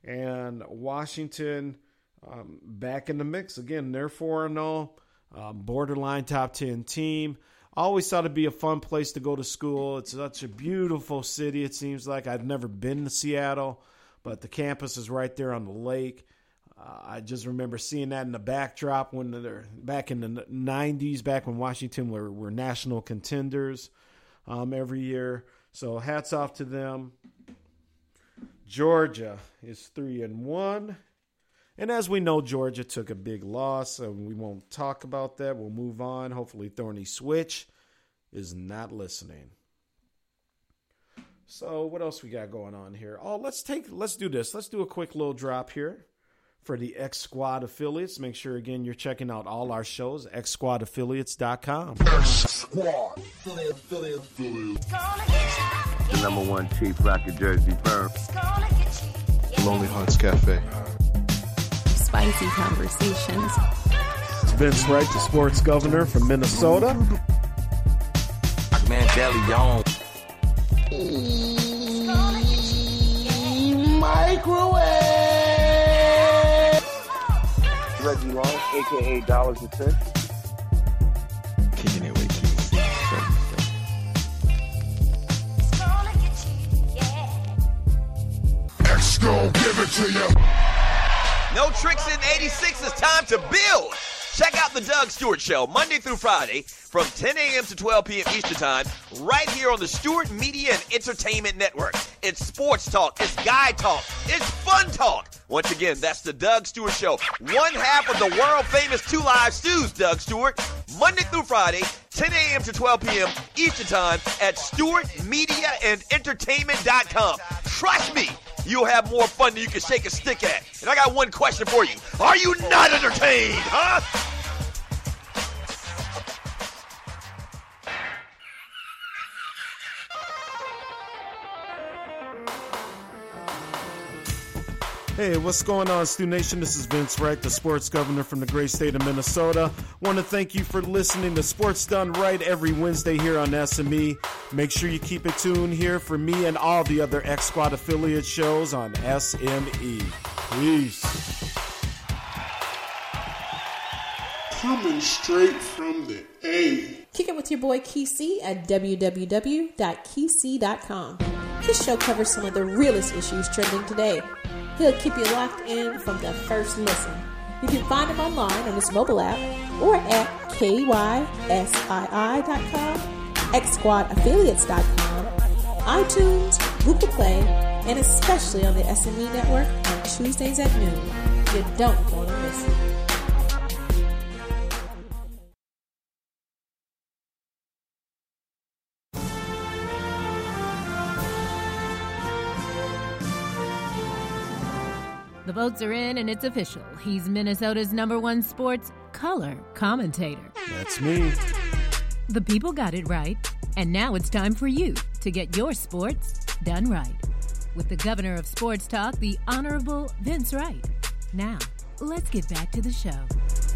and Washington um, back in the mix again. They're 4 0, um, borderline top 10 team. Always thought it'd be a fun place to go to school. It's such a beautiful city, it seems like. I've never been to Seattle, but the campus is right there on the lake. Uh, I just remember seeing that in the backdrop when they're back in the 90s, back when Washington were, were national contenders um, every year. So hats off to them. Georgia is three and one. And as we know, Georgia took a big loss, and we won't talk about that. We'll move on. Hopefully, Thorny Switch is not listening. So, what else we got going on here? Oh, let's take let's do this. Let's do a quick little drop here for the X Squad affiliates. Make sure again you're checking out all our shows, xsquadaffiliates.com. X Squad. The number one Chief Rocker jersey Vern. Lonely Hearts Cafe. Spicy conversations. It's Vince Wright, the sports governor from Minnesota. Mandela Microwave. Reggie Long, aka Dollars and Cents. Kicking it with KC. X gon' give it to you. No tricks in 86. It's time to build. Check out the Doug Stewart Show Monday through Friday from 10 a.m. to 12 p.m. Eastern Time, right here on the Stewart Media and Entertainment Network. It's sports talk, it's guy talk, it's fun talk. Once again, that's the Doug Stewart Show. One half of the world famous Two Live Stews, Doug Stewart, Monday through Friday, 10 a.m. to 12 p.m. Eastern Time at StewartMediaAndEntertainment.com. Trust me, you'll have more fun than you can shake a stick at. And I got one question for you. Are you not entertained, huh? Hey, what's going on, Stu Nation? This is Vince Wright, the sports governor from the great state of Minnesota. Want to thank you for listening to Sports Done Right every Wednesday here on SME. Make sure you keep it tuned here for me and all the other X Squad affiliate shows on SME. Peace. Coming straight from the A. Kick it with your boy Kesey at www.kesey.com. His show covers some of the realest issues trending today. He'll keep you locked in from the first listen. You can find him online on his mobile app or at kysii.com, xsquadaffiliates.com, iTunes, Google Play, and especially on the SME network on Tuesdays at noon. You don't want to miss it. Votes are in and it's official. He's Minnesota's number one sports color commentator. That's me. The people got it right. And now it's time for you to get your sports done right. With the governor of sports talk, the Honorable Vince Wright. Now, let's get back to the show.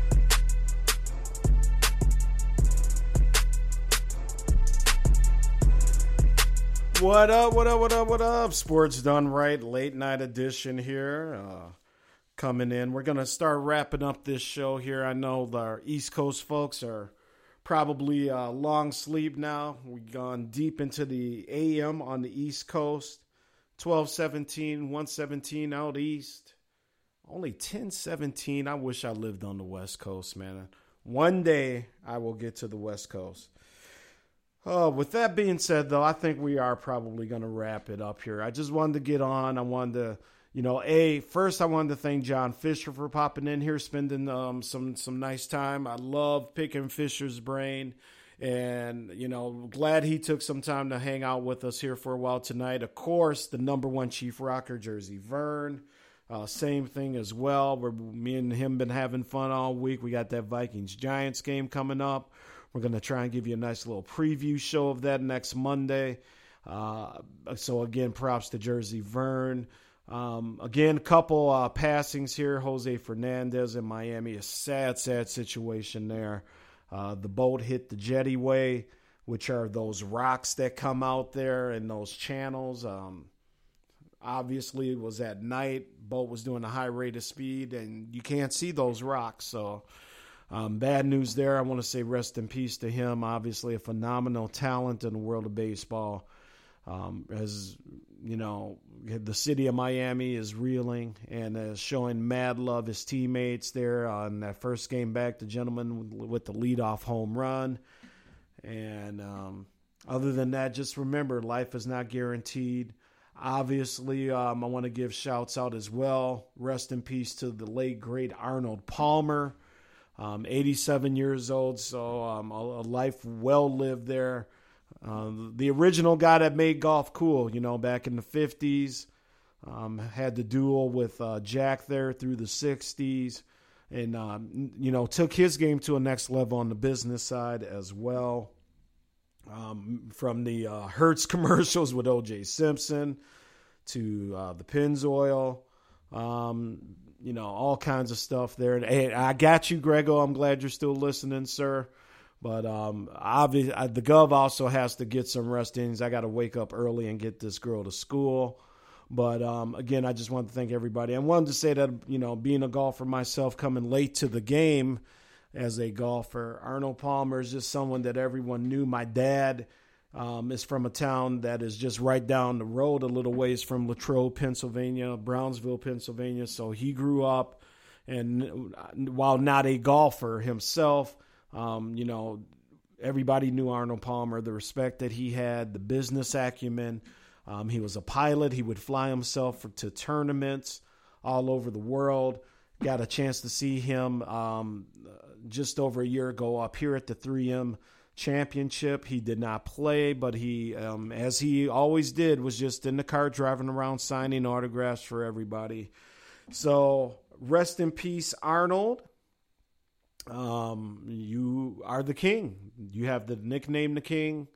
What up, what up, what up, what up? Sports Done Right, late night edition here. Uh, coming in. We're going to start wrapping up this show here. I know the East Coast folks are probably uh, long sleep now. We've gone deep into the AM on the East Coast. 1217, 117 out east. Only 1017. I wish I lived on the West Coast, man. One day I will get to the West Coast. Oh, with that being said, though, I think we are probably going to wrap it up here. I just wanted to get on. I wanted to, you know, a first I wanted to thank John Fisher for popping in here, spending um, some some nice time. I love picking Fisher's brain, and you know, glad he took some time to hang out with us here for a while tonight. Of course, the number one Chief Rocker jersey, Vern. Uh, same thing as well. We're me and him been having fun all week. We got that Vikings Giants game coming up. We're going to try and give you a nice little preview show of that next Monday. Uh, so, again, props to Jersey Vern. Um, again, a couple uh, passings here. Jose Fernandez in Miami. A sad, sad situation there. Uh, the boat hit the jetty way, which are those rocks that come out there and those channels. Um, obviously, it was at night. Boat was doing a high rate of speed, and you can't see those rocks. So, um, bad news there. I want to say rest in peace to him. Obviously, a phenomenal talent in the world of baseball. Um, as you know, the city of Miami is reeling and is showing mad love his teammates there on that first game back. The gentleman with the leadoff home run, and um, other than that, just remember life is not guaranteed. Obviously, um, I want to give shouts out as well. Rest in peace to the late great Arnold Palmer um, 87 years old, so um, a, a, life well lived there. Uh, the original guy that made golf cool, you know, back in the 50s. Um, had the duel with uh, Jack there through the 60s. And, um, you know, took his game to a next level on the business side as well. Um, from the uh, Hertz commercials with O.J. Simpson to uh, the Pennzoil. Um, you know, all kinds of stuff there. And hey, I got you, Grego. I'm glad you're still listening, sir. But um, obviously, the Gov also has to get some rest. I got to wake up early and get this girl to school. But um, again, I just wanted to thank everybody. I wanted to say that, you know, being a golfer myself, coming late to the game as a golfer, Arnold Palmer is just someone that everyone knew. My dad um, is from a town that is just right down the road, a little ways from Latrobe, Pennsylvania, Brownsville, Pennsylvania. So he grew up, and while not a golfer himself, um, you know, everybody knew Arnold Palmer, the respect that he had, the business acumen. Um, he was a pilot. He would fly himself for, to tournaments all over the world. Got a chance to see him um, just over a year ago up here at the 3M championship. He did not play, but he, um, as he always did, was just in the car driving around signing autographs for everybody. So rest in peace, Arnold. Um, you are the king. You have the nickname the king.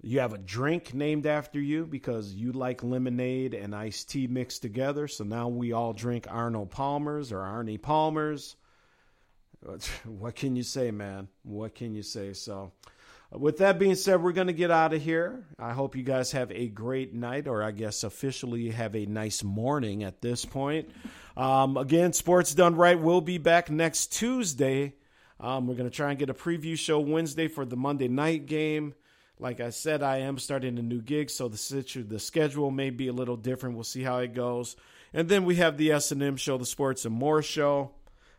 You have a drink named after you because you like lemonade and iced tea mixed together. So now we all drink Arnold Palmer's or Arnie Palmer's. what can you say, man? What can you say? So, with that being said, we're going to get out of here. I hope you guys have a great night, or I guess officially have a nice morning at this point. Um, again, Sports Done Right will be back next Tuesday. Um, we're going to try and get a preview show Wednesday for the Monday night game. Like I said, I am starting a new gig, so the situ- the schedule may be a little different. We'll see how it goes. And then we have the S and M show, the Sports and More show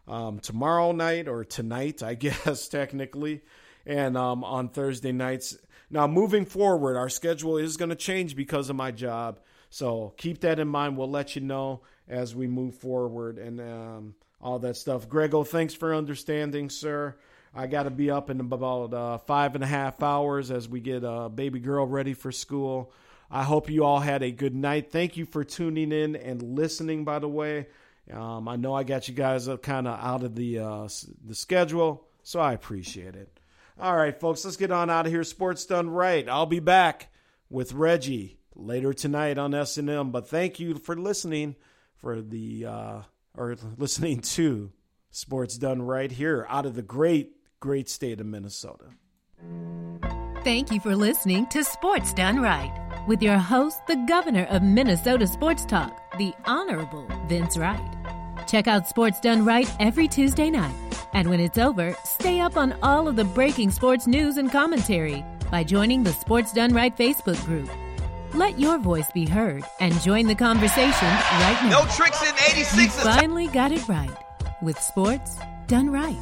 um, tomorrow night or tonight, I guess, technically, and um, on Thursday nights. Now, moving forward, our schedule is going to change because of my job. So keep that in mind. We'll let you know as we move forward and um, all that stuff. Grego, thanks for understanding, sir. I got to be up in about uh, five and a half hours as we get uh, baby girl ready for school. I hope you all had a good night. Thank you for tuning in and listening, by the way. Um, I know I got you guys kind of out of the uh, the schedule, so I appreciate it. All right, folks, let's get on out of here. Sports done right. I'll be back with Reggie later tonight on S and M. But thank you for listening for the uh, or listening to Sports Done Right here out of the great, great state of Minnesota. Thank you for listening to Sports Done Right with your host, the governor of Minnesota Sports Talk, the Honorable Vince Wright. Check out Sports Done Right every Tuesday night. And when it's over, stay up on all of the breaking sports news and commentary by joining the Sports Done Right Facebook group. Let your voice be heard and join the conversation right now. No tricks in 86. You finally got it right with Sports Done Right.